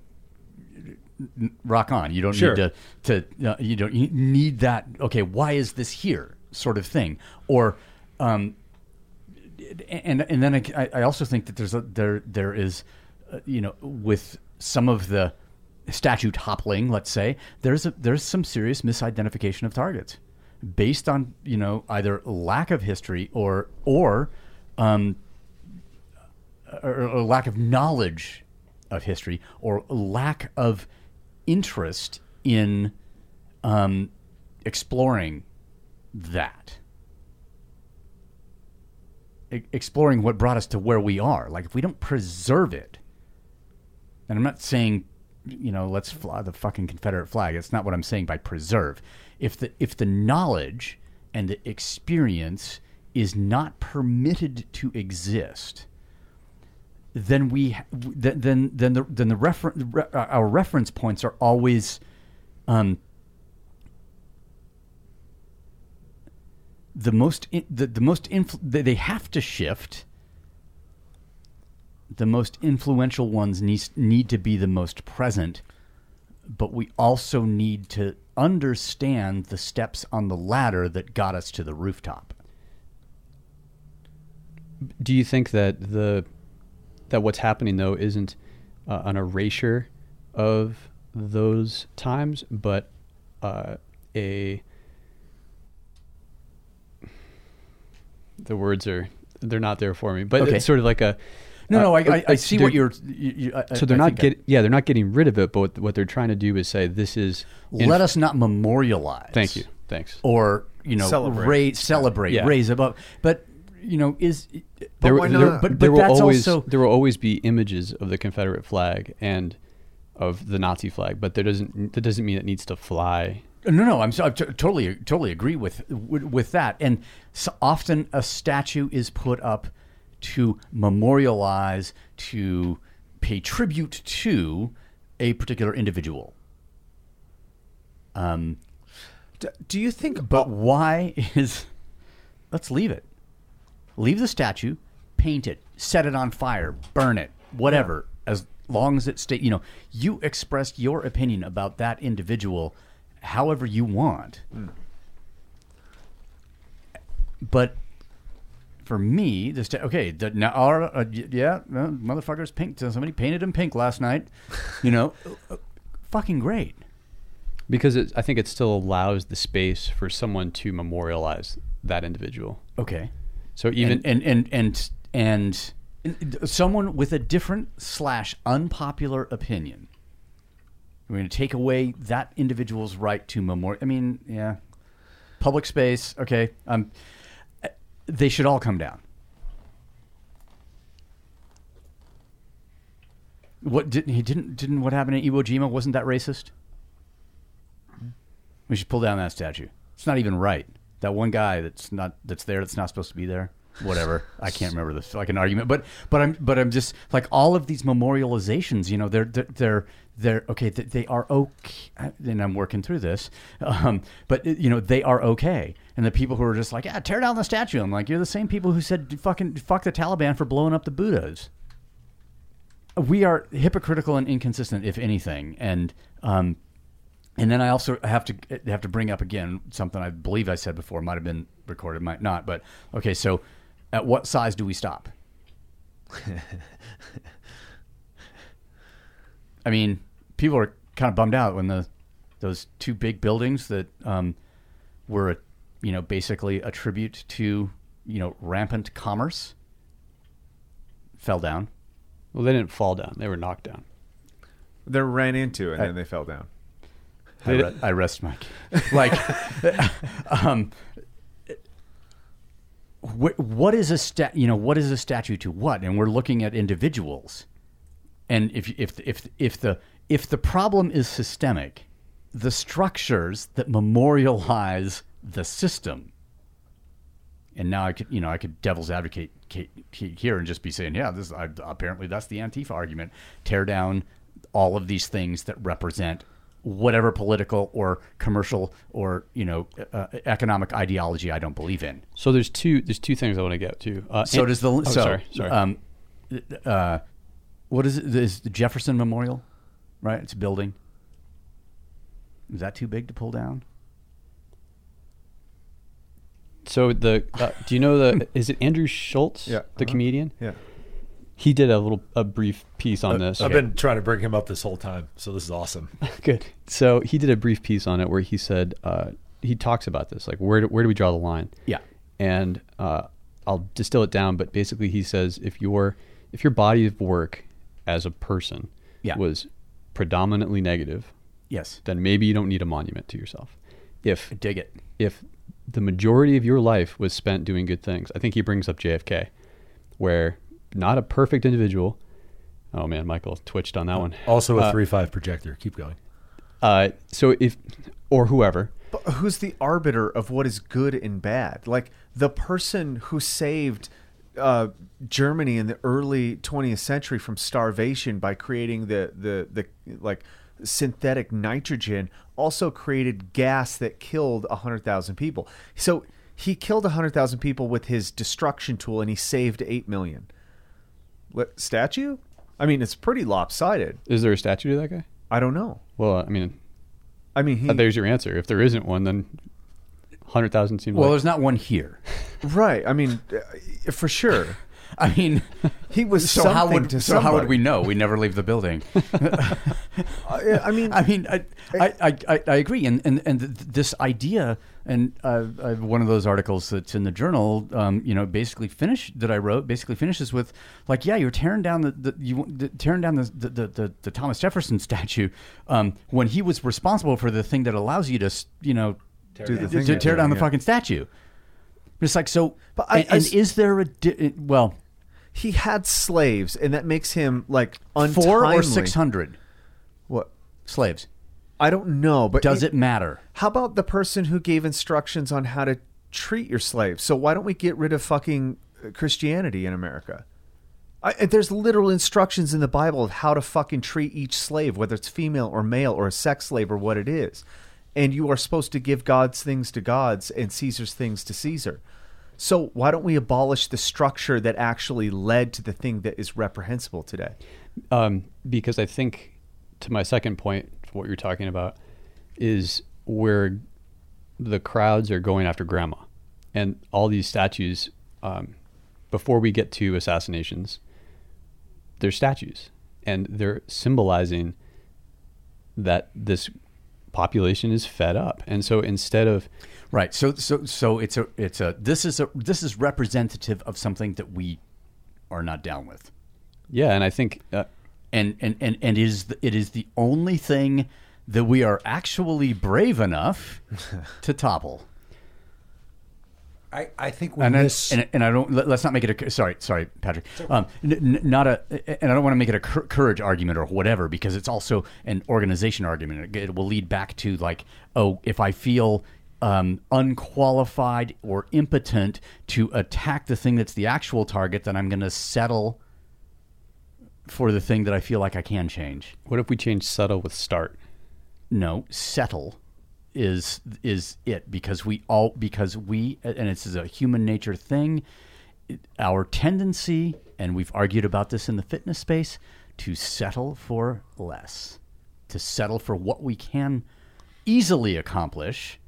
E: rock on. You don't
F: Sure.
E: need to to uh, you don't you need that. Okay, why is this here? Sort of thing, or um, and and then I, I also think that there's a, there there is, uh, you know, with some of the statue toppling, let's say, there's a, there's some serious misidentification of targets based on you know either lack of history or or um, or, or lack of knowledge of history or lack of interest in um, exploring that exploring what brought us to where we are. Like if we don't preserve it, and I'm not saying, you know, let's fly the fucking Confederate flag. it's not what I'm saying by preserve. If the if the knowledge and the experience is not permitted to exist, then we then then the then the refer- our reference points are always um, the most the, the most influ- they have to shift. The most influential ones need, need to be the most present but we also need to understand the steps on the ladder that got us to the rooftop
H: Do you think that the that what's happening though isn't uh, an erasure of those times, but uh, a the words are they're not there for me, but
E: Okay.
H: it's sort of like a
E: no no
H: uh,
E: I, I, I
H: uh,
E: see what you're you, you, I,
H: So they're
E: I
H: not
E: think I-
H: getting yeah they're not getting rid of it, but what, what they're trying to do is say this is in-
E: let us not memorialize
H: Thank you, thanks.
E: or you know
D: Celebrate.
E: raise celebrate
H: Yeah.
E: raise above but you know is
H: there,
D: why
H: there-
D: not?
E: But-
H: there
E: but
H: will always
E: also-
H: there will always be images of the Confederate flag and of the Nazi flag, but there doesn't that doesn't mean it needs to fly.
E: No, no, I'm, so, I t- totally, totally agree with, with with that. And so often a statue is put up to memorialize, to pay tribute to a particular individual. Um,
D: D- Do you think?
E: but why is? Let's leave it. Leave the statue, paint it, set it on fire, burn it, whatever. As long as it stay, you know, you expressed your opinion about that individual, however you want. But for me, the sta- okay, the, now, our, uh, yeah, uh, motherfuckers pink. Somebody painted him pink last night. You know, uh, fucking great.
H: because it, I think it still allows the space for someone to memorialize that individual.
E: Okay.
H: So even
E: and and and and, and someone with a different slash unpopular opinion. We're going to take away that individual's right to memorial. I mean, yeah, public space. Okay, um, uh, they should all come down. What didn't he didn't didn't what happened in Iwo Jima? Wasn't that racist? We should pull down that statue. It's not even right. That one guy that's not that's there that's not supposed to be there. Whatever. I can't remember this like an argument, but but I'm but I'm just like all of these memorializations. You know, they're they're they're, they're okay. They, are okay. And I'm working through this, um, but you know they are okay. And the people who are just like, yeah, tear down the statue. I'm like, you're the same people who said fucking fuck the Taliban for blowing up the Buddhas we are hypocritical and inconsistent, if anything. And um, and then I also have to have to bring up again something I believe I said before, might have been recorded, might not. But okay, so at what size do we stop? I mean, people are kind of bummed out when the those two big buildings that um, were, a, you know, basically a tribute to you know rampant commerce fell down.
H: well, they didn't fall down; they were knocked down.
D: They ran into and then they fell down.
E: I, re- I rest my case. Like, um, wh- what is a stat? You know, what is a statue to what? And we're looking at individuals. And if if if if the if the problem is systemic, the structures that memorialize the system. And now I could, you know, I could devil's advocate ca- ca- here and just be saying, yeah, this I, apparently that's the Antifa argument. Tear down all of these things that represent whatever political or commercial or you know uh, economic ideology I don't believe in.
H: So there's two there's two things I want to get to. Uh,
E: So
H: and-
E: does the
H: oh,
E: so
H: sorry sorry.
E: um uh what is it is the Jefferson Memorial right it's a building is that too big to pull down
H: so the uh, do you know the is it Andrew Schulz
D: Yeah.
H: the
D: Uh-huh.
H: comedian
D: Yeah.
H: he did a little a brief piece on this
F: I've been trying to bring him up this whole time, so this is awesome.
H: Good. So he did a brief piece on it where he said uh, he talks about this, like where do, where do we draw the line?
E: Yeah.
H: And uh, I'll distill it down, but basically he says if your if your body of work as a person
E: Yeah.
H: was predominantly negative,
E: yes
H: then maybe you don't need a monument to yourself. If
E: dig it
H: if the majority of your life was spent doing good things, I think he brings up JFK, where not a perfect individual. Oh man, Michael twitched on that one.
F: Also, a
H: Uh,
F: three five projector. Keep going.
H: Uh, so if or whoever,
D: But who's the arbiter of what is good and bad? Like the person who saved uh, Germany in the early 20th century from starvation by creating the the the like synthetic nitrogen also created gas that killed 100,000 people. So he killed 100,000 people with his destruction tool and he saved 8 million. What, statue? I mean, it's pretty lopsided.
H: is there a statue to that guy?
D: I don't know.
H: Well, I mean,
D: I mean, he
H: Uh, there's your answer. If there isn't one, then hundred thousand seems
E: well
H: like
E: there's not one here
D: right. I mean, uh, for sure.
E: I mean
D: He was
E: so how would
D: to
E: so how would we know we never leave the building
D: I, I mean,
E: I mean, I, I, I, I, I agree, and and and this idea, and uh, I have one of those articles that's in the journal, um, you know, basically finish that I wrote, basically finishes with like, yeah, you're tearing down the, the you the, tearing down the the, the, the the Thomas Jefferson statue um, when he was responsible for the thing that allows you to, you know,
D: Do the
E: to tear
D: you're
E: down the
D: yeah.
E: fucking statue. It's like so,
D: But I-
E: and,
D: I
E: and is there a di- well
D: he had slaves, and that makes him like untimely.
E: four or six hundred
D: What?
E: slaves?
D: I don't know, but
E: Does it matter?
D: How about the person who gave instructions on how to treat your slaves? So why don't we get rid of fucking uh, Christianity in America? I, there's literal instructions in the Bible of how to fucking treat each slave, whether it's female or male or a sex slave or what it is. And you are supposed to give God's things to God's and Caesar's things to Caesar. So why don't we abolish the structure that actually led to the thing that is reprehensible today?
H: um, because I think to my second point, what you're talking about is where the crowds are going after grandma, and all these statues. Um, before we get to assassinations, they're statues, and they're symbolizing that this population is fed up, and so instead of
E: Right. So so so it's a it's a this is a this is representative of something that we are not down with.
H: yeah, and I think uh,
E: And and and and is the, it is the only thing that we are actually brave enough to topple.
G: I, I think we
E: And, I,
G: miss.
E: and and I don't let, us not make it a sorry sorry Patrick um n- n- not a and I don't want to make it a cour- courage argument or whatever because it's also an organization argument it will lead back to like oh if I feel um, unqualified or impotent to attack the thing that's the actual target then I'm going to settle for the thing that I feel like I can change
H: what if we change settle with start?
E: no settle is is it because we all because we and it's a human nature thing our tendency and we've argued about this in the fitness space to settle for less to settle for what we can easily accomplish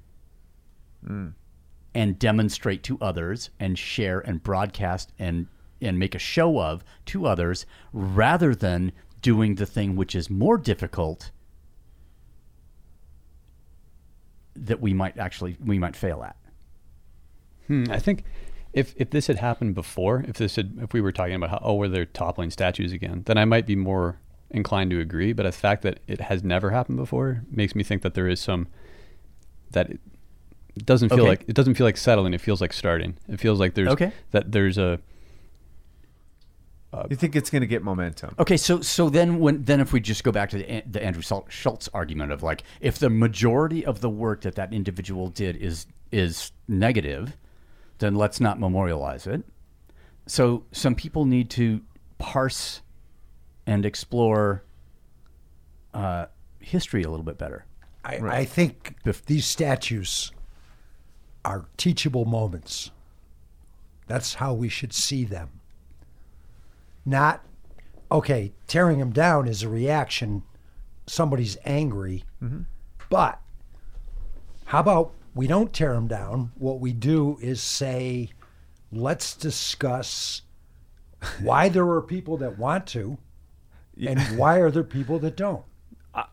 E: mm. and demonstrate to others and share and broadcast and and make a show of to others rather than doing the thing which is more difficult that we might actually we might fail at.
H: Hmm, I think if if this had happened before, if this had if we were talking about how oh were they toppling statues again, then I might be more inclined to agree. But the fact that it has never happened before makes me think that there is some that it doesn't feel
E: Okay.
H: like it doesn't feel like settling. It feels like starting. It feels like there's
E: Okay.
H: that there's a
D: You think it's going to get momentum?
E: Okay, so so then when then if we just go back to the, the Andrew Schul- Schulz argument of like if the majority of the work that that individual did is is negative, then let's not memorialize it. So some people need to parse and explore uh, history a little bit better.
G: I, I think these statues are teachable moments. That's how we should see them. Not, okay, tearing them down is a reaction. Somebody's angry. Mm-hmm. But how about we don't tear them down? What we do is say, let's discuss why there are people that want to and why are there people that don't.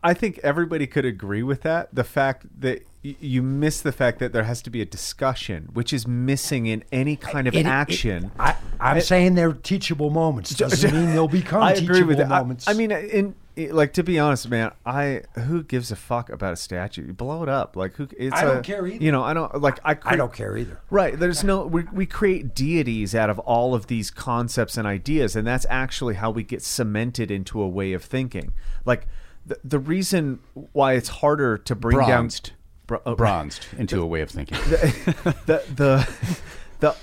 D: I- think everybody could agree with that. The fact that you miss the fact that there has to be a discussion, which is missing in any kind of
G: It- it-
D: action.
G: I, I'm saying they're teachable moments. Doesn't mean they'll become
D: I
G: teachable
D: agree with that. I-
G: moments.
D: I, mean, in like to be honest, man, I who gives a fuck about a statue? Blow it up. Like who? It's
G: I don't
D: a-
G: care either.
D: You know, I don't like. I
G: I don't care either.
D: Right. There's no. We we create deities out of all of these concepts and ideas, and that's actually how we get cemented into a way of thinking. Like the the reason why it's harder to bring
E: Bronzed.
D: down. Bro- oh,
E: Bronzed into a way of thinking.
D: the the the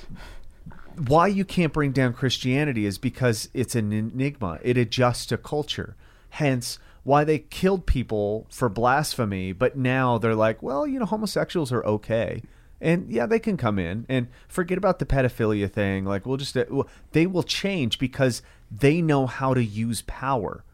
D: why you can't bring down Christianity is because it's an enigma. It adjusts to culture. Hence, why they killed people for blasphemy, but now they're like, well, you know, homosexuals are okay. And yeah, they can come in and forget about the pedophilia thing. Like, we'll just, uh, well, they will change because they know how to use power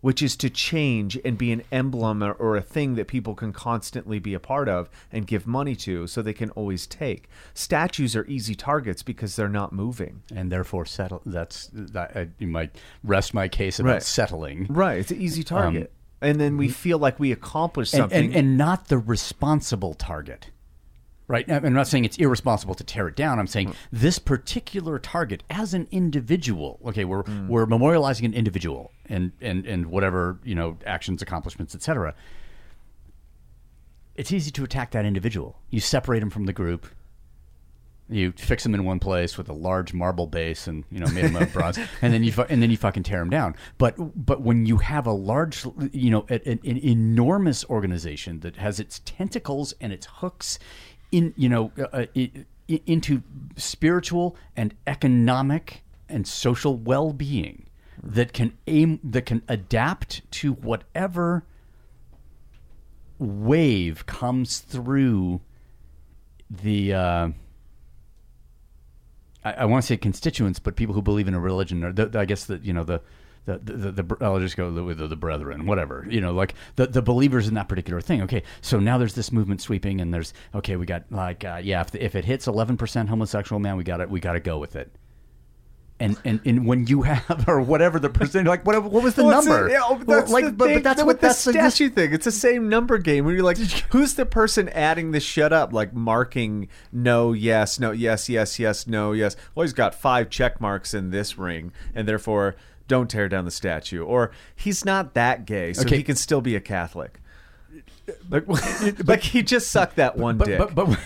D: which is to change and be an emblem or, or a thing that people can constantly be a part of and give money to so they can always take. Statues are easy targets because they're not moving.
E: and therefore settle. That's that, I, you might rest my case about
D: Right.
E: settling,
D: Right. It's an easy um, target. and then we mm-hmm. feel like we accomplished
E: and,
D: something.
E: and and not the responsible target. Right. I'm not saying it's irresponsible to tear it down. I'm saying mm. this particular target, as an individual, okay, we're mm. we're memorializing an individual and and and whatever you know actions, accomplishments, etc. It's easy to attack that individual. You separate him from the group. You fix him in one place with a large marble base, and you know made him of bronze, and then you fu- and then you fucking tear him down. But but when you have a large, you know, an, an enormous organization that has its tentacles and its hooks in you know uh, i- into spiritual and economic and social well-being that can aim that can adapt to whatever wave comes through the uh, I, I want to say constituents, but people who believe in a religion, or the, I guess that you know the. The, the, the, the I'll just go with the, the brethren, whatever you know, like the, the believers in that particular thing. Okay, so now there's this movement sweeping, and there's okay, we got like uh, yeah, if, if it hits 11 percent homosexual, man, we got it, we got to go with it. And, and and when you have or whatever the percent, like whatever, what was the
D: Well,
E: number?
D: a- yeah,
E: Well,
D: that's
E: like,
D: the
E: but, but that's what
D: the
E: that's
D: statue thing. It's the same number game. Where you're like, who's the person adding the shut up, like marking no, yes, no, yes, yes, yes, no, yes. Well, he's got five check marks in this ring, and therefore don't tear down the statue. Or he's not that gay, so
E: Okay.
D: he can still be a Catholic. Like, like he just sucked that one
E: but,
D: dick.
E: but but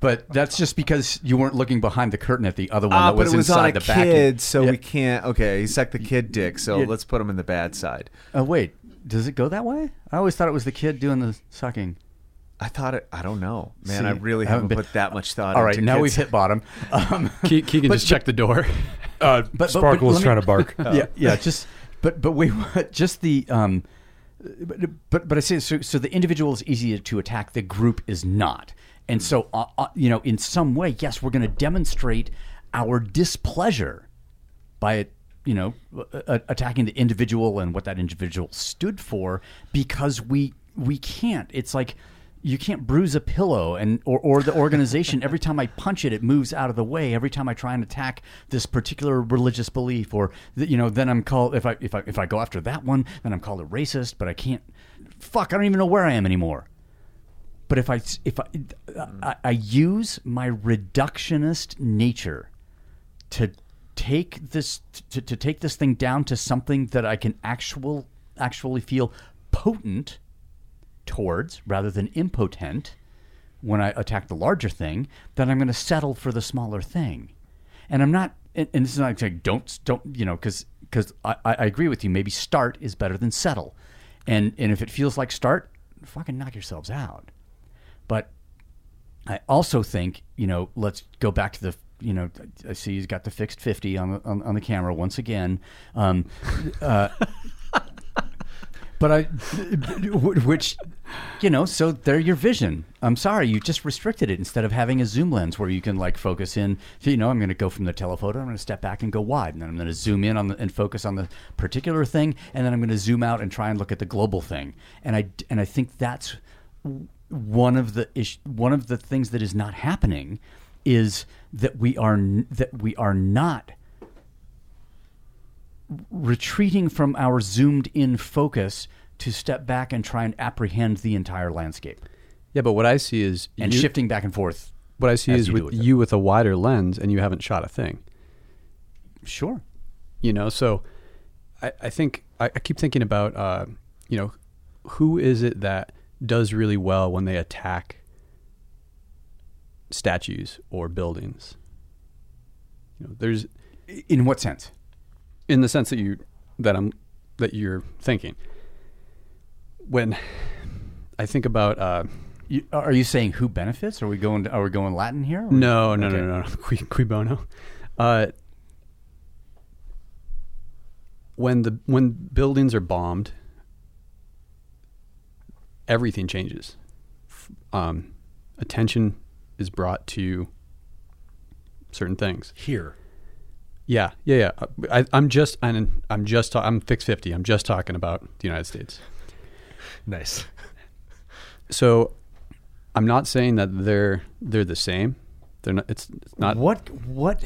E: but that's just because you weren't looking behind the curtain at the other one
D: Ah,
E: that
D: but
E: was,
D: it was
E: inside
D: on a
E: the back.
D: kid, so
E: Yeah.
D: we can't. Okay, he sucked the kid dick, so
E: Yeah.
D: let's put him in the bad side.
E: Oh wait, does it go that way? I always thought it was the kid doing the sucking.
D: I thought it. I don't know, man.
E: See,
D: I really
E: I haven't
D: haven't
E: been-
D: put that much thought. Into it.
E: All right,
D: into
E: now
D: kids.
E: we've hit bottom. Um,
H: Ke- Kegan
E: But-
H: just checked the door.
F: Uh,
E: but-
F: Sparkle
E: but
F: is
E: let
F: trying
E: me-
F: to bark.
E: yeah, yeah. Just but but we just the um, but but, but I say so. So the individual is easier to attack. The group is not. And so uh, uh, you know, in some way, yes, we're going to demonstrate our displeasure by you know uh, attacking the individual and what that individual stood for because we we can't. It's like you can't bruise a pillow and or, or the organization every time I punch it it moves out of the way. Every time I try and attack this particular religious belief or you know then I'm called if I if I if I go after that one then I'm called a racist but I can't fuck I don't even know where I am anymore. But if I if I I, I use my reductionist nature to take this to, to take this thing down to something that I can actual actually feel potent towards rather than impotent when I attack the larger thing, then I'm going to settle for the smaller thing. And I'm not and, and this is not like don't don't you know because because I, I agree with you maybe start is better than settle. And and if it feels like start, fucking knock yourselves out. But I also think, you know, let's go back to the, you know, I see he's got the fixed 50 on the, on, on the camera once again. Um, uh, But I, which, you know, so they're your vision. I'm sorry, you just restricted it instead of having a zoom lens where you can like focus in. You know, I'm going to go from the telephoto. I'm going to step back and go wide, and then I'm going to zoom in on the, and focus on the particular thing, and then I'm going to zoom out and try and look at the global thing. And I and I think that's one of the ish, one of the things that is not happening is that we are that we are not retreating from our zoomed in focus to step back and try and apprehend the entire landscape
H: Yeah, but what I see is
E: and
H: you-
E: shifting back and forth.
H: What I see is
E: you
H: with
E: with
H: you with a wider lens, and you haven't shot a thing.
E: Sure.
H: you know so i, I think I, I keep thinking about uh, you know who is it that does really well when they attack statues or buildings you know there's
E: In what sense?
H: In the sense that you that i'm that you're thinking when i think about uh,
E: You, are you saying who benefits? Are we going? Are we going Latin here?
H: no no
E: Okay.
H: no no no cui, cui bono uh, when the when buildings are bombed everything changes um, attention is brought to certain things
F: Here.
H: Yeah yeah yeah I, i'm just I'm, I'm just i'm fixed 50 i'm just talking about the united states
F: Nice.
H: so i'm not saying that they're they're the same they're not it's, it's not
E: what what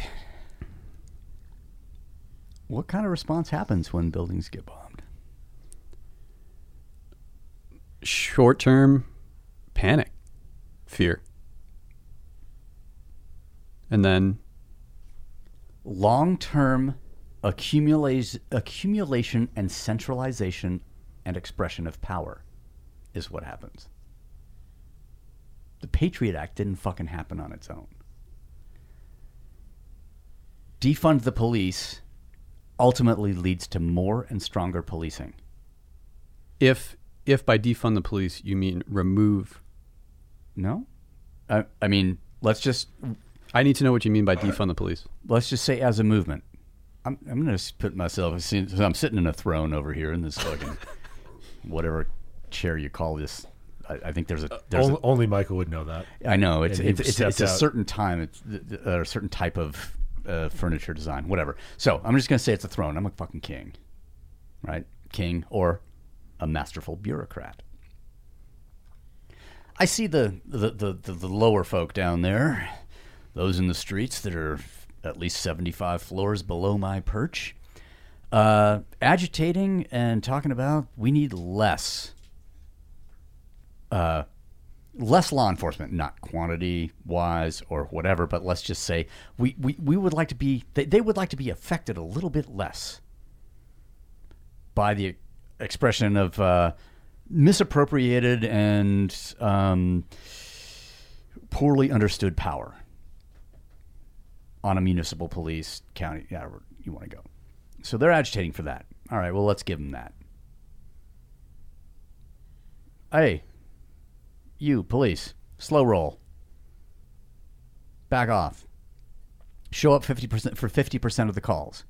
E: what kind of response happens when buildings get bombed?
H: short term panic, fear. And then
E: Long term accumulation, accumulation and centralization and expression of power is what happens. The Patriot Act didn't fucking happen on its own. Defund the police ultimately leads to more and stronger policing.
H: if if by defund the police you mean remove
E: No? I, I mean, let's just
H: I need to know what you mean by defund the police.
E: let's just say as a movement. I'm I'm going to put myself. since I'm sitting in a throne over here in this fucking whatever chair you call this. I, I think there's a there's
F: Only,
E: a,
F: only Michael would know that.
E: I know it's
F: and
E: it's it's, it's a certain time it's or a certain type of uh, furniture design, whatever. So I'm just going to say it's a throne. I'm a fucking king, right? King or a masterful bureaucrat. I see the the, the, the the lower folk down there, those in the streets that are at least 75 floors below my perch, uh, agitating and talking about we need less uh, less law enforcement, not quantity wise or whatever, but let's just say we, we, we would like to be, they, they would like to be affected a little bit less by the expression of uh, misappropriated and um, poorly understood power on a municipal police, county, yeah, you want to go. So they're agitating for that. All right, well, let's give them that. Hey, you, police, slow roll. Back off. Show up 50% for 50% of the calls.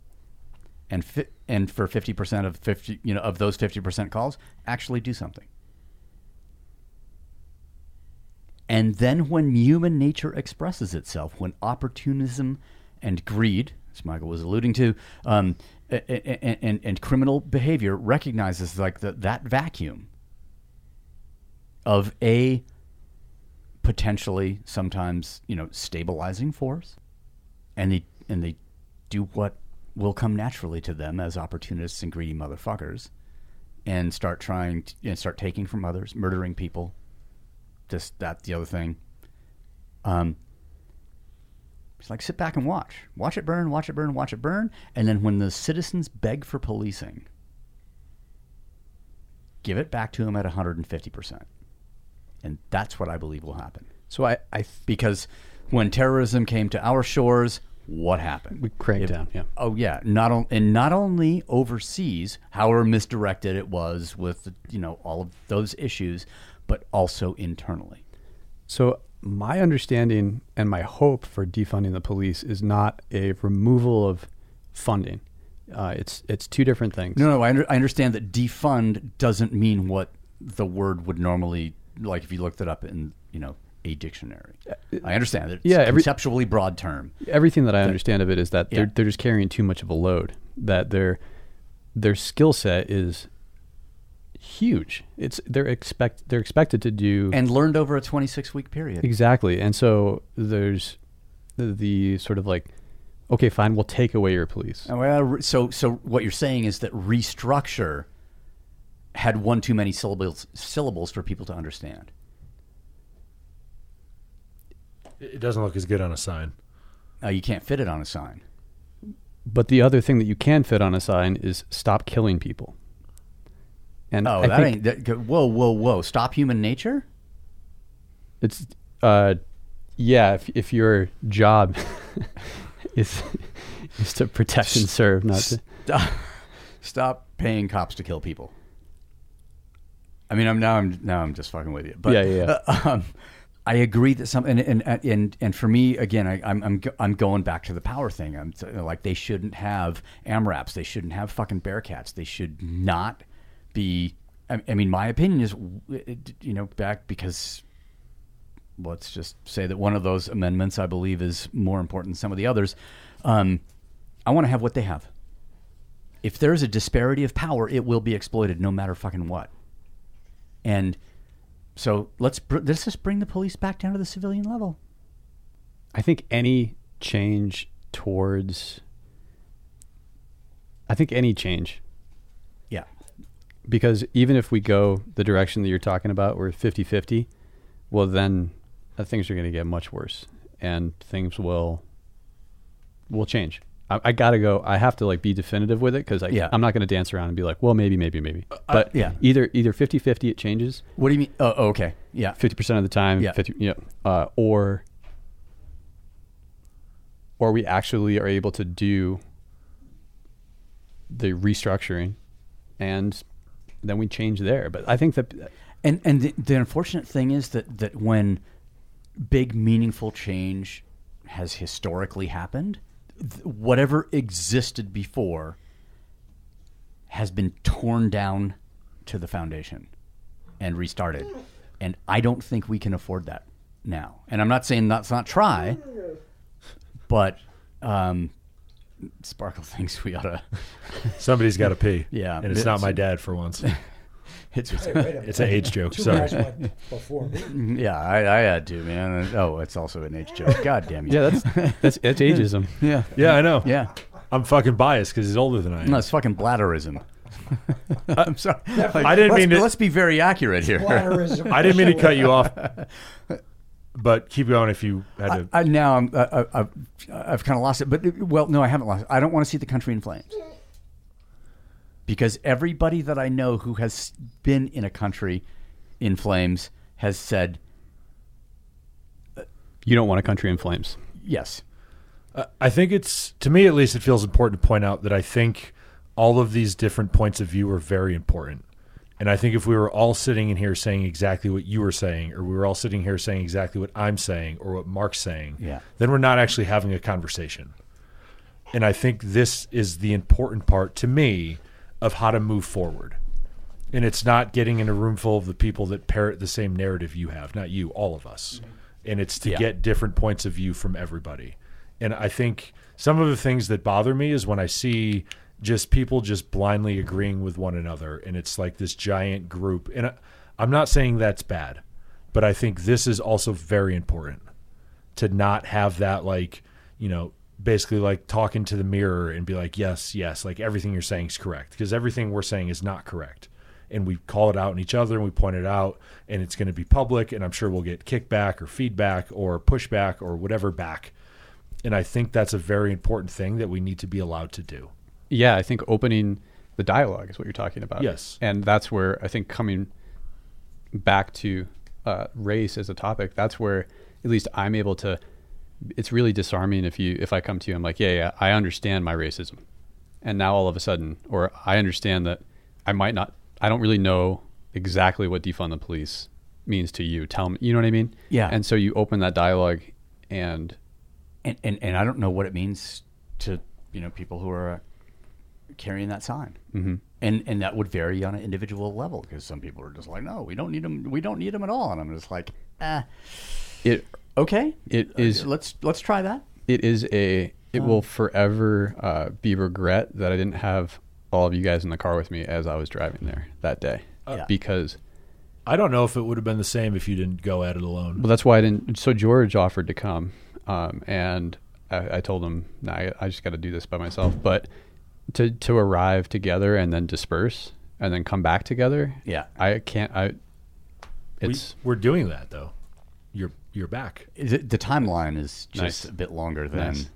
E: And fi- and for 50% of 50, you know, of those 50% calls, actually do something. And then when human nature expresses itself, when opportunism and greed, as Michael was alluding to, um, a- a- a- and, and criminal behavior recognizes like the, that vacuum of a potentially sometimes you know stabilizing force, and they and they do what will come naturally to them as opportunists and greedy motherfuckers, and start trying to, and start taking from others, murdering people, this that the other thing. Um, it's like sit back and watch, watch it burn, watch it burn, watch it burn, and then when the citizens beg for policing, give it back to them at 150 percent. And that's what I believe will happen.
H: So I, I th-
E: Because when terrorism came to our shores, what happened?
H: we cranked
E: If-
H: down. Yeah.
E: Oh yeah, not on, and not only overseas, however misdirected it was with you know all of those issues, but also internally.
H: So my understanding and my hope for defunding the police is not a removal of funding. Uh, it's it's two different things.
E: No, no, I, under, I understand that defund doesn't mean what the word would normally like if you looked it up in you know a dictionary. I understand that it's
H: Yeah,
E: a
H: every-
E: conceptually broad term.
H: Everything that I understand of it is that they're
E: Yeah.
H: they're just carrying too much of a load. That their their skill set is huge. It's they're expect they're expected to do
E: And learned over a 26 week period.
H: Exactly. And so there's the, the sort of like, okay, fine, we'll take away your police.
E: Well, so so what you're saying is that restructure had one too many syllables syllables for people to understand.
F: It doesn't look as good on a sign.
E: Uh, you can't fit it on a sign.
H: But the other thing that you can fit on a sign is stop killing people. And
E: Oh,
H: I
E: that ain't. That, whoa, whoa, whoa! Stop human nature.
H: it's, uh, yeah, if, if your job is is to protect and serve, not to.
E: Stop, stop paying cops to kill people. I mean, I'm now I'm now I'm just fucking with you. But
H: Yeah, yeah, yeah.
E: uh, um, I agree that some and and and and for me again, I, I'm I'm I'm going back to the power thing. I'm t- like they shouldn't have MRAPs. They shouldn't have fucking Bearcats. They should not be. I, I mean, my opinion is, you know, back because let's just say that one of those amendments I believe is more important than some of the others. Um, I want to have what they have. If there's a disparity of power, it will be exploited no matter fucking what. And so let's br- let's just bring the police back down to the civilian level.
H: I think any change towards. I think any change. Because even if we go the direction that you're talking about, we're 50 50, well, then uh, things are going to get much worse and things will will change. I, I got to go. I have to like be definitive with it because
E: Yeah.
H: I'm not going to dance around and be like, well, maybe, maybe, maybe. But
E: yeah.
H: either either 50 50 it changes
E: What do you mean? Oh, oh, okay. Yeah.
H: 50% of the time,
E: Yeah.
H: 50, yeah, uh, or or we actually are able to do the restructuring and then we change there. But I think that
E: And and the, the unfortunate thing is that that when big meaningful change has historically happened, th- whatever existed before has been torn down to the foundation and restarted. And I don't think we can afford that now. And I'm not saying let's not try, but um, Sparkle thinks we ought to.
F: Somebody's got to pee.
E: Yeah.
F: and it's not my dad for once.
E: It's,
G: Wait.
F: It's an age joke.
G: Two
F: Sorry.
G: guys before me. Mm-hmm.
E: yeah, I, I had to, man. Oh, it's also an age joke. God damn you.
H: yeah, that's that's, that's ageism.
E: yeah.
F: Yeah, I know.
E: Yeah.
F: I'm fucking biased because he's older than I am.
E: No, it's fucking bladderism. I'm sorry.
F: I didn't mean to-
E: Let's be very accurate here.
G: Bladderism.
F: I didn't mean to cut you off, but keep going if you had to.
E: I, now I'm, I, I, I've, I've kind of lost it, but uh, well, no, I haven't lost it. I don't want to see the country in flames because everybody that I know who has been in a country in flames has said uh,
H: You don't want a country in flames.
E: yes.
F: Uh, I think it's to me at least it feels important to point out that I think all of these different points of view are very important. And I think if we were all sitting in here saying exactly what you were saying, or we were all sitting here saying exactly what I'm saying, or what Mark's saying,
E: Yeah.
F: then we're not actually having a conversation. And I think this is the important part to me of how to move forward. And it's not getting in a room full of the people that parrot the same narrative you have, not you, all of us. And it's to
E: Yeah.
F: get different points of view from everybody. And I think some of the things that bother me is when I see just people just blindly agreeing with one another and it's like this giant group. And I'm not saying that's bad, but I think this is also very important to not have that like, you know, basically like talking to the mirror and be like, yes, yes, like everything you're saying is correct because everything we're saying is not correct. And we call it out in each other and we point it out and it's going to be public and I'm sure we'll get kickback or feedback or pushback or whatever back. And I think that's a very important thing that we need to be allowed to do.
H: Yeah, I think opening the dialogue is what you're talking about.
F: Yes.
H: and that's where I think coming back to uh, race as a topic, that's where at least I'm able to. It's really disarming if you if I come to you, I'm like, yeah, yeah, I understand my racism, and now all of a sudden, or I understand that I might not, I don't really know exactly what defund the police means to you. Tell me, you know what I mean?
E: Yeah.
H: And so you open that dialogue, and
E: and, and and I don't know what it means to you know people who are carrying that sign. Mm-hmm. And and that would vary on an individual level because some people are just like, no, we don't need them. We don't need them at all. And I'm just like, ah,
H: It
E: okay,
H: It
E: Uh,
H: is-
E: let's let's try that.
H: it is a it will forever uh, be regret that I didn't have all of you guys in the car with me as I was driving there that day
E: Yeah.
H: because
F: I don't know if it would have been the same if you didn't go at it alone.
H: well that's why I didn't so George offered to come um, and I, I told him nah, I, I just got to do this by myself but to to arrive together and then disperse and then come back together
E: Yeah.
H: I can't I
F: We,
H: it's
F: we're doing that though. You're you're back.
E: Is it, the timeline is just
H: Nice.
E: a bit longer than
H: Nice.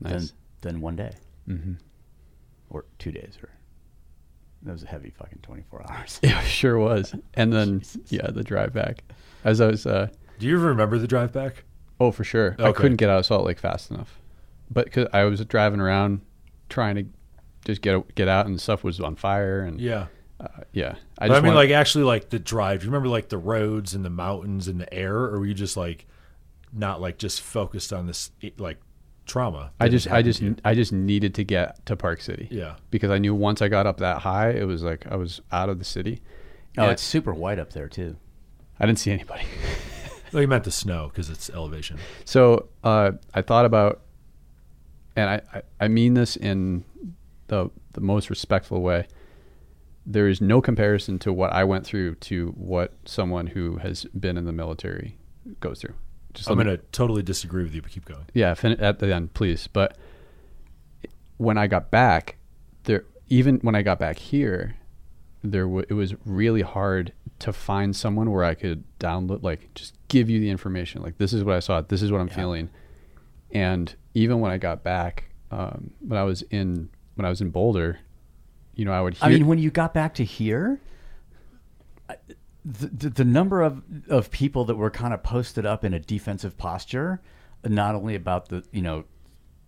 E: than
H: nice
E: than one day, mm-hmm. or two days, or that was a heavy fucking twenty four hours.
H: it sure was and then yeah the drive back as I was uh,
F: Do you remember the drive back?
H: Oh, for sure. I couldn't get out of Salt Lake fast enough, but cause I was driving around trying to just get get out, and stuff was on fire, and
F: Yeah.
H: uh, yeah.
F: I,
H: just
F: I mean,
H: want-
F: like actually, like the drive. You remember like the roads and the mountains and the air, or were you just like not like just focused on this like trauma?
H: I just I just
F: you?
H: I just needed to get to Park City.
F: Yeah.
H: because I knew once I got up that high, it was like I was out of the city.
E: Oh,
H: And
E: it's super white up there too.
H: I didn't see anybody.
F: Well, you meant the snow because it's elevation.
H: So uh, I thought about, and I, I, I mean this in the the most respectful way. There is no comparison to what I went through to what someone who has been in the military goes through. Just
F: I'm going to totally disagree with you, but keep going.
H: yeah, fin- at the end, please. But when I got back, there even when I got back here, there w- it was really hard to find someone where I could download, like, just give you the information. Like, this is what I saw. This is what I'm feeling. And even when I got back, um, when I was in when I was in Boulder, you know, I would hear.
E: I mean, when you got back to here, the, the, the number of, of people that were kind of posted up in a defensive posture, not only about the you know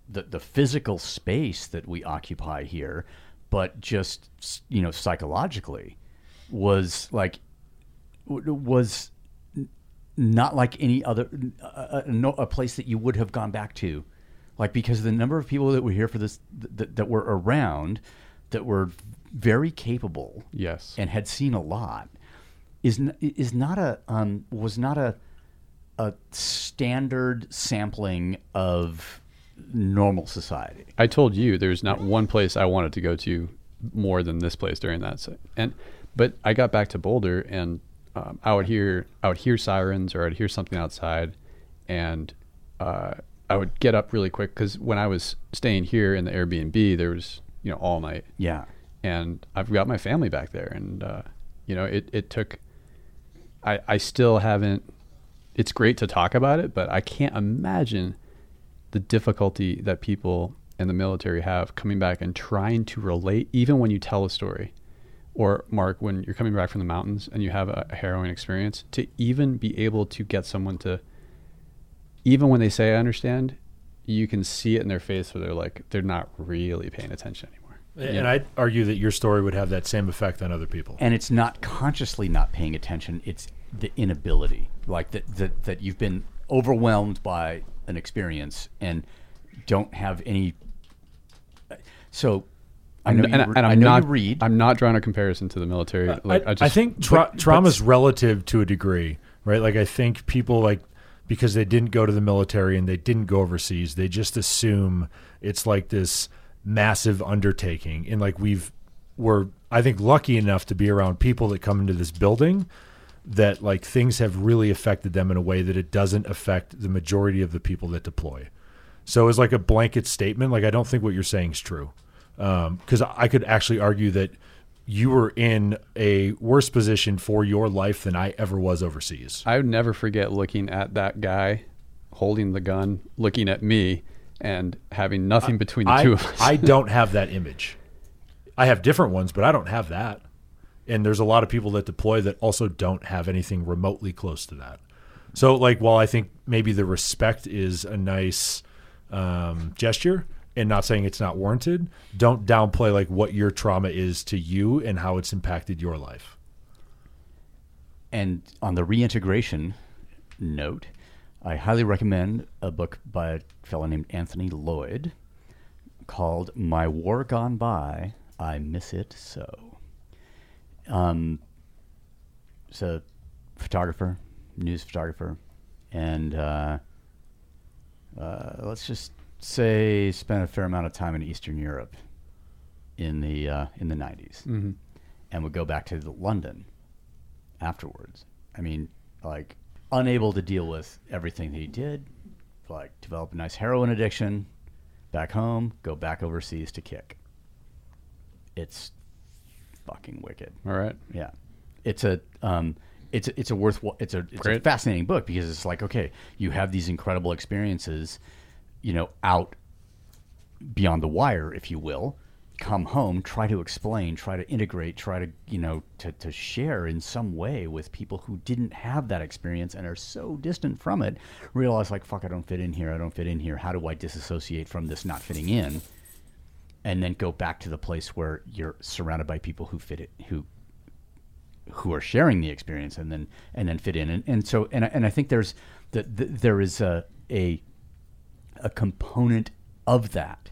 E: the the physical space that we occupy here, but just you know psychologically, was like was not like any other a, a, no- a place that you would have gone back to like because the number of people that were here for this that, that were around that were very capable
H: yes,
E: and had seen a lot is is not a um, was not a a standard sampling of normal society.
H: I told you there's not one place I wanted to go to more than this place during that. And but I got back to Boulder and um, I would hear I would hear sirens or I'd hear something outside, and uh, I would get up really quick because when I was staying here in the Airbnb, there was you know all night,
E: Yeah.
H: and I've got my family back there, and uh, you know it it took. I I still haven't. It's great to talk about it, but I can't imagine the difficulty that people in the military have coming back and trying to relate, even when you tell a story. Or Mark, when you're coming back from the mountains and you have a, a harrowing experience, to even be able to get someone to, even when they say I understand, you can see it in their face where they're like they're not really paying attention anymore.
F: And I'd argue that your story would have that same effect on other people.
E: and it's not consciously not paying attention it's the inability like that that, that you've been overwhelmed by an experience and don't have any uh, so I know,
H: and,
E: you,
H: and, and I'm
E: I know
H: not.
E: you read
H: I'm not drawing a comparison to the military. Like
F: I,
H: I, just,
F: I think tra-
E: but-
F: trauma's relative to a degree, right? Like I think people like because they didn't go to the military and they didn't go overseas, they just assume it's like this massive undertaking. And like we've we're I think lucky enough to be around people that come into this building that like things have really affected them in a way that it doesn't affect the majority of the people that deploy. So it's like a blanket statement. Like I don't think what you're saying is true, because I could actually argue that you were in a worse position for your life than I ever was overseas.
H: I would never forget looking at that guy holding the gun, looking at me, and having nothing between the
F: I,
H: two of us.
F: I don't have that image. I have different ones, but I don't have that. And there's a lot of people that deploy that also don't have anything remotely close to that. So, like, while I think maybe the respect is a nice um, gesture, and not saying it's not warranted, don't downplay like what your trauma is to you and how it's impacted your life.
E: And on the reintegration note, I highly recommend a book by a fellow named Anthony Loyd, called "My War Gone By." I miss it so. Um, it's a photographer, news photographer, and uh, uh, let's just say spent a fair amount of time in Eastern Europe in the uh, in the 90s and would go back to London afterwards. I mean, like unable to deal with everything that he did, like develop a nice heroin addiction, back home, go back overseas to kick. It's fucking wicked.
H: All right.
E: Yeah, it's a um, it's a, it's a worth it's a it's a fascinating book because it's like okay, you have these incredible experiences, you know, out beyond the wire, if you will. Come home, try to explain, try to integrate, try to you know to to share in some way with people who didn't have that experience and are so distant from it. Realize like fuck, I don't fit in here. I don't fit in here. How do I disassociate from this not fitting in? and then go back to the place where you're surrounded by people who fit it who who are sharing the experience and then and then fit in and, and so and I, and I think there's that the, there is a, a a component of that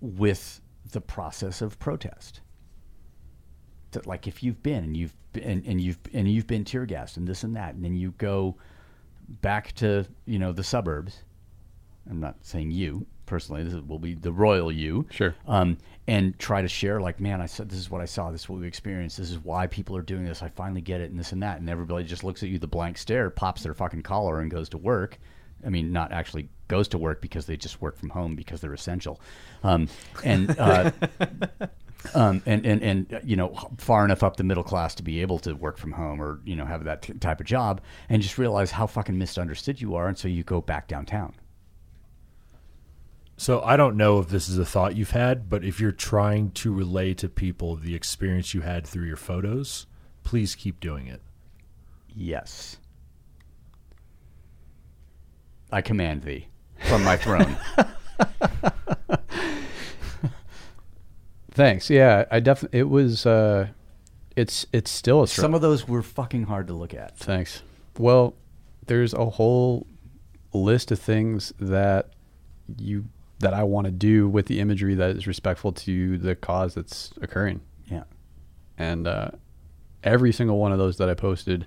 E: with the process of protest that like if you've been and you've been and, and you've and you've been tear gassed and this and that and then you go back to you know the suburbs I'm not saying you personally. This will be the royal you.
H: Sure.
E: Um, and try to share, like, man, I said, this is what I saw. This is what we experienced. This is why people are doing this. I finally get it, and this and that. And everybody just looks at you, the blank stare, pops their fucking collar, and goes to work. I mean, not actually goes to work because they just work from home because they're essential. Um, and. Uh, um, and, and, and, uh, you know, far enough up the middle class to be able to work from home or, you know, have that t- type of job and just realize how fucking misunderstood you are. And so you go back downtown.
F: So I don't know if this is a thought you've had, but if you're trying to relay to people the experience you had through your photos, please keep doing it.
E: Yes. I command thee from my throne.
H: Thanks. Yeah, I definitely. It was. Uh, it's it's still a struggle.
E: Some of those were fucking hard to look at.
H: Thanks. Well, there's a whole list of things that you that I want to do with the imagery that is respectful to the cause that's occurring.
E: Yeah.
H: And uh, every single one of those that I posted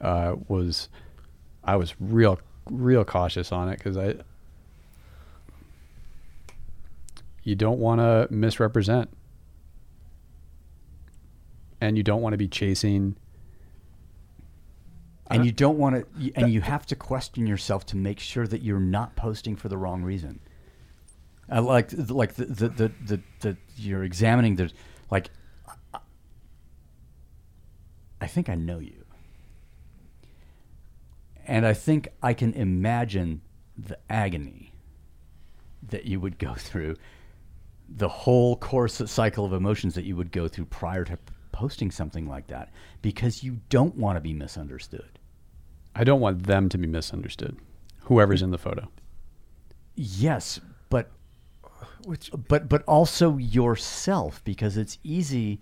H: uh, was I was real real cautious on it because I you don't want to misrepresent and you don't want to be chasing
E: And you don't want to, and you have to question yourself to make sure that you're not posting for the wrong reason. I like, like the, the, the, the, the you're examining the, like, I think I know you. And I think I can imagine the agony that you would go through, the whole course cycle of emotions that you would go through prior to posting something like that, because you don't want to be misunderstood.
H: I don't want them to be misunderstood. Whoever's in the photo.
E: Yes, but but but also yourself because it's easy.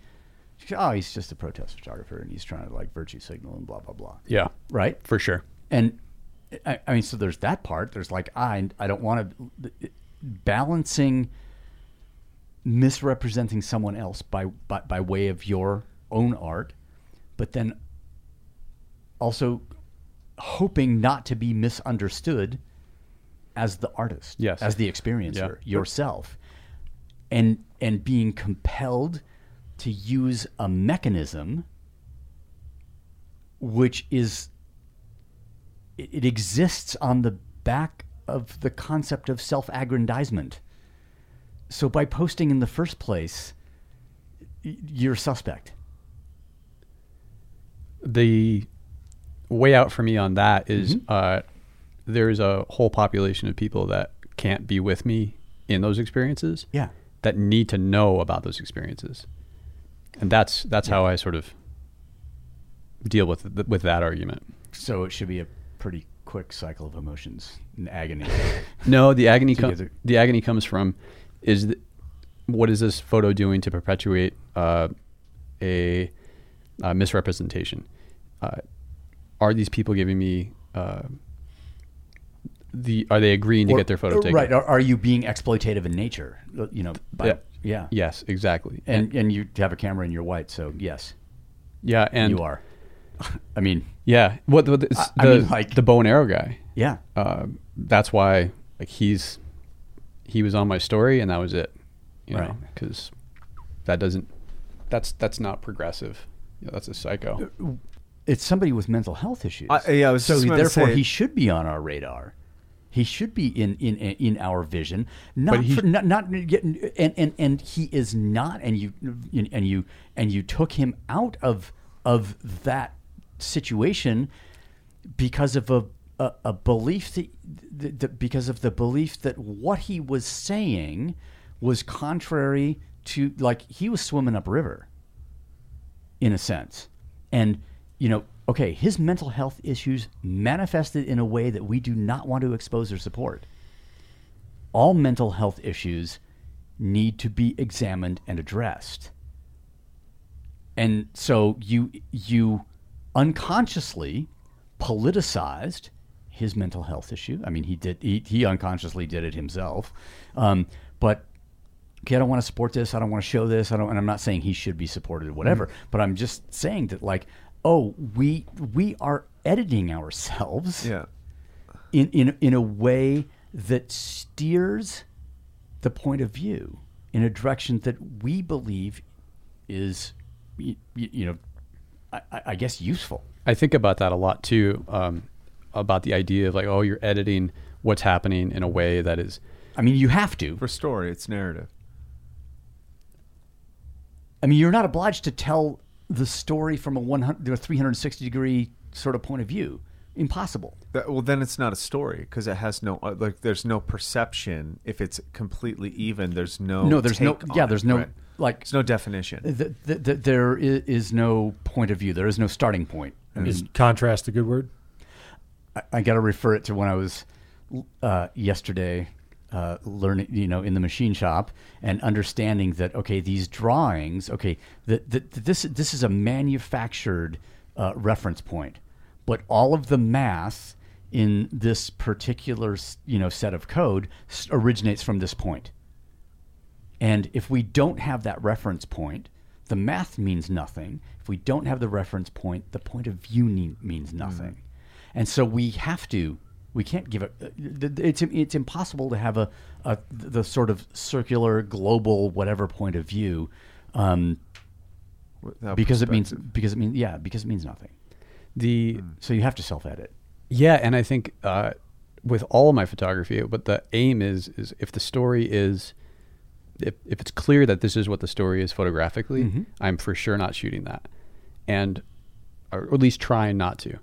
E: Oh, he's just a protest photographer and he's trying to like virtue signal and blah blah blah.
H: Yeah,
E: Right.
H: for sure.
E: And I, I mean, so there's that part. There's like I I don't want to balancing misrepresenting someone else by, by by way of your own art, but then also hoping not to be misunderstood as the artist,
H: Yes.
E: as the experiencer
H: Yeah.
E: yourself, and and being compelled to use a mechanism which is it, it exists on the back of the concept of self-aggrandizement. So by posting in the first place, you're suspect.
H: The way out for me on that is
E: Mm-hmm.
H: uh, there's a whole population of people that can't be with me in those experiences.
E: Yeah.
H: that need to know about those experiences, and that's that's how I sort of deal with with that argument.
E: So it should be a pretty quick cycle of emotions and agony.
H: No, the agony com- the agony comes from is th- what is this photo doing to perpetuate uh, a, uh misrepresentation? Uh, are these people giving me uh, the are they agreeing to
E: Or-
H: get their photo taken?
E: Right. Are, are you being exploitative in nature? Uh, You know, by,
H: Yeah.
E: yeah.
H: Yes, exactly.
E: And and you have a camera and you're white, so yes,
H: yeah, and
E: you are. I mean,
H: Yeah, what the, the,
E: I- I mean, like-
H: the bow and arrow guy.
E: yeah.
H: Uh, that's why like he's he was on my story and that was it. You know, because that doesn't that's that's not progressive. Yeah, that's a psycho.
E: It's somebody with mental health issues.
D: I- yeah, I was
E: so
D: just
E: therefore
D: say-
E: he should be on our radar. He should be in in in our vision, not
H: he-
E: for, not not getting and, and and he is not. And you and you and you took him out of of that situation because of a a, a belief that, that, that because of the belief that what he was saying was contrary to like he was swimming upriver in a sense. And, you know, okay, his mental health issues manifested in a way that we do not want to expose or support. All mental health issues need to be examined and addressed. And so you you unconsciously politicized his mental health issue. I mean, he did he, he unconsciously did it himself. Um, but okay, I don't want to support this. I don't want to show this. I don't, and I'm not saying he should be supported or whatever. But I'm just saying that, like, oh, we we are editing ourselves
D: Yeah.
E: in in in a way that steers the point of view in a direction that we believe is, you, you know, I, I I guess useful.
H: I think about that a lot too. Um, about the idea of like, oh, you're editing what's happening in a way that is
E: I mean, you have to.
D: For story, it's narrative.
E: I mean, you're not obliged to tell the story from a 100 or 360 degree sort of point of view. Impossible.
D: That, well, then it's not a story because it has no uh, like. There's no perception. If it's completely even, there's no.
E: No, there's no.
D: take on
E: Yeah,
D: it,
E: there's no
D: right?
E: Like.
D: There's no definition.
E: th- th- th- there i- is no point of view. There is no starting point. I mean,
F: Is contrast a good word?
E: I, I got to refer it to when I was uh, yesterday uh, learning, you know, in the machine shop and understanding that okay, these drawings, okay, that that this this is a manufactured uh, reference point, but all of the math in this particular you know set of code originates from this point. And if we don't have that reference point, the math means nothing. If we don't have the reference point, the point of view ne- means nothing. And so we have to. We can't give it. uh, th- th- It's it's impossible to have a, a the sort of circular, global, whatever point of view, um, because it means because it means yeah because it means nothing.
H: the
E: So you have to self edit.
H: Yeah, and I think uh, with all of my photography, but the aim is is if the story is if if it's clear that this is what the story is photographically, I'm for sure not shooting that, and or at least trying not to.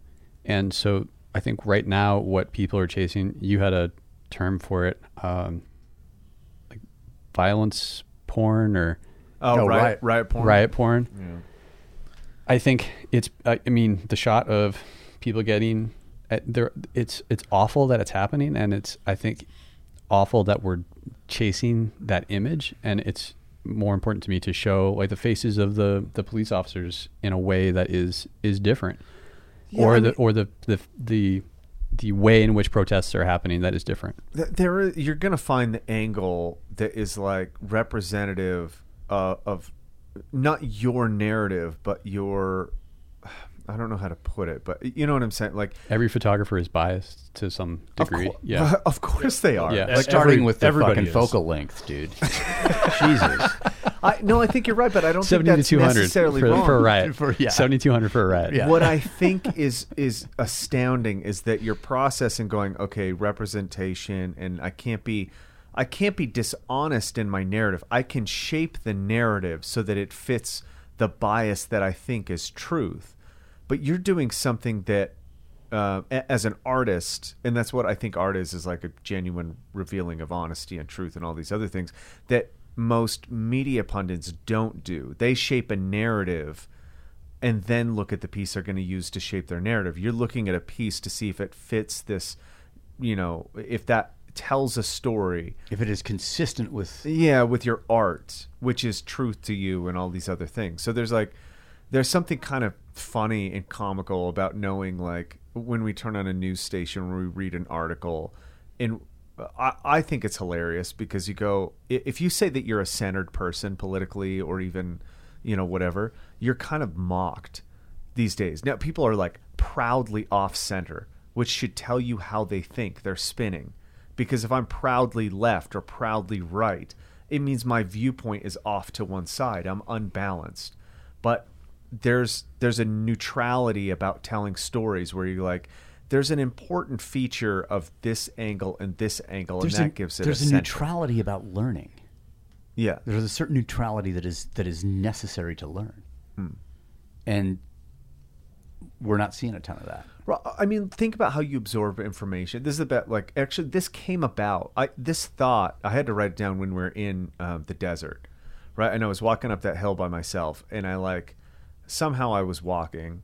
H: And so I think right now what people are chasing, you had a term for it, um, like violence porn or
D: Oh,
E: Oh,
D: riot,
E: riot-
D: riot porn.
H: riot porn. I think it's. I I mean, the shot of people getting uh, there. It's it's awful that it's happening, and it's. I think awful that we're chasing that image, and it's more important to me to show like the faces of the the police officers in a way that is is different, or
D: I
H: the or the the the the way in which protests are happening that is different.
D: There, is, you're gonna find the angle that is like representative uh, of not your narrative but your I don't know how to put it but you know what I'm saying like
H: Every photographer is biased to some
D: of
H: degree. yeah.
D: of course they are
H: Yeah.
D: like
E: Starting
F: every-
E: with the fucking
F: is.
E: focal length, dude. Jesus.
D: I no I think you're right but I don't think
H: 70 to
D: that's
H: 200
D: necessarily
H: for,
D: wrong
H: for a riot.
E: For- yeah.
H: 7200 for a riot.
E: Yeah.
D: what I think is is astounding is that you're processing going okay representation and I can't be I can't be dishonest in my narrative. I can shape the narrative so that it fits the bias that I think is truth. But you're doing something that uh, as an artist, and that's what I think art is, is like a genuine revealing of honesty and truth and all these other things that most media pundits don't do. They shape a narrative and then look at the piece they're going to use to shape their narrative. You're looking at a piece to see if it fits this, you know, if that tells a story.
E: if it is consistent with
D: Yeah, with your art, which is truth to you and all these other things. So there's like there's something kind of funny and comical about knowing like when we turn on a news station or we read an article. And I, I think it's hilarious because you go if you say that you're a centered person politically or even you know whatever you're kind of mocked these days. Now people are like proudly off center which should tell you how they think. They're spinning. Because if i'm proudly left or proudly right it means my viewpoint is off to one side. I'm unbalanced. But there's there's a neutrality about telling stories where you're like there's an important feature of this angle and this angle
E: There's
D: and
E: a,
D: that gives it
E: there's
D: a,
E: a, neutrality about learning.
D: yeah
E: There's a certain neutrality that is that is necessary to learn,
D: Hmm.
E: and we're not seeing a ton of that.
D: Well, I mean, think about how you absorb information. This is about like actually, this came about. I this thought I had to write it down when we are in uh, the desert, right? And I was walking up that hill by myself, and I like somehow I was walking,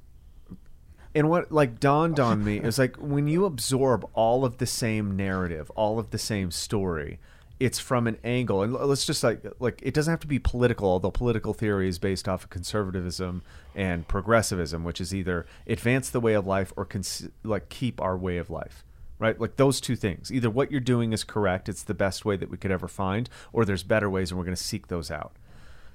D: and what like dawned on me is like when you absorb all of the same narrative, all of the same story, it's from an angle. And let's just like like it doesn't have to be political, although political theory is based off of conservatism and progressivism, which is either advance the way of life or cons- like keep our way of life. Right? Like those two things. Either what you're doing is correct, it's the best way that we could ever find, or there's better ways and we're going to seek those out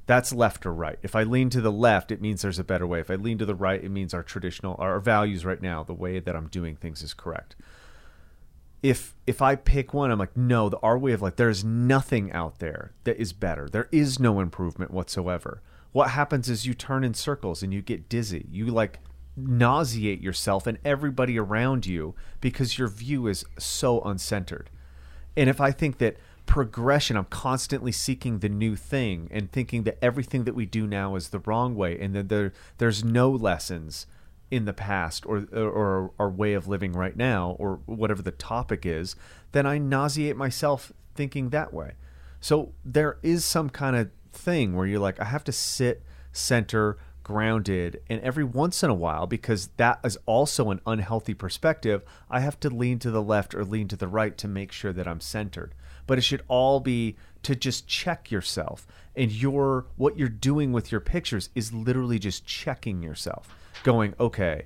D: that's left or right. If I lean to the left, it means there's a better way. If I lean to the right, it means our traditional our values right now, the way that I'm doing things is correct. If if I pick one, I'm like, no, the our way of life, there's nothing out there that is better. There is no improvement whatsoever. What happens is you turn in circles and you get dizzy. You like nauseate yourself and everybody around you because your view is so uncentered. And if I think that progression, I'm constantly seeking the new thing and thinking that everything that we do now is the wrong way, and that there there's no lessons in the past or or our way of living right now or whatever the topic is, then I nauseate myself thinking that way. So there is some kind of thing where you're like, I have to sit center grounded. And every once in a while because that is also an unhealthy perspective i have to lean to the left or lean to the right to make sure that i'm centered. But it should all be to just check yourself. And your what you're doing with your pictures is literally just checking yourself. Going okay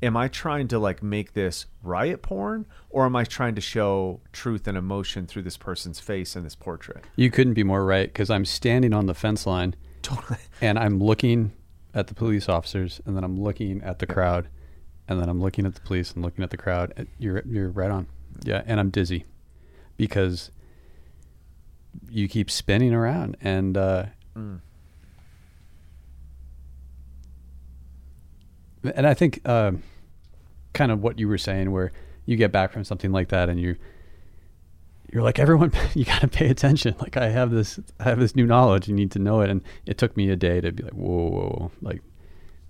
D: am i trying to like make this riot porn? Or am i trying to show truth and emotion through this person's face in this portrait?
H: You couldn't be more right because I'm standing on the fence line
D: totally.
H: and I'm looking at the police officers and then I'm looking at the crowd and then I'm looking at the police and looking at the crowd. You're you're right on. Yeah, and I'm dizzy because you keep spinning around and uh, and I think uh, kind of what you were saying where you get back from something like that and you you're like everyone you got to pay attention. Like i have this i have this new knowledge. You need to know it. And it took me a day to be like whoa, whoa, like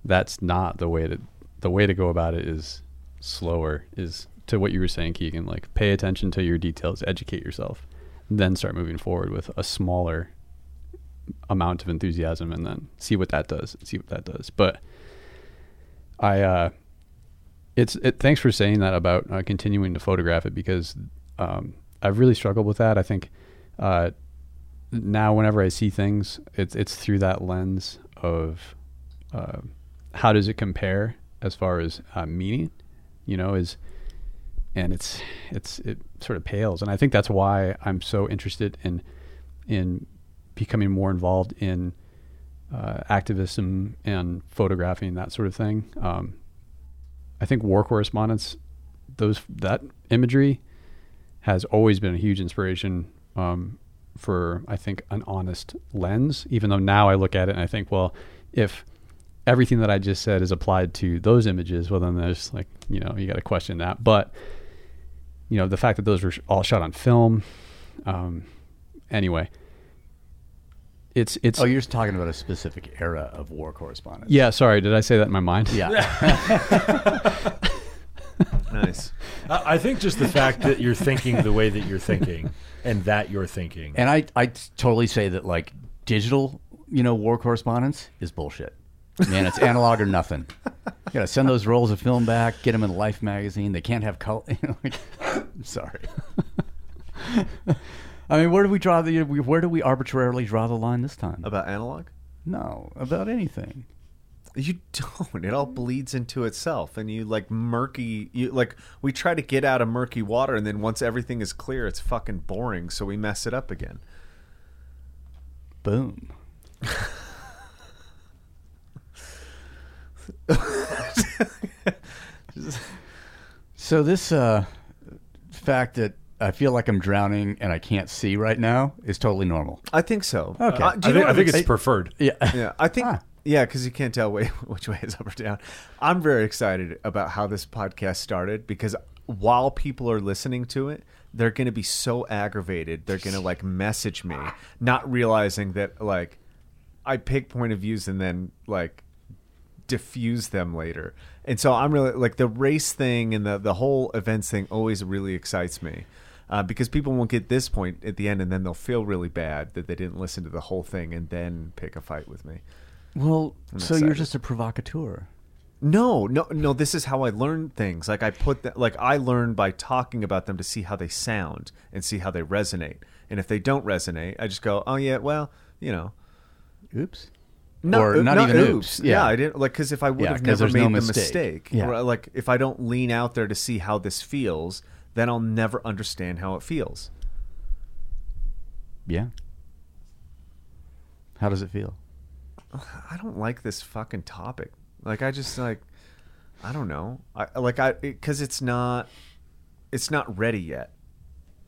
H: that's not the way to the way to go about it is slower is to what you were saying Kegan like pay attention to your details educate yourself then start moving forward with a smaller amount of enthusiasm and then see what that does see what that does. But i uh it's it, thanks for saying that about uh, continuing to photograph it because um, I've really struggled with that. I think uh, now whenever I see things, it's it's through that lens of uh, how does it compare as far as uh, meaning, you know, is and it's it's it sort of pales, and I think that's why I'm so interested in in becoming more involved in uh, activism and photographing that sort of thing. Um, I think war correspondence, those that imagery has always been a huge inspiration um, for I think an honest lens. Even though now I look at it and I think, well, if everything that I just said is applied to those images, well then there's like you know you got to question that. But you know the fact that those were all shot on film. Um, anyway, it's it's
E: Oh, you're just talking about a specific era of war correspondence.
H: yeah. Sorry, did I say that in my mind?
E: Yeah.
D: nice
F: I I think just the fact that you're thinking the way that you're thinking and that you're thinking.
E: and I, I totally say that like digital, you know, war correspondence is bullshit. Man, it's analog or nothing. You gotta send those rolls of film back, get them in Life magazine. They can't have color. You know, like, sorry. I mean, where do we draw the? Where do we arbitrarily draw the line this time?
D: about analog
E: No, about anything.
D: You don't. It all bleeds into itself, and you like murky. You like we try to get out of murky water, and then once everything is clear, it's fucking boring. So we mess it up again.
E: Boom. so this uh, fact that I feel like I'm drowning and I can't see right now is totally normal.
D: I think so.
E: Okay.
D: Uh,
F: I
D: do you
F: think,
D: know
F: I think
D: I'm
F: it's preferred.
E: Yeah.
D: Yeah, I think
E: Ah.
D: Yeah, because you can't tell way, which way is up or down. I'm very excited about how this podcast started because while people are listening to it, they're going to be so aggravated. They're going to like message me, not realizing that like I pick point of views and then like diffuse them later. And so I'm really like the race thing and the the whole events thing always really excites me. Uh, because people won't get this point at the end, and then they'll feel really bad that they didn't listen to the whole thing and then pick a fight with me.
E: Well, so
D: excited.
E: you're just a provocateur.
D: No, no, no. This is how I learn things. Like I put that, like I learn by talking about them to see how they sound and see how they resonate. And if they don't resonate, I just go, oh yeah, well, you know,
E: Oops.
D: no,
E: Or
D: uh,
E: not even oops.
D: Yeah.
E: Yeah.
D: I didn't like because if I would
E: Yeah,
D: have never made
E: no
D: the
E: mistake.
D: mistake,
E: Yeah.
D: or, like if I don't lean out there to see how this feels, then I'll never understand how it feels.
E: Yeah. How does it feel?
D: I don't like this fucking topic. Like I just like I don't know. I like I because it's not it's not ready yet.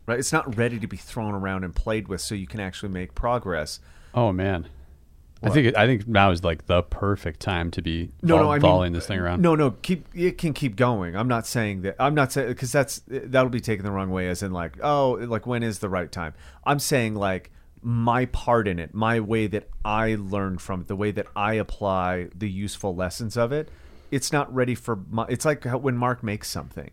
D: Right? It's not ready to be thrown around and played with so you can actually make progress.
H: Oh man, I think it, I think now is like the perfect time to be
D: No,
H: vol-
D: no, I mean
H: volleying this thing around.
D: No, no, keep it can keep going. I'm not saying that. I'm not saying because that's that'll be taken the wrong way, as in like, oh, like when is the right time? I'm saying like my part in it, my way that I learned from it, the way that I apply the useful lessons of it. It's not ready for. My, it's like when Mark makes something.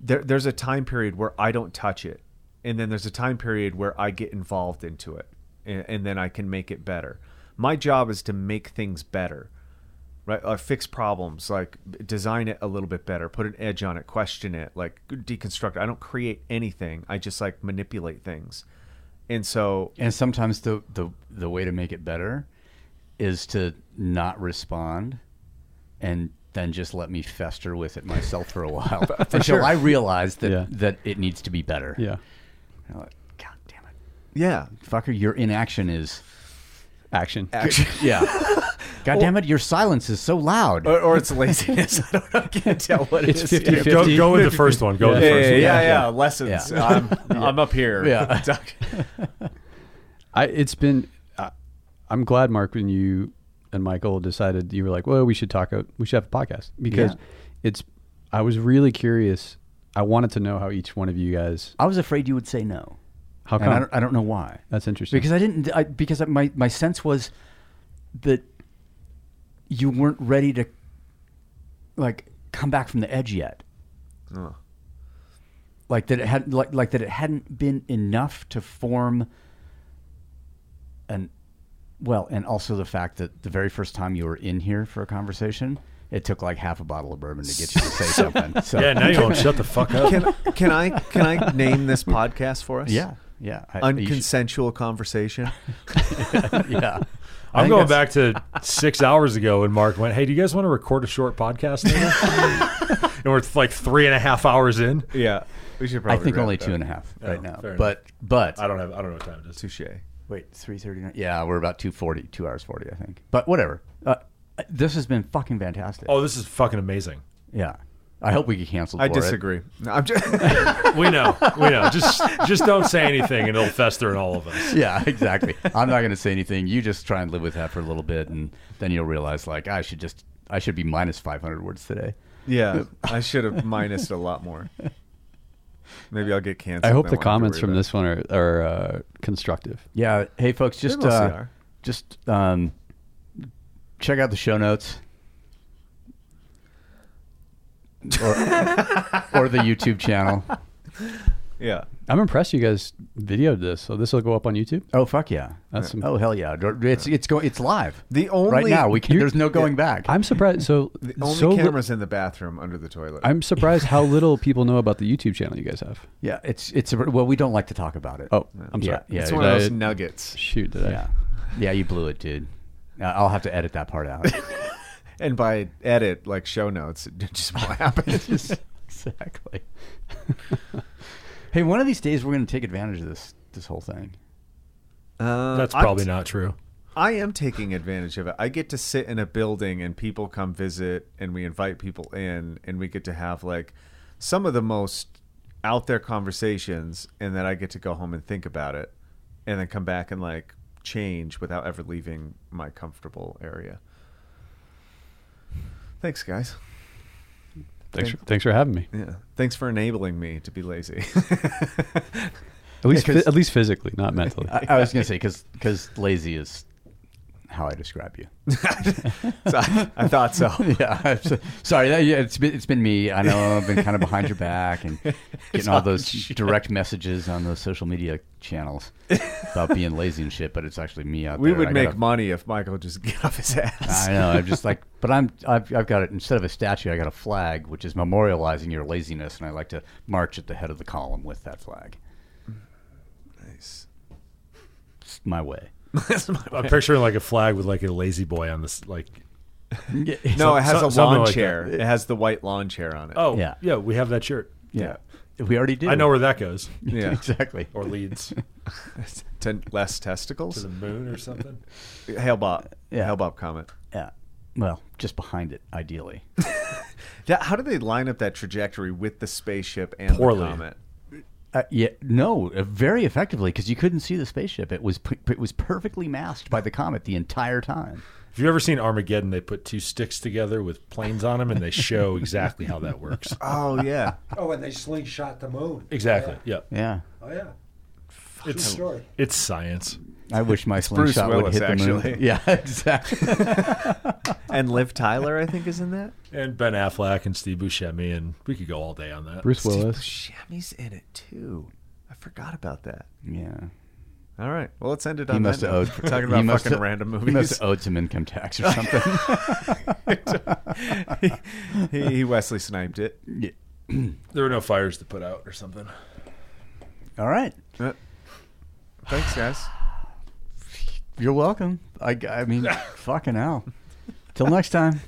D: There, there's a time period where I don't touch it, and then there's a time period where I get involved into it, and, and then I can make it better. My job is to make things better right? Uh, fix problems, like design it a little bit better, put an edge on it, question it, like deconstruct. it. I don't create anything. I just like manipulate things, and so
E: And sometimes the, the the way to make it better is to not respond and then just let me fester with it myself for a while for until I realize that
H: Yeah.
E: that it needs to be better.
H: Yeah,
E: like, God damn it,
D: yeah,
E: fucker! Your inaction is
H: action.
D: action.
E: yeah. God damn it! Your silence is so loud.
D: or, or it's laziness. I don't know. I can't tell what
H: It's
D: it is.
H: 50
D: Yeah.
F: Go, go with the first one. Go with the
D: Yeah,
F: first
D: yeah,
F: one.
D: yeah, yeah,
E: Yeah.
D: Lessons.
E: Yeah.
D: I'm, I'm up here.
E: Yeah.
H: I it's been. I I'm glad Mark when you and Michael decided you were like, well, we should talk. out We should have a podcast because
E: Yeah.
H: it's. I was really curious. I wanted to know how each one of you guys.
E: I was afraid you would say no.
H: How
E: And
H: come?
E: I don't, I don't know why.
H: That's interesting.
E: Because I didn't. I, because my my sense was that you weren't ready to like come back from the edge yet.
D: Oh.
E: Like that it had like like that it hadn't been enough to form an well, and also the fact that the very first time you were in here for a conversation, it took like half a bottle of bourbon to get you to say something. So
F: Yeah, now you won't shut the fuck up.
D: Can, can I can I name this podcast for us?
E: yeah, yeah, I-
D: Unconsensual conversation.
E: yeah. I
F: I'm going
E: that's-
F: back to six hours ago when Mark went, "Hey, do you guys want to record a short podcast?" later?" and we're like three and a half hours in.
D: Yeah, we should probably.
E: I
D: think
E: only
D: two and a half
E: two
D: up.
E: and a half right
F: Oh,
E: now.
F: fair
E: But but
F: I don't have. I don't know what time it is.
D: Touche.
E: Wait, three thirty nine. Yeah, we're about two forty, two hours forty, I think. But whatever. Uh, this has been fucking fantastic.
F: Oh, this is fucking amazing.
E: yeah. I hope we get canceled.
D: I
E: for it.
D: disagree. No, I'm just.
F: We know. We know. Just just don't say anything, and it'll fester in all of us.
E: Yeah, exactly. I'm not going to say anything. You just try and live with that for a little bit, and then you'll realize, like, I should just, I should be minus 500 words today.
D: yeah, I should have minused a lot more. Maybe I'll get canceled.
H: I hope the
D: we'll have to
H: comments from this one are, are uh, constructive.
E: Yeah. Hey, folks, just, uh, just um, check out the show notes. Or, or the YouTube channel.
D: Yeah.
H: I'm impressed you guys videoed this, so this will go up on YouTube.
E: Oh fuck yeah!
H: That's some,
E: Oh hell yeah! It's it's going it's live
D: The only
E: right now. We can, there's no going back.
H: I'm surprised. So
D: the only
H: so li-
D: cameras in the bathroom under the toilet.
H: I'm surprised how little people know about the YouTube channel you guys have.
E: yeah, it's it's a, well we don't like to talk about it.
H: Oh, I'm sorry.
E: yeah,
D: it's
E: Did
D: one of those
H: I-
D: nuggets.
H: Shoot, did I?
E: yeah, yeah. You blew it, dude. Uh, I'll have to edit that part out.
D: and by edit, like show notes, it just won't happen.
E: exactly. hey, one of these days we're going to take advantage of this this whole thing.
D: Uh,
F: That's
D: I'm
F: probably
D: t-
F: not true.
D: I am taking advantage of it. I get to sit in a building and people come visit and we invite people in and we get to have like some of the most out there conversations and then I get to go home and think about it and then come back and like change without ever leaving my comfortable area. Thanks guys.
H: Thanks, for, thanks for having me.
D: Yeah. Thanks for enabling me to be lazy.
H: At least,
E: Yeah, 'cause-
H: phy- at least physically, not mentally.
E: I, I was going to say because because lazy is how I describe you.
D: So I, I thought so.
E: yeah, so- sorry. That, yeah, it's been it's been me. I know I've been kind of behind your back and getting all those direct messages on those social media channels about being lazy and shit. But it's actually me out
D: We
E: there.
D: We would
E: I
D: make
E: gotta-
D: money if Michael just get off his ass.
E: I know. I'm just like, but I'm I've, I've got it instead of a statue. I got a flag, which is memorializing your laziness, and I like to march at the head of the column with that flag.
D: Nice.
E: It's my way.
F: I'm picturing like a flag with like a La-Z-Boy on this. Like,
D: No, it has
F: some-
D: a lawn
F: like
D: chair.
F: that.
D: It has the white lawn chair on it.
F: oh
E: Yeah.
F: yeah, we have that shirt.
E: Yeah, we already do.
F: I know where that goes,
D: Yeah.
E: exactly.
F: or leads
D: to less
F: to
D: testicles.
F: the moon or something.
D: Hale-Bopp.
E: Yeah.
D: Hale-Bopp comment.
E: Yeah. Well, just behind it, ideally.
D: That, how do they line up that trajectory with the spaceship and
F: Poorly.
D: the comet?
E: Uh, yeah, no, uh, very effectively because you couldn't see the spaceship. It was p- it was perfectly masked by the comet the entire time.
F: Have you ever seen Armageddon? They put two sticks together with planes on them, and they show exactly how that works.
D: Oh yeah.
G: Oh, and they slingshot the moon.
F: Exactly. Yeah.
E: Yeah,
G: Oh yeah.
F: It's
G: story.
F: it's science.
E: I wish my
D: Bruce
E: slingshot would hit the moon.
D: actually.
E: Yeah, exactly.
D: And Liv Tyler, I think, is in that.
F: And Ben Affleck and Steve Buscemi, and we could go all day on that.
H: Bruce
D: Steve
H: Willis.
D: Buscemi's in it too. I forgot about that.
E: yeah,
D: All right. Well, let's end it
E: he
D: on
E: must
D: that
E: have
D: note.
E: owed
D: We're talking
E: he
D: about
E: must
D: fucking
E: have-
D: random
E: He must have owed some income tax or something.
D: he, he Wesley sniped it.
E: Yeah.
F: There were no fires to put out or something.
E: All right,
D: Uh, Thanks, guys.
E: You're welcome. I, I mean, fucking hell. Till next time.